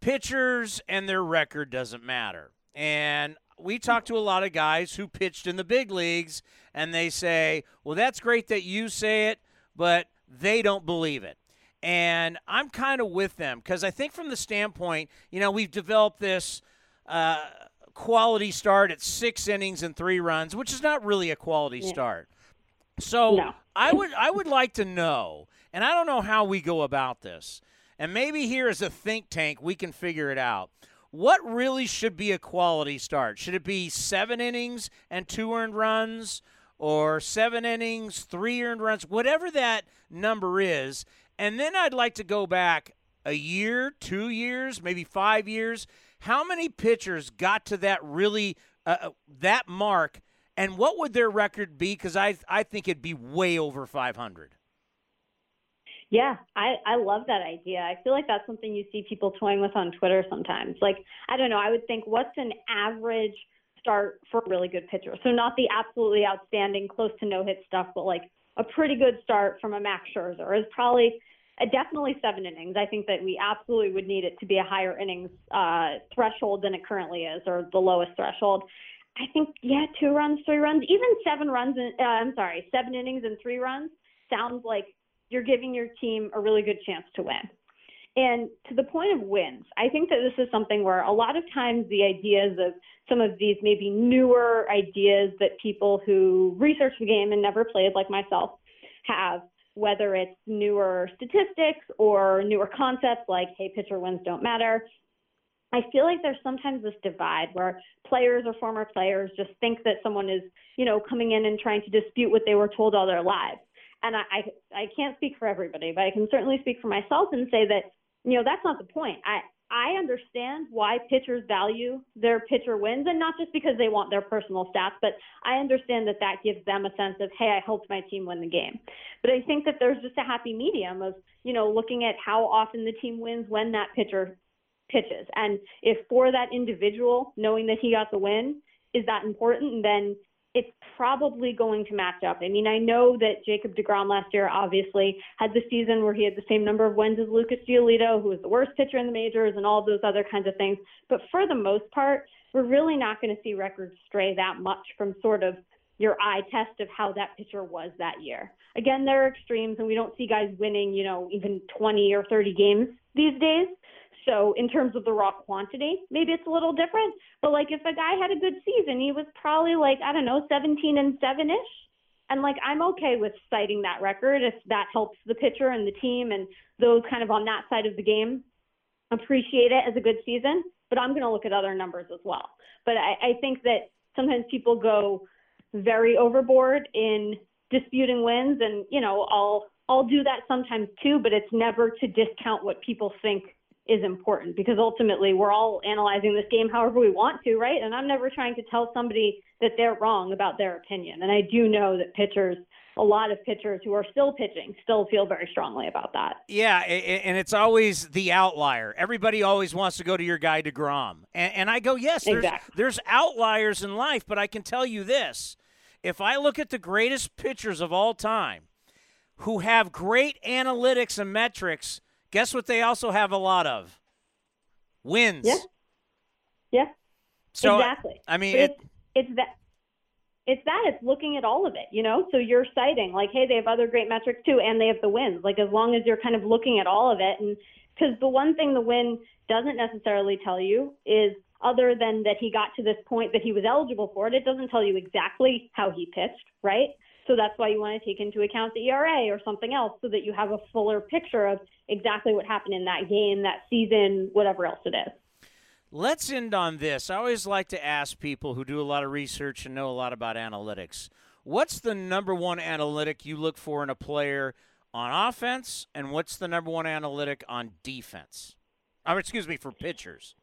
pitchers and their record doesn't matter. And we talk to a lot of guys who pitched in the big leagues, and they say, well, that's great that you say it, but they don't believe it. And I'm kind of with them because I think, from the standpoint, you know, we've developed this. Uh, quality start at six innings and three runs, which is not really a quality Yeah. start. So No. I would I would like to know, and I don't know how we go about this, and maybe here as a think tank we can figure it out. What really should be a quality start? Should it be seven innings and two earned runs, or seven innings, three earned runs, whatever that number is? And then I'd like to go back a year, two years, maybe five years. How many pitchers got to that really uh, uh, that mark, and what would their record be? Because I I think it'd be way over 500. Yeah, I, I love that idea. I feel like that's something you see people toying with on Twitter sometimes. Like, I don't know, I would think what's an average start for a really good pitcher? So, not the absolutely outstanding, close to no hit stuff, but like a pretty good start from a Max Scherzer is probably uh, definitely seven innings. I think that we absolutely would need it to be a higher innings uh, threshold than it currently is, or the lowest threshold. I think, yeah, two runs, three runs, even seven runs, in, uh, I'm sorry, seven innings and three runs sounds like you're giving your team a really good chance to win. And to the point of wins, I think that this is something where a lot of times the ideas of some of these maybe newer ideas that people who research the game and never played, like myself, have, whether it's newer statistics or newer concepts like, hey, pitcher wins don't matter. I feel like there's sometimes this divide where players or former players just think that someone is, you know, coming in and trying to dispute what they were told all their lives and I, I I can't speak for everybody, but I can certainly speak for myself and say that you know that's not the point. I I understand why pitchers value their pitcher wins, and not just because they want their personal stats, but I understand that that gives them a sense of hey, I helped my team win the game. But I think that there's just a happy medium of you know looking at how often the team wins when that pitcher pitches, and if for that individual knowing that he got the win is that important, then it's probably going to match up. I mean, I know that Jacob deGrom last year obviously had the season where he had the same number of wins as Lucas Giolito, who was the worst pitcher in the majors, and all those other kinds of things. But for the most part, we're really not going to see records stray that much from sort of your eye test of how that pitcher was that year. Again, there are extremes, and we don't see guys winning, you know, even 20 or 30 games these days. So in terms of the raw quantity, maybe it's a little different. But like if a guy had a good season, he was probably like, I don't know, 17 and 7 ish. And like I'm okay with citing that record if that helps the pitcher and the team and those kind of on that side of the game appreciate it as a good season. But I'm going to look at other numbers as well. But I, I think that sometimes people go very overboard in disputing wins, and you know I'll I'll do that sometimes too. But it's never to discount what people think is important because ultimately we're all analyzing this game however we want to, right? And I'm never trying to tell somebody that they're wrong about their opinion. And I do know that pitchers, a lot of pitchers who are still pitching, still feel very strongly about that. Yeah, and it's always the outlier. Everybody always wants to go to your guy deGrom. And, and I go, yes, there's, Exactly. there's outliers in life, but I can tell you this. If I look at the greatest pitchers of all time who have great analytics and metrics, guess what they also have a lot of? Wins. Yeah. Yeah. So, exactly. I mean, it, it's, it's that it's that it's looking at all of it, you know. So you're citing like, hey, they have other great metrics too, and they have the wins. Like as long as you're kind of looking at all of it, and because the one thing the win doesn't necessarily tell you is other than that he got to this point that he was eligible for it, it doesn't tell you exactly how he pitched, right? So that's why you want to take into account the ERA or something else so that you have a fuller picture of exactly what happened in that game, that season, whatever else it is. Let's end on this. I always like to ask people who do a lot of research and know a lot about analytics what's the number one analytic you look for in a player on offense, and what's the number one analytic on defense? Or, excuse me, for pitchers.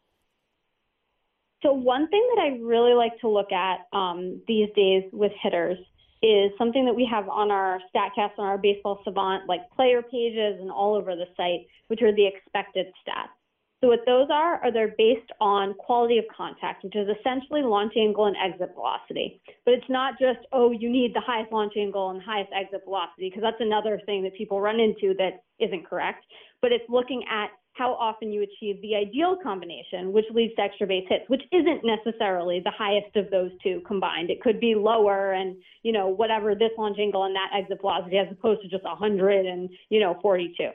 So one thing that I really like to look at um, these days with hitters is something that we have on our Statcast on our Baseball Savant, like player pages and all over the site, which are the expected stats. So what those are, are they're based on quality of contact, which is essentially launch angle and exit velocity. But it's not just, oh, you need the highest launch angle and highest exit velocity, because that's another thing that people run into that isn't correct. But it's looking at how often you achieve the ideal combination, which leads to extra base hits, which isn't necessarily the highest of those two combined. It could be lower and, you know, whatever this launch angle and that exit velocity as opposed to just 100 and, you know, 42.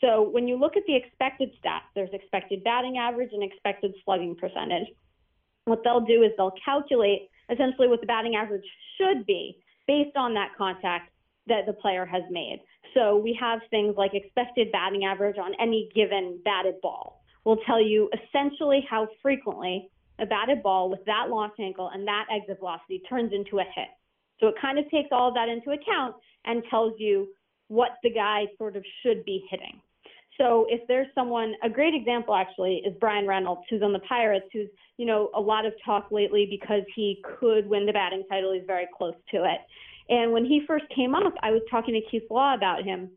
So when you look at the expected stats, there's expected batting average and expected slugging percentage. what they'll do is they'll calculate essentially what the batting average should be based on that contact that the player has made. So we have things like expected batting average on any given batted ball. We'll tell you essentially how frequently a batted ball with that launch angle and that exit velocity turns into a hit. So it kind of takes all of that into account and tells you what the guy sort of should be hitting. So if there's someone, a great example actually is Bryan Reynolds, who's on the Pirates, who's, you know, a lot of talk lately because he could win the batting title. He's very close to it. And when he first came up, I was talking to Keith Law about him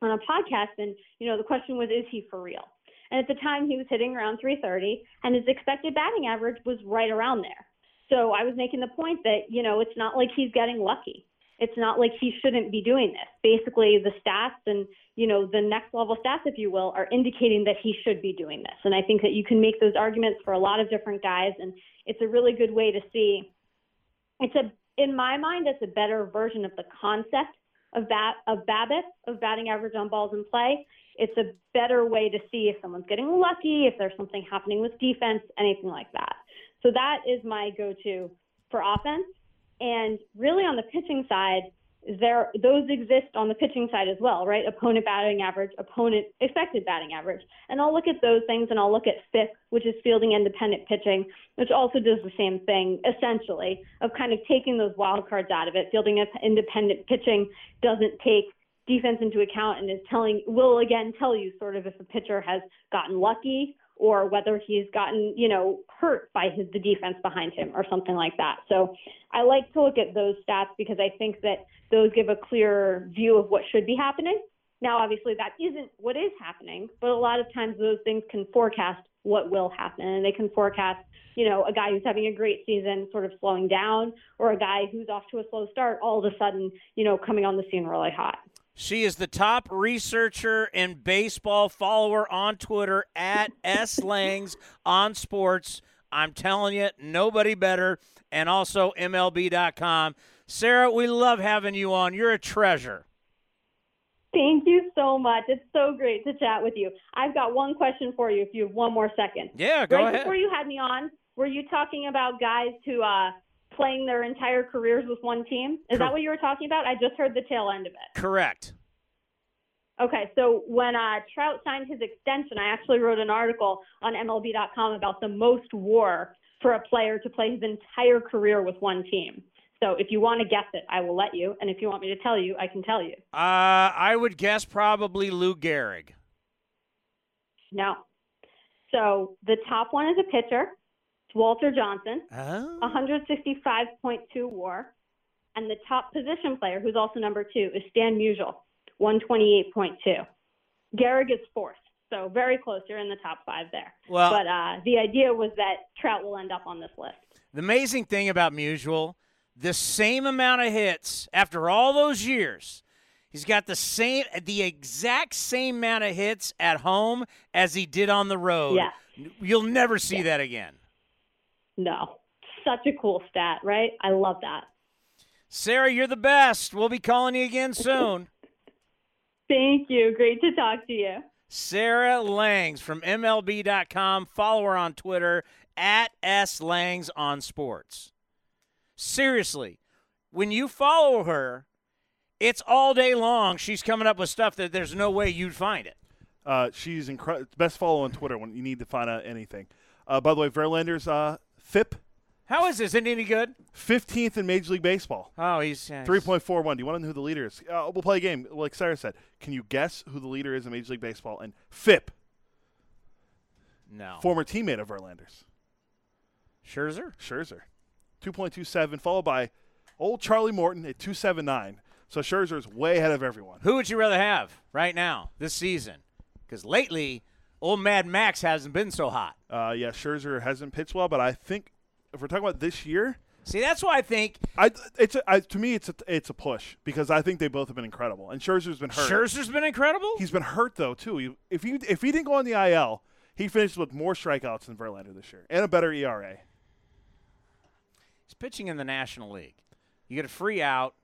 on a podcast, and, you know, the question was, is he for real? And at the time, he was hitting around 330, and his expected batting average was right around there. So I was making the point that, you know, it's not like he's getting lucky. It's not like he shouldn't be doing this. Basically, the stats and, you know, the next level stats, if you will, are indicating that he should be doing this. And I think that you can make those arguments for a lot of different guys, and it's a really good way to see. It's a, in my mind, it's a better version of the concept of bat of BABIP, of batting average on balls in play. It's a better way to see if someone's getting lucky, if there's something happening with defense, anything like that. So that is my go-to for offense. And really on the pitching side, there those exist on the pitching side as well, right? Opponent batting average, opponent expected batting average. And I'll look at those things and I'll look at FIP, which is fielding independent pitching, which also does the same thing essentially of kind of taking those wild cards out of it. Fielding independent pitching doesn't take defense into account and is telling will again tell you sort of if a pitcher has gotten lucky or whether he's gotten, you know, hurt by his the defense behind him or something like that. So I like to look at those stats because I think that those give a clear view of what should be happening. Now, obviously, that isn't what is happening, but a lot of times those things can forecast what will happen, and they can forecast, you know, a guy who's having a great season sort of slowing down, or a guy who's off to a slow start all of a sudden, you know, coming on the scene really hot. She is the top researcher and baseball follower on Twitter at S Langs on sports. I'm telling you, nobody better. And also MLB.com. Sarah, we love having you on. You're a treasure. Thank you so much. It's so great to chat with you. I've got one question for you if you have one more second. Yeah, go right ahead. Before you had me on, were you talking about guys who uh, playing their entire careers with one team. Is Cor- that what you were talking about? I just heard the tail end of it. Correct. Okay, so when uh, Trout signed his extension, I actually wrote an article on MLB.com about the most WAR for a player to play his entire career with one team. So if you want to guess it, I will let you, and if you want me to tell you, I can tell you. Uh, I would guess probably Lou Gehrig. No. So the top one is a pitcher. Walter Johnson, Oh. 165.2 WAR, and the top position player, who's also number two, is Stan Musial, 128.2. Gehrig is fourth, so very close. You're in the top five there. Well- but uh, the idea was that Trout will end up on this list. The amazing thing about Musial, the same amount of hits after all those years. He's got the same, the exact same amount of hits at home as he did on the road. Yeah. You'll never see that again. No, such a cool stat, right? I love that. Sarah, you're the best. We'll be calling you again soon. Thank you. Great to talk to you. Sarah Langs from MLB.com. Follow her on Twitter at S Langs on Sports. Seriously, when you follow her, it's all day long. She's coming up with stuff that there's no way you'd find it. Uh, she's incredible. Best follow on Twitter when you need to find out anything. Uh, by the way, Verlander's uh, FIP, How is this? Isn't any good? 15th in Major League Baseball. Oh, he's yeah, he's- 3.41. Do you want to know who the leader is? Uh, we'll play a game. Like Sarah said, can you guess who the leader is in Major League Baseball? And FIP, No. former teammate of Verlander's. Scherzer? Scherzer. 2.27, followed by old Charlie Morton at 279. So Scherzer's way ahead of everyone. Who would you rather have right now this season? Because lately, old Mad Max hasn't been so hot. Uh, yeah, Scherzer hasn't pitched well, but I think if we're talking about this year, See, that's why I think I it's a, I, to me it's a it's a push because I think they both have been incredible. And Scherzer's been hurt. Scherzer's been incredible. He's been hurt though too. He, if he if he didn't go on the IL, he finished with more strikeouts than Verlander this year and a better ERA. He's pitching in the National League. You get a free out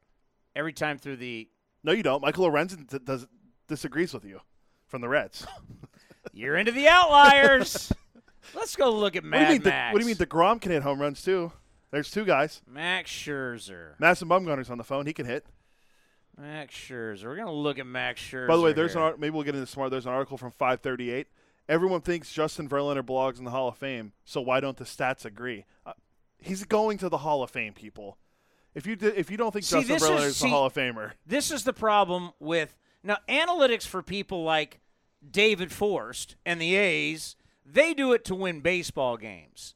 every time through the. No, you don't. Michael Lorenzen d- does disagrees with you from the Reds. You're into the outliers. Let's go look at What do, you mean, Max. what do you mean? deGrom can hit home runs too. There's two guys. Max Scherzer. Madison Bumgarner's on the phone. He can hit. Max Scherzer. We're gonna look at Max Scherzer. By the way, there's an art- maybe we'll get into smart. There's an article from 538. Everyone thinks Justin Verlander belongs in the Hall of Fame, so why don't the stats agree? Uh, he's going to the Hall of Fame, people. If you did, if you don't think See, Justin Verlander is- is, the see- Hall of Famer, This is the problem with now analytics for people like David Forst and the A's. They do it to win baseball games.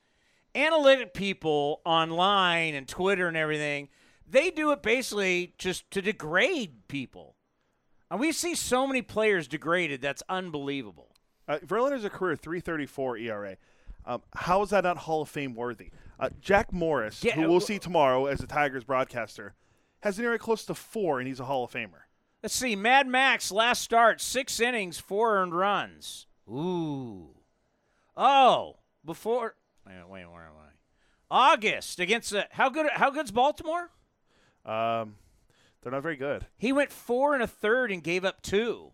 Analytic people online and Twitter and everything, they do it basically just to degrade people. And we see so many players degraded. That's unbelievable. uh, Verlander's a career 3.34 ERA. Um, how is that not Hall of Fame worthy? Uh, Jack Morris, Yeah, who uh, we'll see tomorrow as a Tigers broadcaster, has an ERA close to four, and he's a Hall of Famer. Let's see. Mad Max last start, six innings, four earned runs. Ooh. Oh, before. Wait, wait, where am I? August against the. How good? How good's Baltimore? Um, they're not very good, He went four and a third and gave up two.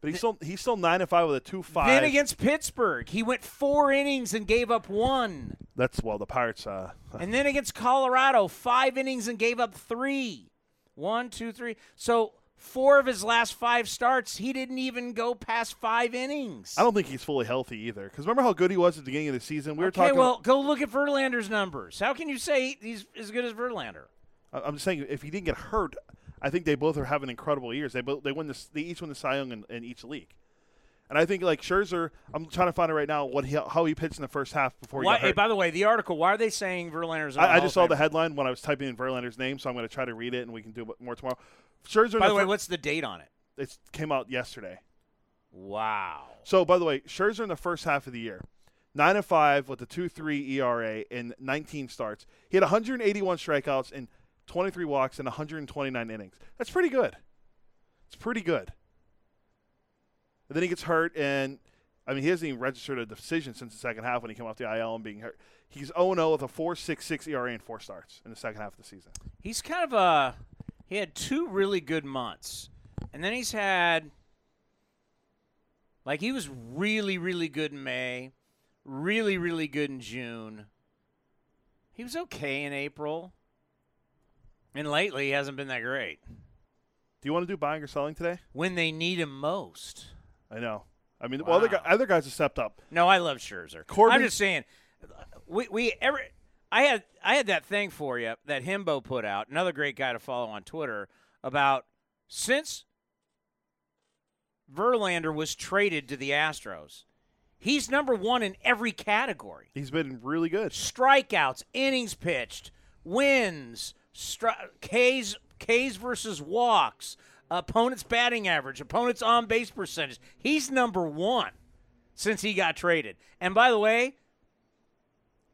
but he's still he's still nine and five with a two five. Then against Pittsburgh, he went four innings and gave up one. That's well, the Pirates. Uh, And then against Colorado, five innings and gave up three. One, two, three. So four of his last five starts, he didn't even go past five innings. I don't think he's fully healthy either. Because remember how good he was at the beginning of the season? We were talking okay, talking. well, go look at Verlander's numbers. How can you say he's as good as Verlander? I- I'm just saying, if he didn't get hurt, I think they both are having incredible years. They both they win this. They each win the Cy Young in, in each league. And I think like Scherzer, I'm trying to find it right now. What he how he pitched in the first half before he Why, got hey, by the way, the article. Why are they saying Verlander's? I, I, just saw the headline when I was typing in Verlander's name, so I'm going to try to read it, and we can do more tomorrow. Scherzer. in By the way, fir- what's the date on it? it came out yesterday. Wow. So, by the way, Scherzer in the first half of the year, nine and five with a two three ERA in 19 starts. He had 181 strikeouts and 23 walks and 129 innings. That's pretty good. It's pretty good. And then he gets hurt, and I mean, he hasn't even registered a decision since the second half when he came off the IL and being hurt. He's 0 0 with a 4.66 ERA and four starts in the second half of the season. He's kind of a. He had two really good months, and then he's had. Like he was really, really good in May, really, really good in June. He was okay in April, and lately he hasn't been that great. Do you want to do buying or selling today? When they need him most. I know. I mean, well, other, guy, other guys have stepped up. No, I love Scherzer. Corbin- I'm just saying, we we every I had I had that thing for you that Himbo put out. Another great guy to follow on Twitter about since Verlander was traded to the Astros, he's number one in every category: He's been really good. strikeouts, innings pitched, wins, stri- K's K's versus walks, opponent's batting average, opponent's on base percentage. He's number one since he got traded. And by the way,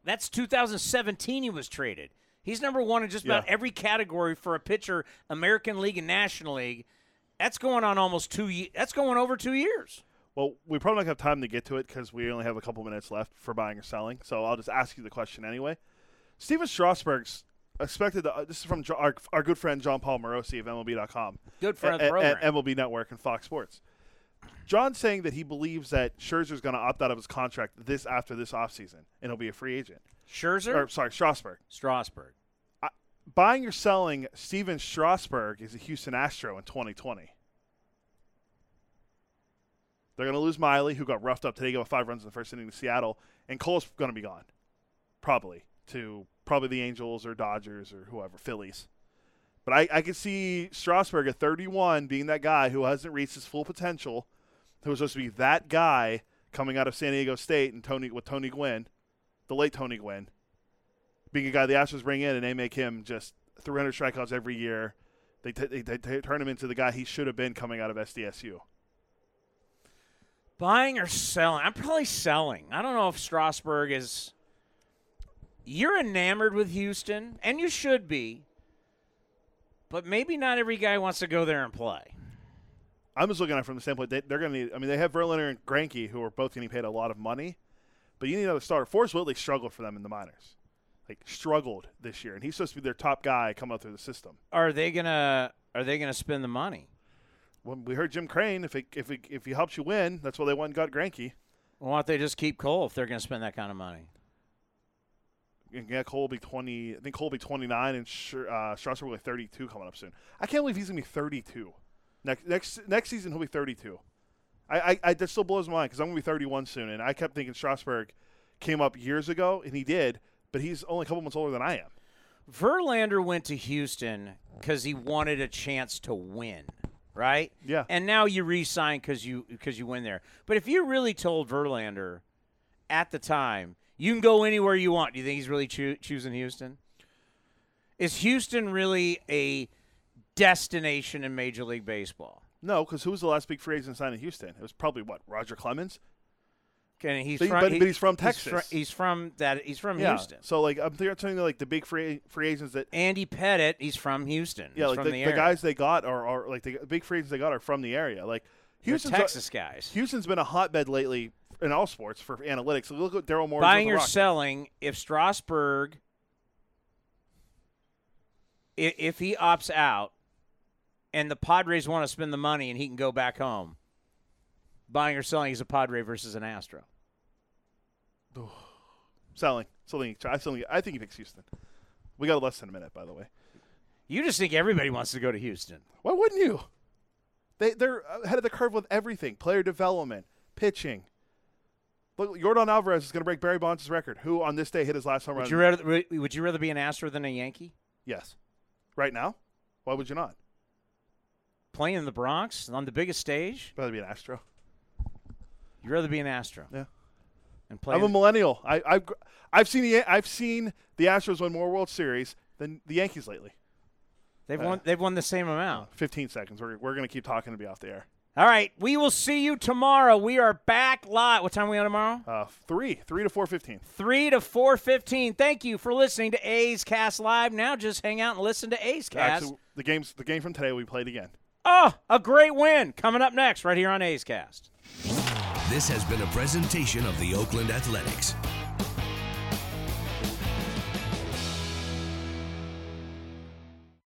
that's 2017 he was traded. He's number one in just about Yeah. every category for a pitcher, American League and National League. That's going on almost two. Ye- that's going over two years. Well, we probably don't have time to get to it because we only have a couple minutes left for buying or selling. So I'll just ask you the question anyway. Stephen Strasburg's expected. To, uh, this is from our, our good friend Jon Paul Morosi of MLB.com. Good friend the and, MLB Network and Fox Sports. John's saying that he believes that Scherzer's going to opt out of his contract this after this offseason, and he'll be a free agent. Scherzer, Or sorry, Strasburg. Strasburg. Buying or selling Stephen Strasburg is a Houston Astro in 2020. They're going to lose Miley, who got roughed up today, gave up five runs in the first inning to Seattle, and Cole's going to be gone, probably to probably the Angels or Dodgers or whoever, Phillies. But I, I could see Strasburg at 31 being that guy who hasn't reached his full potential, who was supposed to be that guy coming out of San Diego State and Tony with Tony Gwynn, the late Tony Gwynn, being a guy the Astros bring in and they make him just 300 strikeouts every year. They, t- they, they, they turn him into the guy he should have been coming out of SDSU. Buying or selling? I'm probably selling. I don't know if Strasburg is. You're enamored with Houston, and you should be. But maybe not every guy wants to go there and play. I'm just looking at it from the standpoint they, they're going to need. I mean, they have Verlander and Greinke, who are both getting paid a lot of money, but you need another starter. Forrest Whitley struggled for them in the minors, like struggled this year, and he's supposed to be their top guy coming up through the system. Are they gonna Are they gonna spend the money? When we heard Jim Crane, if it, if it, if he helps you win, that's why they went and got Greinke. Why don't they just keep Cole if they're going to spend that kind of money? Yeah, Cole will be 20. I think Cole will be 29, and Sh- uh, Strasburg will be 32 coming up soon. I can't believe he's going to be 32. Next next next season, he'll be 32. I, I, I that still blows my mind because I'm going to be 31 soon, and I kept thinking Strasburg came up years ago, and he did, but he's only a couple months older than I am. Verlander went to Houston because he wanted a chance to win, right? Yeah. And now you re-sign because you because you win there. But if you really told Verlander at the time you can go anywhere you want, do you think he's really choo- choosing Houston? Is Houston really a destination in Major League Baseball? No, because who was the last big free agent signed in Houston? It was probably what Roger Clemens. Okay, he's But- from, but- he- but he's from Texas. He's from that. He's from yeah. Houston. So like I'm th- telling you, like the big free free agents that Andy Pettitte, he's from Houston. yeah, He's like from the, the, the guys they got are, are like the big free agents they got are from the area. Like Houston's Texas guys. Houston's been a hotbed lately in all sports for analytics. So look at Daryl Morey. buying or selling if Strasburg i- if he opts out and the Padres want to spend the money and he can go back home buying or selling is a Padre versus an Astro selling. Selling. I selling. I think he picks Houston. We got less than a minute, by the way. you just think everybody wants to go to Houston Why wouldn't you? They they're uh, ahead of the curve with everything: player development, pitching. Look, Yordan Alvarez is going to break Barry Bonds' record. Who on this day hit his last home run? would you rather would you rather be an Astro than a Yankee Yes. Right now? Why would you not? playing in the Bronx on the biggest stage Rather be an Astro. you'd rather be an Astro Yeah. and play I'm a millennial. I, I've I've seen the I've seen the Astros win more World Series than the Yankees lately. they've uh, won they've won the same amount 15 seconds. We're, we're going to keep talking to be off the air. All right we will see you tomorrow we are back live what time are we on tomorrow Uh, three, three to four fifteen. 3 to 415. Thank you for listening to A's Cast Live. Now just hang out and listen to A's Cast. Actually, the games the game from today we played again. Oh, a great win coming up next right here on A's Cast. This has been a presentation of the Oakland Athletics.